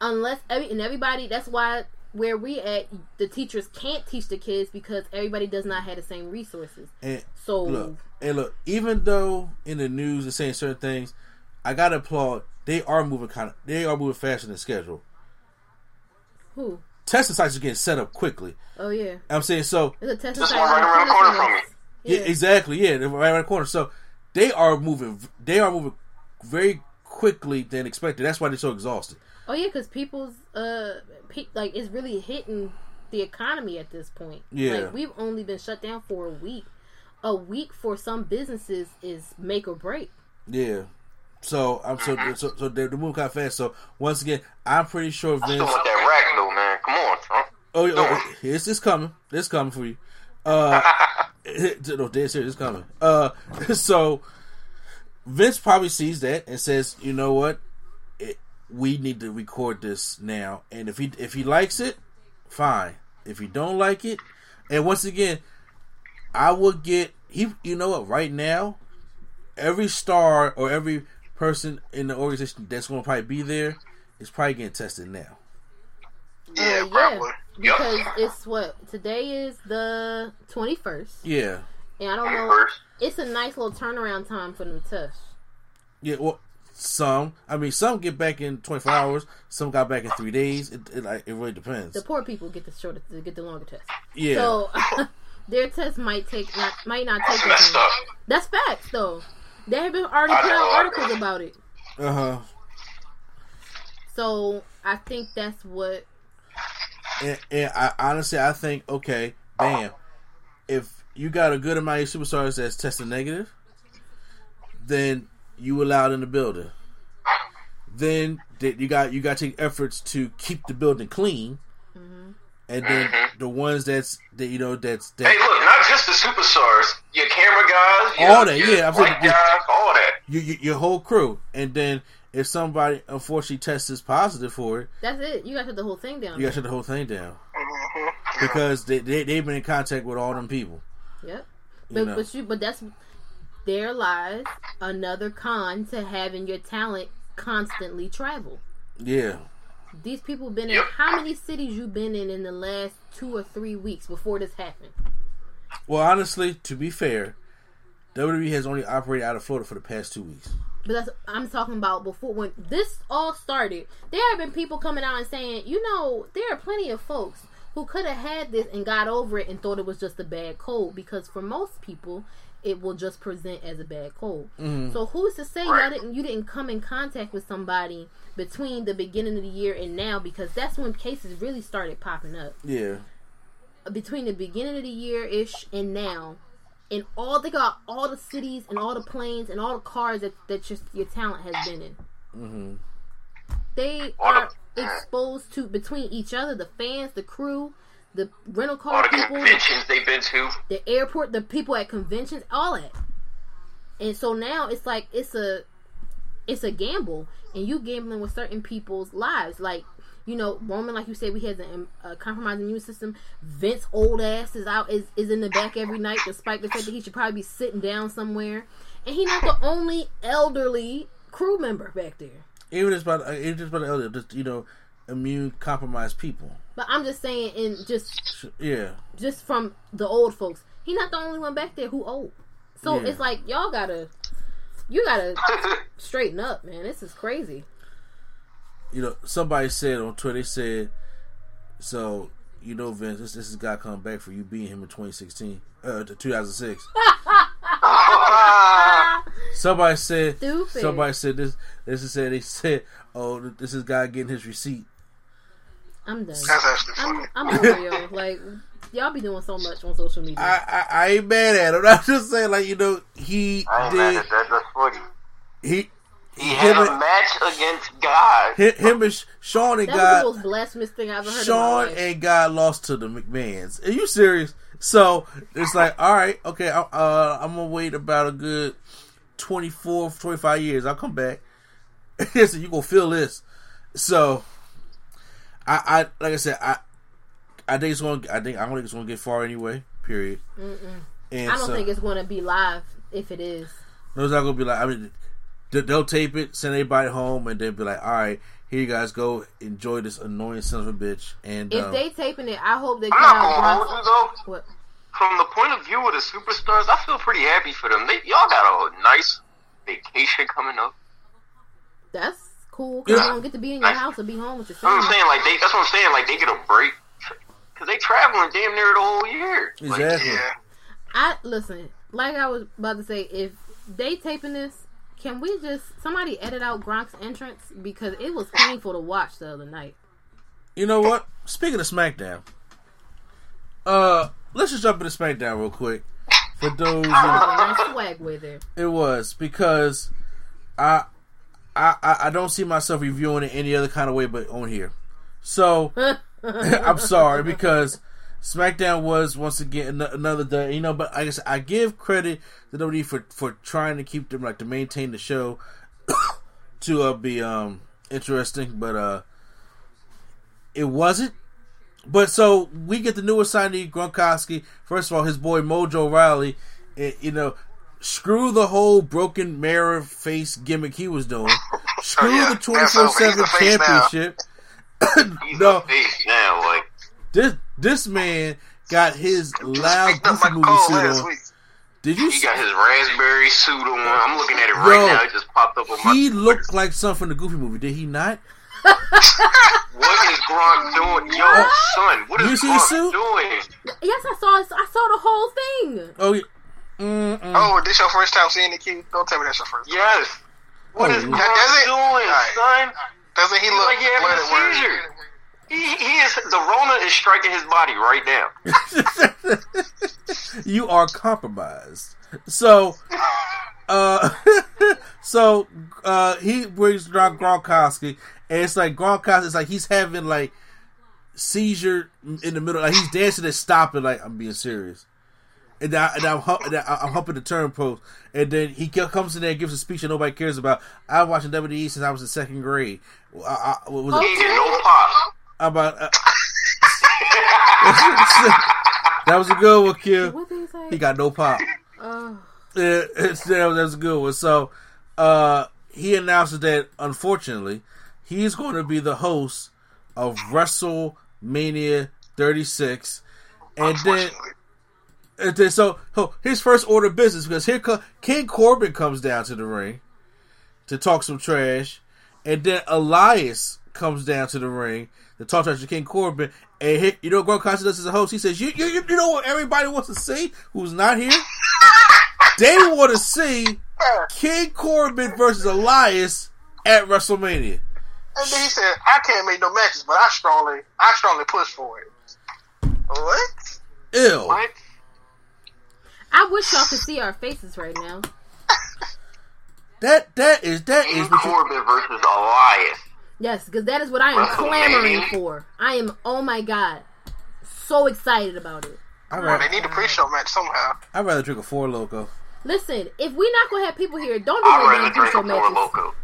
unless every and everybody, that's why where we at, the teachers can't teach the kids because everybody does not have the same resources. And So look, and look, even though in the news they're saying certain things, I gotta applaud. They are moving kind of. They are moving faster than schedule. who? Testing sites are getting set up quickly. Oh yeah, I'm saying so. there's a test This site right around the corner from me. Yeah, exactly. Yeah, they're right around the corner. So they are moving. They are moving very quickly than expected. That's why they're so exhausted. Oh yeah, because people's uh, pe- like it's really hitting the economy at this point. Yeah. like we've only been shut down for a week. A week for some businesses is make or break. Yeah. So I'm so so, so they're, they're moving kind of fast. So once again, I'm pretty sure Still Vince. want that rack though, man. Come on, Trump. Oh, yeah, oh it's it's coming. It's coming for you. Uh, [laughs] [laughs] no, dead serious. It's coming. Uh, [laughs] so Vince probably sees that and says, "You know what? It, we need to record this now. And if he if he likes it, fine. If he don't like it, and once again, I would get he. You know what? Right now, every star or every person in the organization that's going to probably be there is probably getting tested now. Yeah, Uh, probably. because it's what today is the twenty first, Yeah. and I don't know. First. It's a nice little turnaround time for them tests. Yeah, well, some. I mean, some get back in 24 hours. Some got back in three days. It, it, like, it really depends. The poor people get the shorter, get the longer test. Yeah. So [laughs] their test might take not might not take. That's as messed long. up. That's facts though. They have been already I put out articles about it. Uh huh. So I think that's what. And, and I honestly, I think, okay, damn. If you got a good amount of superstars that's tested negative, then you allowed in the building. Then th- you got you got to take efforts to keep the building clean, mm-hmm. and then mm-hmm. the ones that's that you know that's that Hey, look, not just the superstars, your camera guys, your, All that, your yeah, I'm saying light guys, all that. you, you, your whole crew, and then if somebody unfortunately tests positive for it, That's it. You got to shut the whole thing down. you got to shut the whole thing down mm-hmm. because they, they they've been in contact with all them people. Yep. You But know. but you but that's there lies another con to having your talent constantly travel. Yeah, These people been in how many cities you been in in the last two or three weeks before this happened? Well, honestly, to be fair, WWE has only operated out of Florida for the past two weeks. But that's I'm talking about before when this all started. There have been people coming out and saying, you know, there are plenty of folks who could have had this and got over it and thought it was just a bad cold because for most people it will just present as a bad cold. Mhm. So who's to say y'all didn't you didn't come in contact with somebody between the beginning of the year and now because that's when cases really started popping up. Yeah, Between the beginning of the year ish and now, and all they got all the cities and all the planes and all the cars that that your, your talent has been in. hmm They are exposed to between each other, the fans, the crew, the rental All car the people, conventions they've been to. the airport, the people at conventions, all that. And so now it's like it's a it's a gamble, and you gambling with certain people's lives. Like you know, Roman, like you said, we had a, a compromised immune system. Vince old ass is out is, is in the back every night, despite the fact that he should probably be sitting down somewhere. And he's not the only elderly crew member back there. even just about even just about the other, just you know, immune compromised people. But I'm just saying, in just Yeah, just from the old folks, he's not the only one back there who old. So Yeah. it's like y'all gotta, you gotta [laughs] straighten up, man. This is crazy. you know, somebody said on Twitter, they said, so you know, Vince, this this is God coming back for you beating him in 2016, uh, 2006. [laughs] Somebody said, Stupid. somebody said this. This is said they said, oh, this is God getting his receipt. I'm done. That's actually funny. I'm, I'm over yo. [laughs] Like y'all be doing so much on social media. I, I, I ain't mad at him. [laughs] I'm just saying, like you know, he I ain't did. mad at that. That's funny. He He had a and- match against God. him, him and Sh- Sean and that God. was the most blasphemous thing I've ever heard. in my Sean life. and God lost to the McMahons. Are you serious? So it's like, all right, okay, I, uh, I'm gonna wait about a good 24, 25 years. I'll come back. [laughs] so you gonna feel this. So I, I like I said, I, I think it's gonna. I think I don't think it's gonna get far anyway. Period. Mm-mm. And I don't so- think it's going to be live. If it is, No, it's not gonna be like. I mean, they- they'll tape it, send everybody home, and then be like, "All right, here you guys go, enjoy this annoying son of a bitch." And if um, they taping it, I hope they I'm not gonna hold you though. What? From the point of view of the superstars, I feel pretty happy for them. They, y'all got a nice vacation coming up. That's cool because Yeah. you don't get to be in your house or be home with your That's what I'm saying. Like they, that's what I'm saying. Like they get a break because they traveling damn near the whole year. Like, Exactly. Yeah. I listen, like I was about to say, if they taping this, can we just somebody edit out Gronk's entrance because it was painful to watch the other night. You know what? Speaking of SmackDown, uh, let's just jump into SmackDown real quick. For those, There was a nice swag with it. it was because I, I, I I don't see myself reviewing it any other kind of way but on here. So [laughs] I'm sorry because SmackDown was once again another day, you know. But I guess I give credit to WWE for for trying to keep them like to maintain the show [coughs] to uh, be um interesting, but uh it wasn't. But so we get the newest signee Gronkowski. First of all, his boy Mojo Rawley. It, you know, screw the whole broken mirror face gimmick he was doing. [laughs] Oh, screw yeah. the twenty That's four over. He's seven the face now. championship. [coughs] no, now. Like this this man got his loud goofy movie suit on. week. Did you he see? got his raspberry suit on. I'm looking at it right Yo, now. It just popped up on my. He looked like something from the Goofy movie. Did he not? [laughs] What is Gronk doing? Yo, son, what You see Gronk suit? doing? Yes, I saw. I saw the whole thing. Oh, yeah. Mm-mm. Oh, this your first time seeing the kid? Don't tell me that's your first. time. Yes. What Oh, is Lord. Gronk Does it? doing, Alright. son? Doesn't he He's look like he having a seizure. He, he is the Rona is striking his body right now. [laughs] you are compromised. So Uh, [laughs] so uh, he brings Gron- Gronkowski, and it's like Gronkowski. It's like he's having like seizure in the middle. Like he's dancing and stopping. Like I'm being serious. And, I, and I'm, hump, and I- I'm humping the turn post, and then he comes in there and gives a speech that nobody cares about. I've watching WWE since I was in second grade. I, I, what was He it? ain't no pop. about uh, [laughs] that was a good one, Q. What did he say? He got no pop. Oh. Yeah, it's, [laughs] that, was, that was a good one. So uh, he announces that unfortunately he's going to be the host of WrestleMania 36, and then. So oh, his first order of business because here co- King Corbin comes down to the ring to talk some trash, and then Elias comes down to the ring to talk trash to King Corbin. And he, you know what Gronkowski does as a host? He says, "You you you know what everybody wants to see? Who's not here? [laughs] they want to see King Corbin versus Elias at WrestleMania." And then he said, "I can't make no matches, but I strongly, I strongly push for it." What? Ew. What? I wish y'all could see our faces right now. That that is that King is what you, Corbin versus Elias. Yes, because that is what I am clamoring for. I am, oh my god, so excited about it. I They need a pre-show match somehow. I'd rather drink a Four Loko. Listen, if we're not gonna have people here, don't do I'd rather drink pre-show a Four. Loco.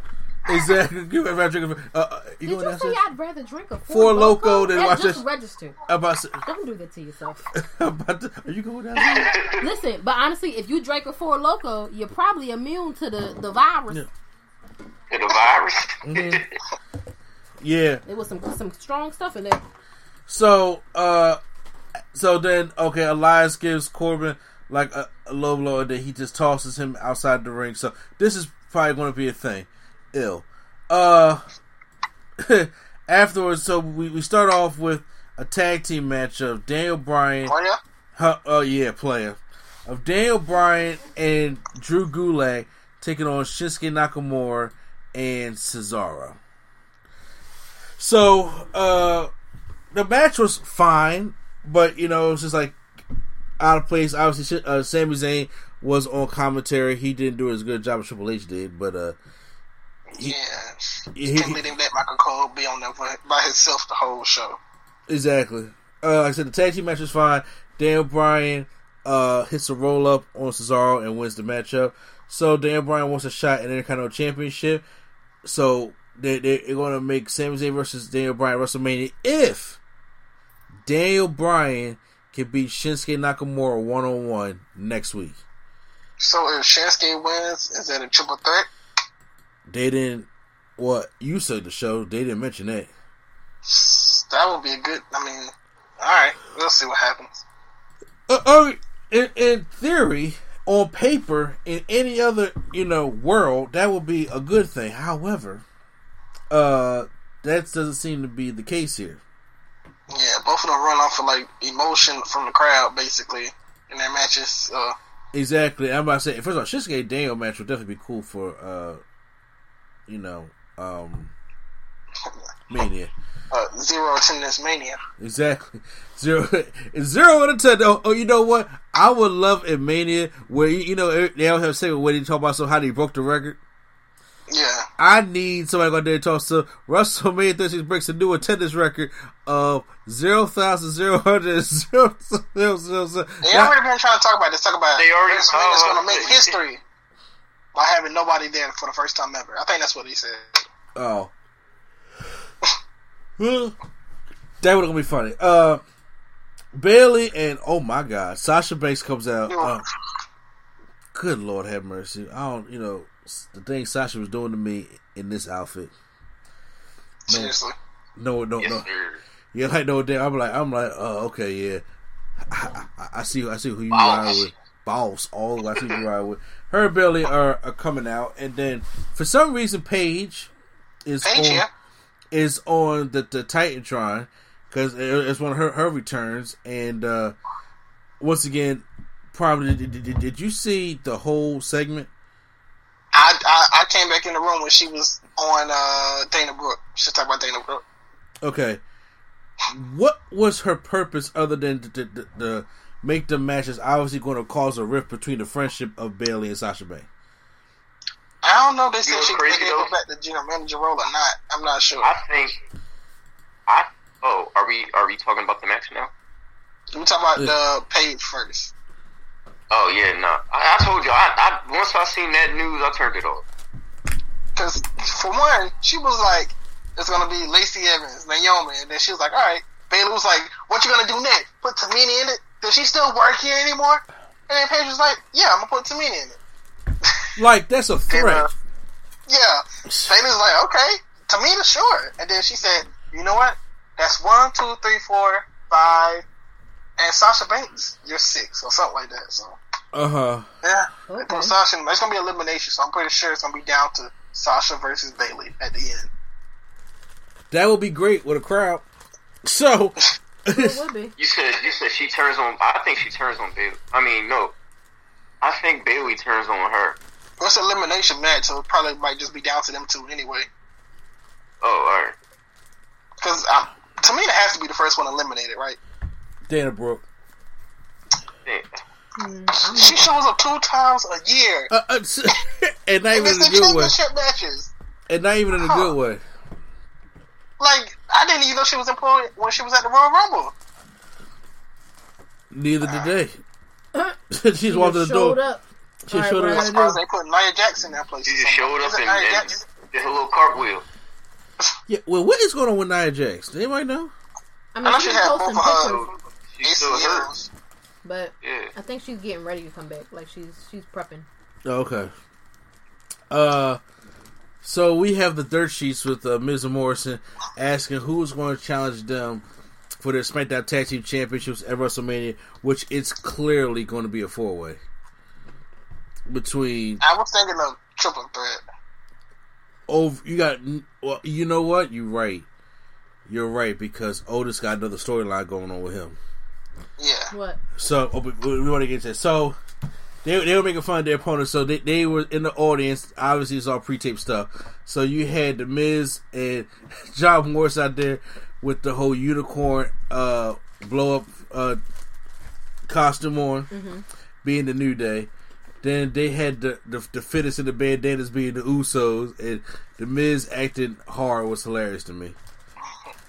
Exactly. You would rather drink a, uh, uh, you Did you say downstairs? I'd rather drink a four, Four Loko than watch just this- register. About Don't do that to yourself. [laughs] about to, are you going down there? Listen, but honestly, if you drink a Four Loko, you're probably immune to the the virus. Yeah. And the virus. Mm-hmm. [laughs] Yeah. There was some some strong stuff in there. So, uh, so then, okay, Elias gives Corbin like a, a low blow, and then he just tosses him outside the ring. So this is probably going to be a thing. Ill. Uh, [laughs] afterwards, so we, we start off with a tag team match of Daniel Bryan. Oh yeah. Huh, oh yeah, player of Daniel Bryan and Drew Gulak taking on Shinsuke Nakamura and Cesaro. So uh, the match was fine, but you know it was just like out of place. Obviously, uh, Sami Zayn was on commentary. He didn't do as good a job as Triple H did, but uh, Yeah. he- Can't believe they let Michael Cole be on there by- himself the whole show. Exactly. Uh, like I said, the tag team match was fine. Daniel Bryan uh, hits a roll up on Cesaro and wins the matchup. So Daniel Bryan wants a shot at the Intercontinental Championship. So they, they're going to make Sami Zayn versus Daniel Bryan WrestleMania if Daniel Bryan can beat Shinsuke Nakamura one on one next week. So if Shinsuke wins, is that a triple threat? They didn't. What you said the show? They didn't mention that. That would be a good. I mean, all right, we'll see what happens. Uh, uh, in, in theory, on paper, in any other you know world, that would be a good thing. However, uh, that doesn't seem to be the case here. Yeah, both of them run off of like emotion from the crowd, basically, in their matches. Uh, Exactly. I'm about to say first of all, Shinsuke Daniel match would definitely be cool for uh, you know, um, Mania. uh, zero attendance mania. Exactly. Zero, zero out of ten. Oh, oh, you know what? I would love a Mania where you, you know they always have a segment where they talk about so how they broke the record. Yeah, I need somebody go out there and talk to WrestleMania 36 breaks a new attendance record of 0,000 zero, zero, zero, zero. they already been trying to talk about this. Talk about They already- WrestleMania's oh, going to make history by having nobody there for the first time ever. I think that's what he said. Oh. That would gonna be funny. Uh, Bayley and oh my god, Sasha Banks comes out. Uh, good Lord, have mercy. I don't, you know, the thing Sasha was doing to me in this outfit. No, Seriously. no, no, Yes, no. sir. Yeah, like no damn. I'm like, I'm like, oh, okay, yeah. I, I, I see, I see who you Boss. ride with. Boss, all. I see who you ride with. Her and Bayley are, are coming out, and then for some reason, Paige is Paige, on yeah. is on the the Titantron because it's one of her her returns, and uh once again, probably did, did, did, you see the whole segment? I, I I came back in the room when she was on uh, Dana Brooke. She talked about Dana Brooke. Okay, what was her purpose other than to, to, to make the match is obviously going to cause a rift between the friendship of Bayley and Sasha Banks? I don't know. if They said know she what's they crazy, gave her though? back to general manager role or not. I'm not sure. I think. I oh, are we are we talking about the match now? We talk about the Paige first. Oh yeah, no. I, I told you. I, I once I seen that news, I turned it off. Because for one, she was like, "It's gonna be Lacey Evans, Naomi," and then she was like, "All right." Bayley was like, "What you gonna do next? Put Tamina in it? Does she still work here anymore?" And then Paige was like, "Yeah, I'm gonna put Tamina in it." [laughs] Like that's a And, threat. uh, yeah, Bayley was like, "Okay, Tamina, sure." And then she said, "You know what? That's one, two, three, four, five, and Sasha Banks, you're six or something like that." So Uh huh. yeah, Okay. Put Sasha. It's gonna be elimination, so I'm pretty sure it's gonna be down to Sasha versus Bayley at the end. That would be great with a crowd. So, [laughs] It would be. You said you said she turns on. I think she turns on Bayley. I mean, no. I think Bayley turns on her. Well, It's elimination match, so it probably might just be down to them two anyway. Oh, all right. Because um, Tamina has to be the first one eliminated, right? Dana Brooke. Yeah. She shows up two times a year. Uh, uh, [laughs] and not and even it's in a the good way. matches. And not even in a good way. Like I didn't even know she was employed when she was at the Royal Rumble. Neither did they. [coughs] She's She walked in the door. up. She All right, showed up. I her. As gotta far as do? they put Nia Jax in that place. She just showed up Is it and, and did her little cartwheel. Yeah, well, what is going on with Nia Jax? Does anybody know? I I mean, know she's she had posting both of pictures, her She's still hurt. But Yeah. I think she's getting ready to come back. Like she's she's prepping. Oh, okay. Uh, so we have the dirt sheets with uh, Miz and Morrison asking who is going to challenge them for their SmackDown Tag Team Championships at WrestleMania, which it's clearly going to be a four way between. I was thinking of triple threat. Oh, you got. Well, you know what? You're right. You're right because Otis got another storyline going on with him. Yeah. What? So oh, we, we want to get to that. So they they were making fun of their opponents. So they, they were in the audience. Obviously, it's all pre-taped stuff. So you had the Miz and [laughs] John Morris out there with the whole unicorn uh, blow up uh, costume on, being the New Day. Then they had the, the the fittest in the bandanas being the Usos, and the Miz acting hard was hilarious to me.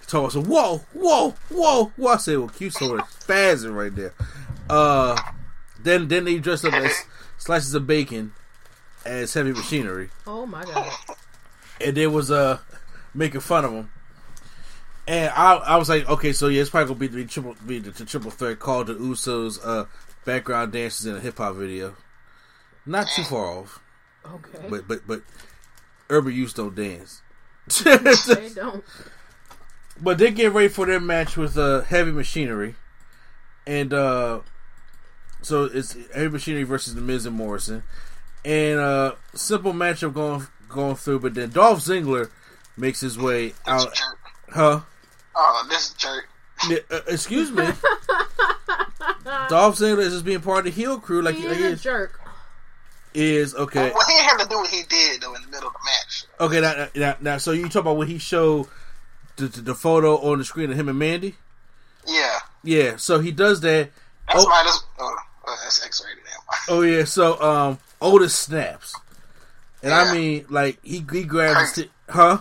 Told us, whoa, whoa, whoa, whoa. I said, well, Q sort of spazzing right there. Uh, then then they dressed up as slices of bacon as heavy machinery, Oh my god. and they was uh making fun of them. And I I was like, okay, so yeah, it's probably gonna be the triple be the, the triple threat called the Usos uh background dancers in a hip hop video. Not too far off, Okay. but but but urban youth don't dance. they [laughs] don't. But they get ready for their match with uh, Heavy Machinery, and uh, so it's Heavy Machinery versus the Miz and Morrison, and uh, simple matchup going going through. But then Dolph Ziggler makes his way This out, jerk. huh? Oh, this jerk. Yeah, uh, excuse me. Dolph Ziggler is just being part of the heel crew, like He he is a is, jerk. is okay. Well, he didn't to do what he did though in the middle of the match. Okay, now, now, now so you talk about when he showed the, the, the photo on the screen of him and Mandy? Yeah, Yeah, so he does that. that's Oh. why this. Oh, oh, that's X-rated. Now. [laughs] Oh yeah, so um, Otis snaps, and I mean like he he grabs, sti- huh?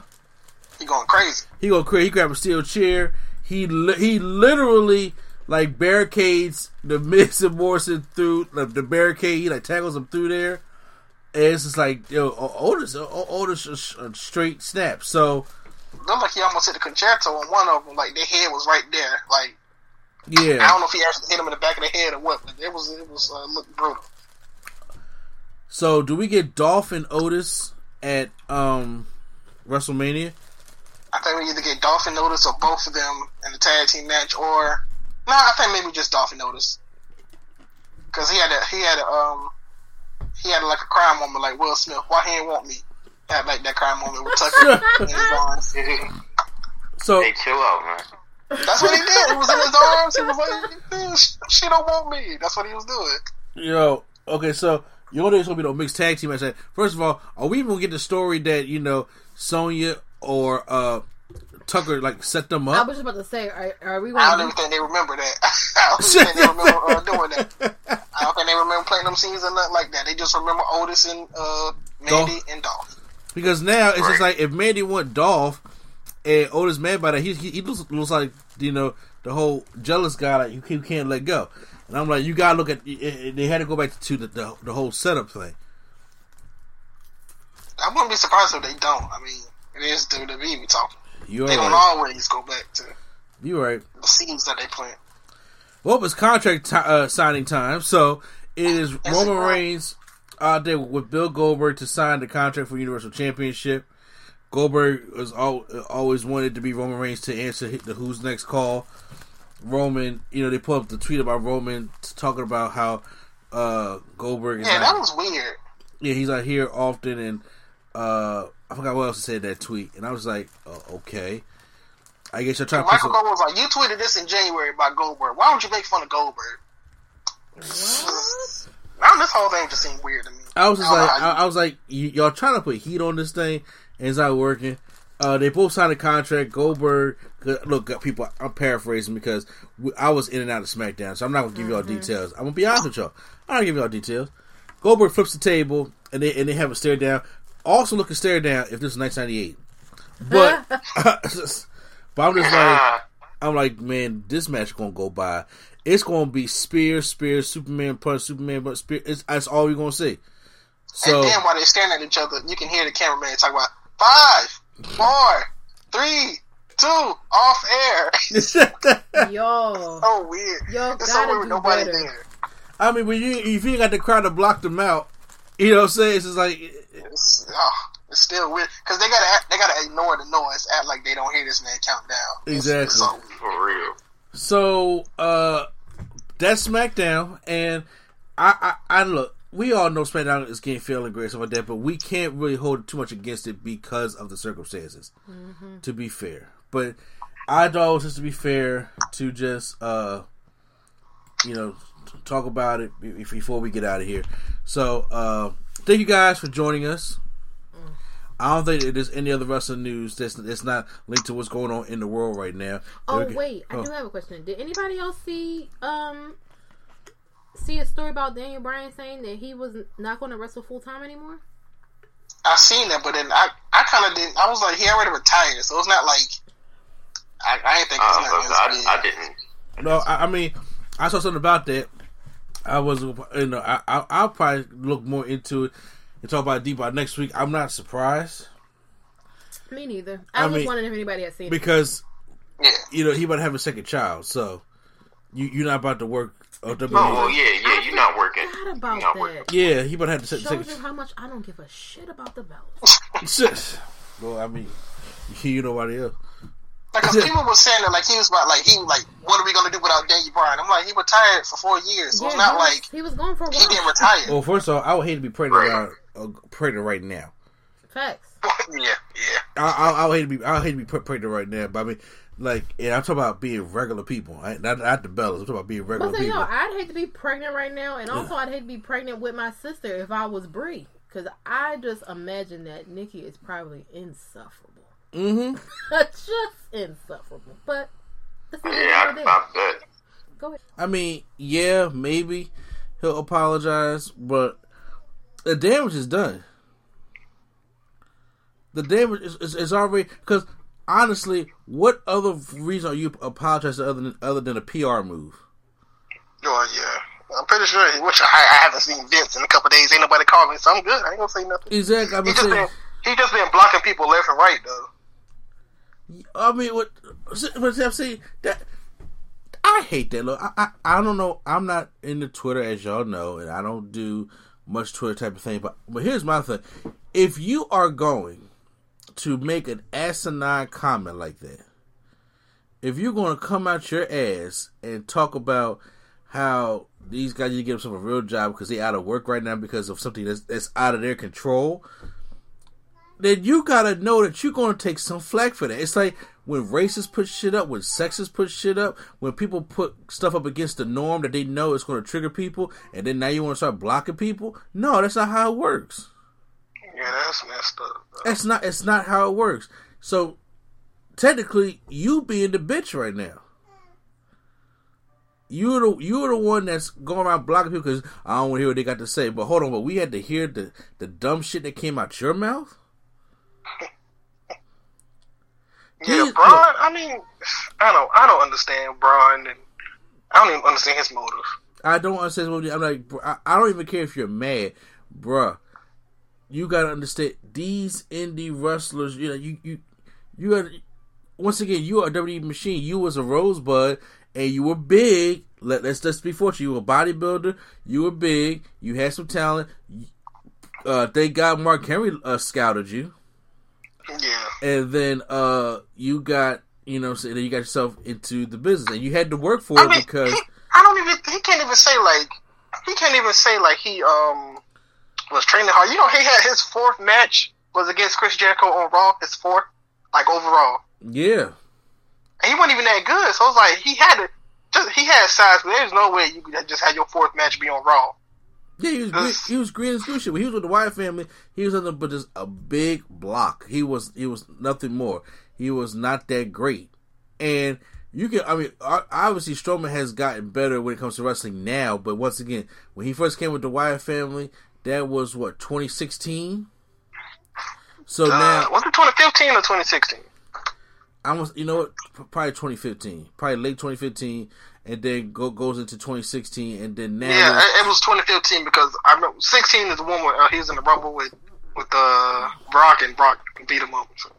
He going crazy. He go crazy. He grabs a steel chair. He li- he literally like barricades the Miz and Morrison through like, the barricade. He like tackles him through there, and it's just like yo Otis Otis a, a straight snap. So Looked like he almost hit the concerto on one of them. Like their head was right there. Like I don't know if he actually hit him in the back of the head or what, but it was it was uh, looked brutal. so do we get Dolph and Otis at um WrestleMania? I think we either get Dolph and Otis or both of them in the tag team match, or no, I think maybe just Dolph and Otis because he had a he had a um he had like a crime moment like Will Smith. Why he didn't want me? Had like that crime moment with Tucker in his arms. So Hey, chill out, man. That's what he did. He was in his arms. He was like, "Eh, "She don't want me." That's what he was doing. Yo, okay, so you know there's gonna be no mixed tag team match. First of all, are we even gonna get the story that you know Sonya or uh Tucker like set them up? I was just about to say, are, are we I don't going even think they remember that. [laughs] I don't think they remember uh, doing that. [laughs] I don't think they remember planting them scenes or nothing like that. They just remember Otis and uh, Mandy Dolph. and Dolph. Because now it's just like if Mandy want Dolph and Otis mad by that, he he, he looks, looks like you know the whole jealous guy like you can't, can't let go. And I'm like, you gotta look at. They had to go back to the the, the whole setup thing. I wouldn't be surprised if they don't. I mean, it is WWE we talking. You're They don't always go back to You're right. the scenes that they plant. Well, was contract ti uh, signing time, so it is Roman right? Reigns out there with Bill Goldberg to sign the contract for Universal Championship. Goldberg was al- always wanted to be Roman Reigns to answer the Who's Next call. Roman, you know, they put up the tweet about Roman talking about how uh, Goldberg is Yeah, not, that was weird. yeah he's not here often, and uh, I forgot what else to say in that tweet, and I was like, uh, okay, I guess you're trying to Michael some, Goldberg was like, "You tweeted this in January about Goldberg. Why don't you make fun of Goldberg?" Now this whole thing just seemed weird to me. I was just don't like, I, you- I was like, y- y'all trying to put heat on this thing, and it's not working. Uh, they both signed a contract. Goldberg, look, people, I'm paraphrasing because we, I was in and out of SmackDown, so I'm not gonna give y'all details. I'm gonna be honest with y'all. I don't give y'all details. Goldberg flips the table, and they and they have a stare down. Also, look at stare down if this is 1998, but [laughs] [laughs] but I'm just like, I'm like, man, this match gonna go by. It's gonna be spear, spear, Superman punch, Superman punch, spear. It's, that's all you're gonna see. So and then while they're staring at each other, you can hear the cameraman talk about five, four, three, two, off air. [laughs] Yo, so weird. Yo, it's so gotta weird with do nobody better. there. I mean, when you if you got the crowd to block them out, you know what I'm saying? It's just like It's, oh, it's still weird because they gotta act, they gotta ignore the noise, act like they don't hear this man count down. It's- Exactly. it's so. For real. so. uh That's SmackDown, and I, I, I look. We all know SmackDown is getting feeling great stuff like that, but we can't really hold too much against it because of the circumstances. To be fair, but I thought just to be fair to just uh you know talk about it before we get out of here. So uh thank you guys for joining us. I don't think there's any other wrestling news that's that's not linked to what's going on in the world right now. Oh Okay. wait, I Oh. do have a question. Did anybody else see um see a story about Daniel Bryan saying that he was not going to wrestle full time anymore? I seen that, but then I, I kind of didn't. I was like, he already retired, so it's not like I, I didn't think it was Uh, nothing I. I didn't. No, I, I mean, I saw something about that. I was, you know, I, I I'll probably look more into it and talk about it deeper next week. I'm not surprised Me neither. I, I was mean, wondering if anybody had seen it. because Yeah, you know he about to have a second child, so you you're not about to work. Oh, Oh, yeah, yeah, I you're not working. forgot about You're not that. working. yeah, he about to have the se- Shows you second. how much I don't give a shit about the belt. [laughs] well, I mean, you nobody else. like 'cause people were saying that like he was about like he like, what are we gonna do without Daniel Bryan? I'm like, he retired for four years, so it's not he was- like he was going for a while. he while. didn't retire. Well, first of all, I would hate to be pregnant Right. around, uh, pregnant right now. Facts. [laughs] yeah, yeah. I, I, I would hate to be. I would hate to be pre- pregnant right now. But I mean, like, and I'm talking about being regular people, right? not not the bellas. I'm talking about being regular But say, yo, people. I'd hate to be pregnant right now, and also I'd hate to be pregnant with my sister if I was Brie, because I just imagine that Nikki is probably insufferable. Mm-hmm. [laughs] just insufferable. But this is Yeah, what it is. I, I. Go ahead. I mean, yeah, maybe he'll apologize, but the damage is done. The damage is, is, is already because honestly, what other reason are you apologizing other than other than a PR move? Oh yeah. I'm pretty sure. Which I, I haven't seen Vince in a couple days. Ain't nobody calling me, so I'm good. I ain't gonna say nothing. Exactly. I've He just saying. been he just been blocking people left and right though. I mean, what? But I'm saying that I hate that. Look, I, I I don't know. I'm not into Twitter as y'all know, and I don't do much Twitter type of thing. But but here's my thing: if you are going to make an asinine comment like that, if you're going to come out your ass and talk about how these guys need to get themselves a real job because they're out of work right now because of something that's, that's out of their control, then you gotta know that you're gonna take some flack for that. It's like when racists put shit up, when sexists put shit up, when people put stuff up against the norm that they know is gonna trigger people, and then now you wanna start blocking people. No, that's not how it works. Yeah, that's messed up. That's not. It's not how it works. So technically, you being the bitch right now. you're the you're the one that's going around blocking people because I don't want to hear what they got to say. But hold on, but we had to hear the the dumb shit that came out your mouth. [laughs] Yeah, Braun. I mean, I don't, I don't understand Braun, and I don't even understand his motive. I don't understand what I'm like. I, I don't even care if you're mad, bruh. You gotta understand these indie wrestlers. You know, you you you got once again. You are a WWE machine. You was a rosebud, and you were big. Let, let's let's be fortunate. You were a bodybuilder. You were big. You had some talent. Uh, thank God Mark Henry uh, scouted you, Yeah, and then uh, you got you know, so then you got yourself into the business, and you had to work for I it mean, because he, I don't even. He can't even say like. He can't even say like he um was training hard. You know, he had his fourth match was against Chris Jericho on Raw. His fourth, like overall, yeah. and he wasn't even that good. So it's like he had to. Just, he had size, but there's no way you could just have your fourth match be on Raw. Yeah, he was green, he was green as goose shit. When he was with the Wyatt family, he was under but just a big block. He was he was nothing more. He was not that great. And you can I mean obviously Strowman has gotten better when it comes to wrestling now, but once again, when he first came with the Wyatt family, that was what 2016. So Uh, now was it 2015 or 2016? I was you know what probably 2015, probably late 2015, and then go goes into 2016, and then now Yeah, it, was 2015 because I remember 16 is the one where uh, he was in the Rumble with with uh, Brock and Brock beat him up. So.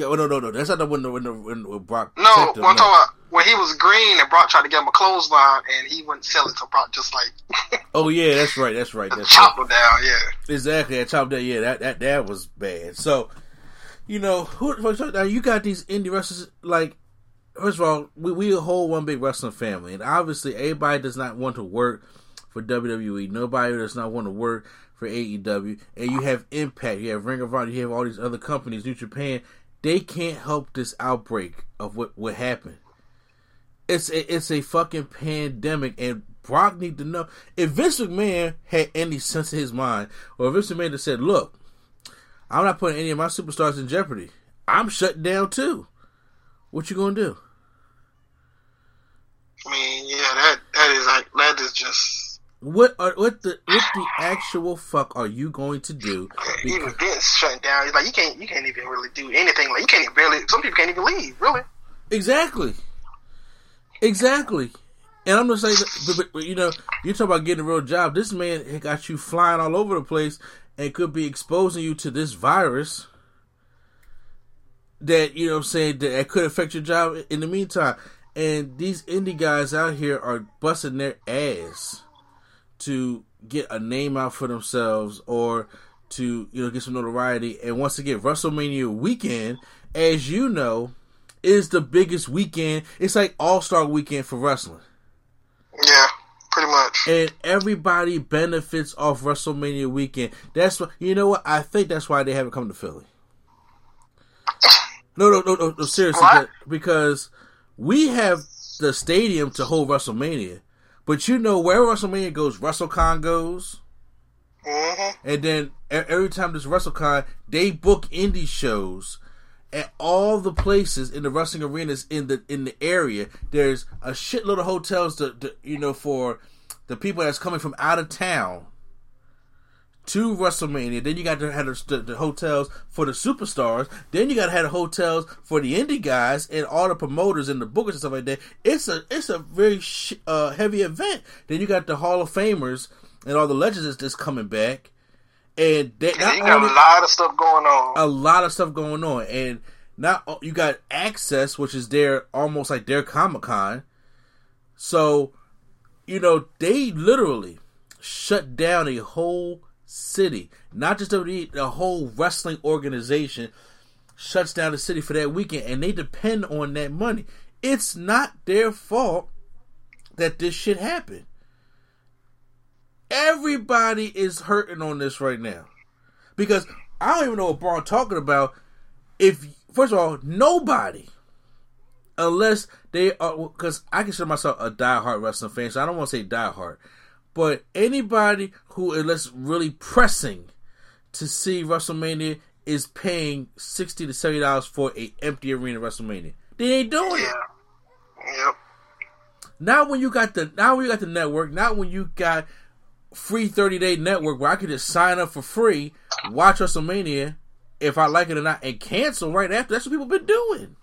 Oh, no, no, no. That's not the one when, the, when, when Brock. No, him, one time about when he was green and Brock tried to get him a clothesline and he wouldn't sell it, to Brock just like [laughs] Oh yeah, that's right. That's right. [laughs] That's right. him down. Yeah, Exactly. I chopped that. Yeah, that that that was bad. So, you know, who now you got these indie wrestlers like. First of all, we we a whole one big wrestling family, and obviously everybody does not want to work for WWE. Nobody does not want to work for AEW. And you have Impact, you have Ring of Honor, you have all these other companies, New Japan. They can't help this outbreak of what what happened. It's a, it's a fucking pandemic, and Brock need to know if Vince McMahon had any sense of his mind, or if Vince McMahon said, "Look, I'm not putting any of my superstars in jeopardy. I'm shutting down too. What you gonna do?" I mean, yeah, that that is like that is just What are what the what the actual fuck are you going to do? even Vince shutting down. He's like you can't you can't even really do anything. Like you can't even barely. Some people can't even leave. Really. Exactly. Exactly. And I'm just saying, but, but, but, you know, you talk about getting a real job. This man got you flying all over the place and could be exposing you to this virus that, you know I'm saying, that, that could affect your job in the meantime. And these indie guys out here are busting their ass to get a name out for themselves or to, you know, get some notoriety. And once again, WrestleMania weekend, as you know, is the biggest weekend. It's like All Star weekend for wrestling, Yeah, pretty much. and everybody benefits off WrestleMania weekend. That's what you know. What I think that's why they haven't come to Philly. No, no, no, no, no seriously, because we have the stadium to hold WrestleMania, but you know where WrestleMania goes, WrestleCon goes. hmm And then every time there's WrestleCon, they book indie shows at all the places in the wrestling arenas in the in the area. There's a shitload of hotels to, to you know for the people that's coming from out of town to WrestleMania. Then you got to have the, the hotels for the superstars. Then you got to have the hotels for the indie guys and all the promoters and the bookers and stuff like that. It's a it's a very sh- uh, heavy event. Then you got the Hall of Famers and all the legends that's just coming back. And they, Yeah, you got only a lot of stuff going on. a lot of stuff going on, and not you got Axxess, which is their almost like their Comic Con. So, you know, they literally shut down a whole city, not just WWE, the whole wrestling organization shuts down the city for that weekend, and they depend on that money. It's not their fault that this shit happened. Everybody is hurting on this right now because I don't even know what Braun talking about. If first of all, nobody, unless they are, because I consider myself a diehard wrestling fan, so I don't want to say diehard, but anybody who is really pressing to see WrestleMania is paying sixty to seventy dollars for a empty arena WrestleMania. They ain't doing it. Yep. Not when you got the now when you got the network, not when you got free 30 day network where I could just sign up for free, watch WrestleMania if I like it or not, and cancel right after. That's what people been doing.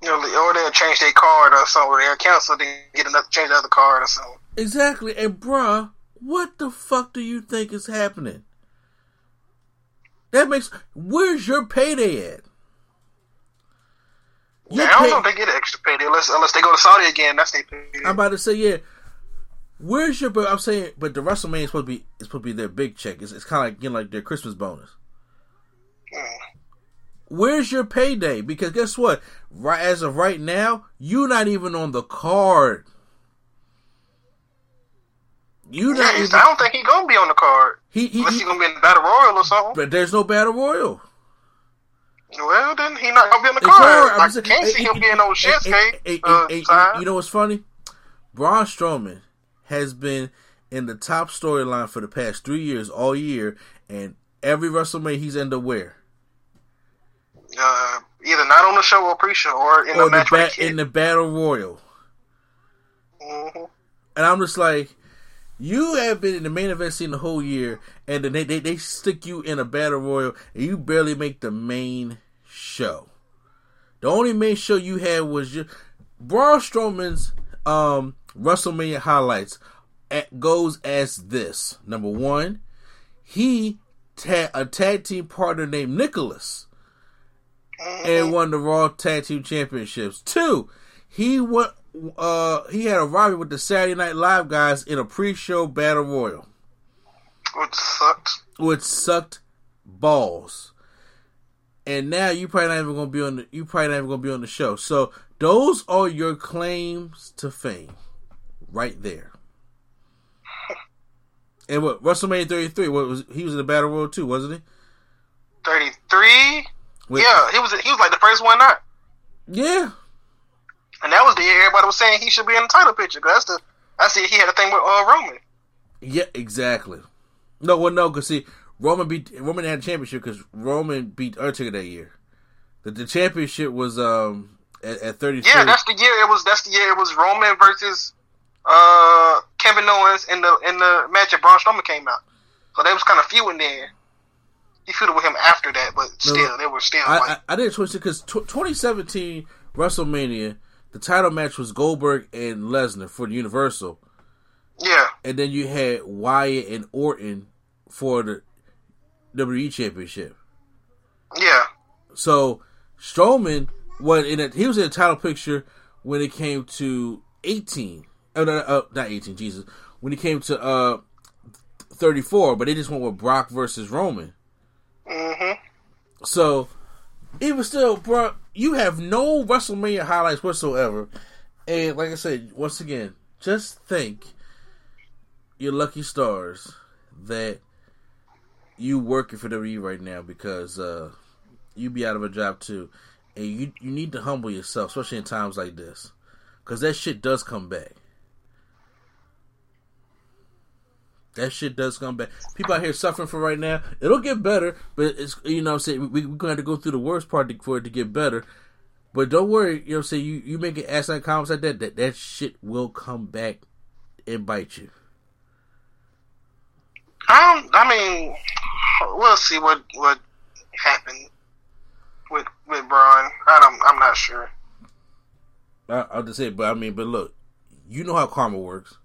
You know, or they'll change their card or something, they'll cancel, then get another change another card or something. Exactly. And bruh, what the fuck do you think is happening? That makes where's your payday at? Yeah, I don't know if they get an extra payday unless unless they go to Saudi again. That's their payday. I'm about to say, yeah. Where's your? But I'm saying, but the WrestleMania is supposed to be is supposed to be their big check. It's, it's kind of like know, like their Christmas bonus. Mm. Where's your payday? Because guess what? Right as of right now, you're not even on the card. You Yeah, even. I don't think he's gonna be on the card. He, he, Unless he- he's gonna be in the Battle Royal or something. but there's no battle royal. Well, then he not gonna be on the card. I saying- can't see him being on Shinsuke uh. You know what's funny? Braun Strowman has been in the top storyline for the past three years, all year, and every WrestleMania he's ended up where? uh, either not on the show or pre-show or in or the match the with ba- in the battle royal. hmm And I'm just like, you have been in the main event scene the whole year, and then they, they, they stick you in a battle royal, and you barely make the main show. The only main show you had was your Braun Strowman's um, WrestleMania highlights at, goes as this: number one, he ta- a tag team partner named Nicholas and won the Raw Tag Team Championships. Two, he went. Uh, he had a rivalry with the Saturday Night Live guys in a pre-show battle royal, which sucked. which sucked balls. And now you probably not even gonna be on the. You probably not even gonna be on the show. So those are your claims to fame, right there. [laughs] And what WrestleMania 33? What was he was in the battle royal too, wasn't he? Thirty-three. With- yeah, he was. He was like the first one out, Yeah, and that was the year everybody was saying he should be in the title picture. 'cause that's the. I see he had a thing with uh, Roman. Yeah, exactly. No, well, no, because see, Roman beat Roman had a championship because Roman beat Undertaker that year. The, the championship was um at, at thirty. Yeah, that's the year it was. That's the year it was Roman versus uh Kevin Owens in the in the match that Braun Strowman came out. So they was kind of feuding there. He feuded with him after that, but still, they were still I, like. I, I did twenty because twenty seventeen WrestleMania, the title match was Goldberg and Lesnar for the Universal, yeah, and then you had Wyatt and Orton for the WWE Championship. yeah, So Strowman was in a, he was in a title picture when it came to eighteen. Oh, no, uh, not eighteen. Jesus, when it came to uh thirty four, but they just went with Brock versus Roman. hmm So even still, bro, you have no WrestleMania highlights whatsoever. And like I said, once again, just think your lucky stars that you working for WWE right now because uh, you be out of a job too, and you you need to humble yourself, especially in times like this, because that shit does come back. That shit does come back. People out here suffering for right now. It'll get better, but it's you know what I'm saying we, we're gonna have to go through the worst part to, for it to get better. But don't worry, you know what I'm saying you you make it ask like comments like that, that that shit will come back and bite you. I don't, I mean, we'll see what what happened with with Braun. I don't. I'm not sure. I, I'll just say, but I mean, but look, you know how karma works.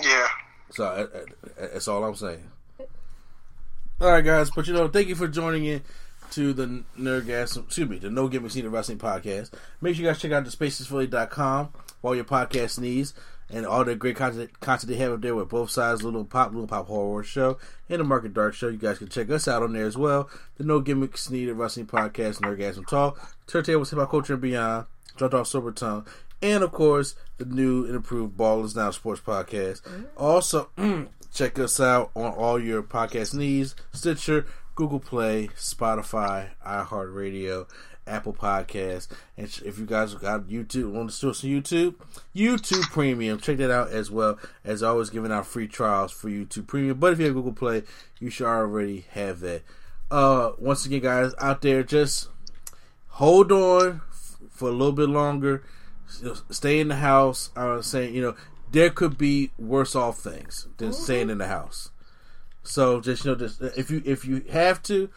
Yeah. So I, I, that's all I'm saying. All right, guys, but you know, thank you for joining in to the Nerdgasm, excuse me, the No Gimmicks Needed Wrestling podcast. Make sure you guys check out the spacesphilly.com for all your podcast needs and all the great content, content they have up there with both sides, Little Pop, Little Pop Horror Show, and the Market Dark Show. You guys can check us out on there as well. The No Gimmicks Needed Wrestling Podcast, Nerdgasm Talk, Turntables, Hip Hop Culture and Beyond, Jumped Off Sober Tongue, and of course, the new and improved Ball is Now Sports Podcast. Also, [clears throat] check us out on all your podcast needs Stitcher, Google Play, Spotify, iHeartRadio, Apple Podcasts. And if you guys got YouTube, want to see us on YouTube, YouTube Premium, check that out as well. As always, giving out free trials for YouTube Premium. But if you have Google Play, you should already have that. Uh, once again, guys, out there, just hold on f- for a little bit longer. You know, stay in the house. I was saying, you know, there could be worse off things than Mm-hmm. staying in the house. So just you know, just if you if you have to,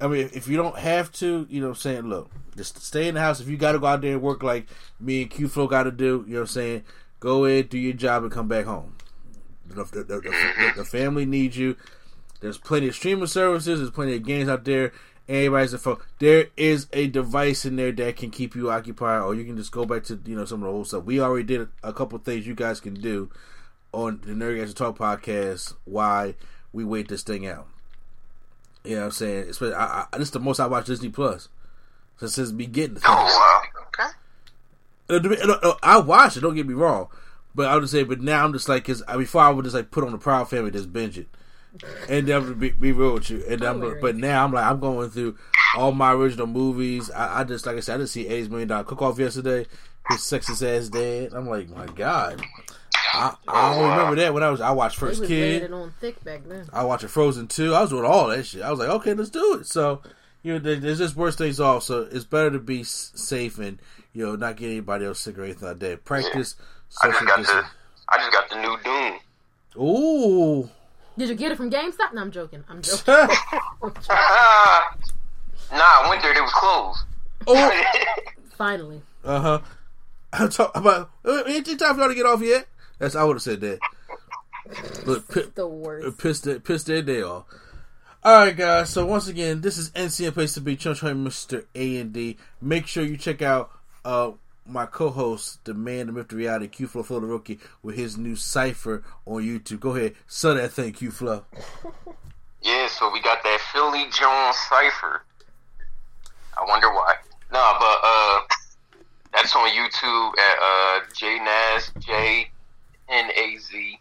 I mean, if you don't have to, you know, I'm saying, look, just stay in the house. If you got to go out there and work like me and Q Flow got to do, you know, what I'm saying, go ahead, do your job, and come back home. The, the, the, the family needs you. There's plenty of streaming services. There's plenty of games out there. Everybody's a phone. There is a device in there that can keep you occupied, or you can just go back to you know some of the old stuff. We already did a couple things you guys can do on the Nerd Talk podcast. Why we wait this thing out? You know what I'm saying? Especially, I, I, this is the most I watch Disney Plus since it's beginning. Oh wow. Okay. Uh, to be- no, no, I watch it. Don't get me wrong, but I would say, but now I'm just like, cause uh, before I would just like put on the Proud Family, just binge it, and then I'm gonna be, be real with you. And I'm, but now I'm like, I'm going through all my original movies. I, I just like I said, I just see Eddie's Million Dollar Cook Off yesterday. His sexist ass dad. I'm like, my God. I, I don't remember that when I was. I watched First was Kid. it on thick back then. I watched Frozen 2. I was doing all that shit. I was like, okay, let's do it. So, you know, there- there's just worse things off. So it's better to be safe and, you know, not get anybody else sick or anything like that. Practice I just social got the. I just got the new Doom. Ooh. Did you get it from GameStop? No, I'm joking. I'm joking. [laughs] nah, I went there. It was closed. oh. [laughs] Finally. Uh huh. I'm talking about. uh, Ain't it time for y'all to get off yet? That's I would have said that. But [laughs] pi- The worst. pissed it, pissed their day off. All right, guys. So once again, this is NCN Place to Be, Chunch Mr. A and D. Make sure you check out uh my co-host, the man, the myth, the reality, Q Flow, Flow the Rookie, with his new cipher on YouTube. Go ahead, sell that thing, Q Flow. [laughs] Yeah, so we got that Philly Jones cipher. I wonder why. Nah, but uh, that's on YouTube at uh J Naz J N A Z.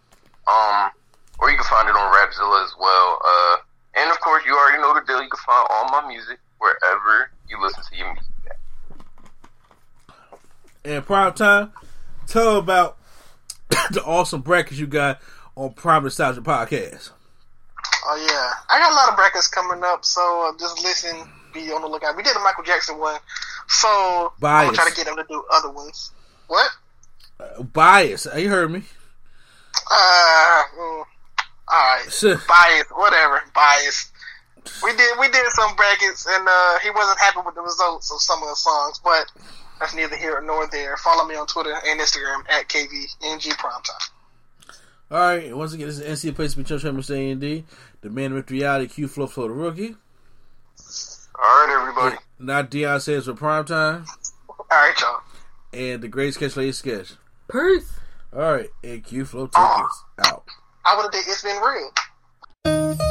Um, or you can find it on Rapzilla as well. Uh, and of course, you already know the deal. You can find all my music wherever you listen to your music. And prime time, tell about [coughs] the awesome brackets you got on Prime Nostalgia Podcast. Oh yeah, I got a lot of brackets coming up, so uh, just listen, be on the lookout. We did a Michael Jackson one, so I'm Bias. gonna try to get him to do other ones. What? Bias, you heard me. Uh, mm, all right, [laughs] bias, whatever, bias. We did we did some brackets, and uh, he wasn't happy with the results of some of the songs, but that's neither here nor there. Follow me on Twitter and Instagram at kvng primetime. All right, once again, this is NC Place to be Church Mr. A&D, the man with reality, Q Flow Flow the Rookie. All right, everybody. Not Deion says for prime time. All right, y'all. And the great sketch lady sketch. Peace. All right, and Q Flow tickets [gasps] out. I would have did It's Been Real.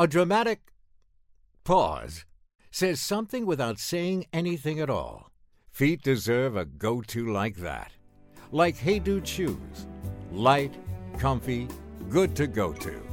A dramatic pause says something without saying anything at all. Feet deserve a go to like that. Like Hey Dude Shoes. Light, comfy, good to go to.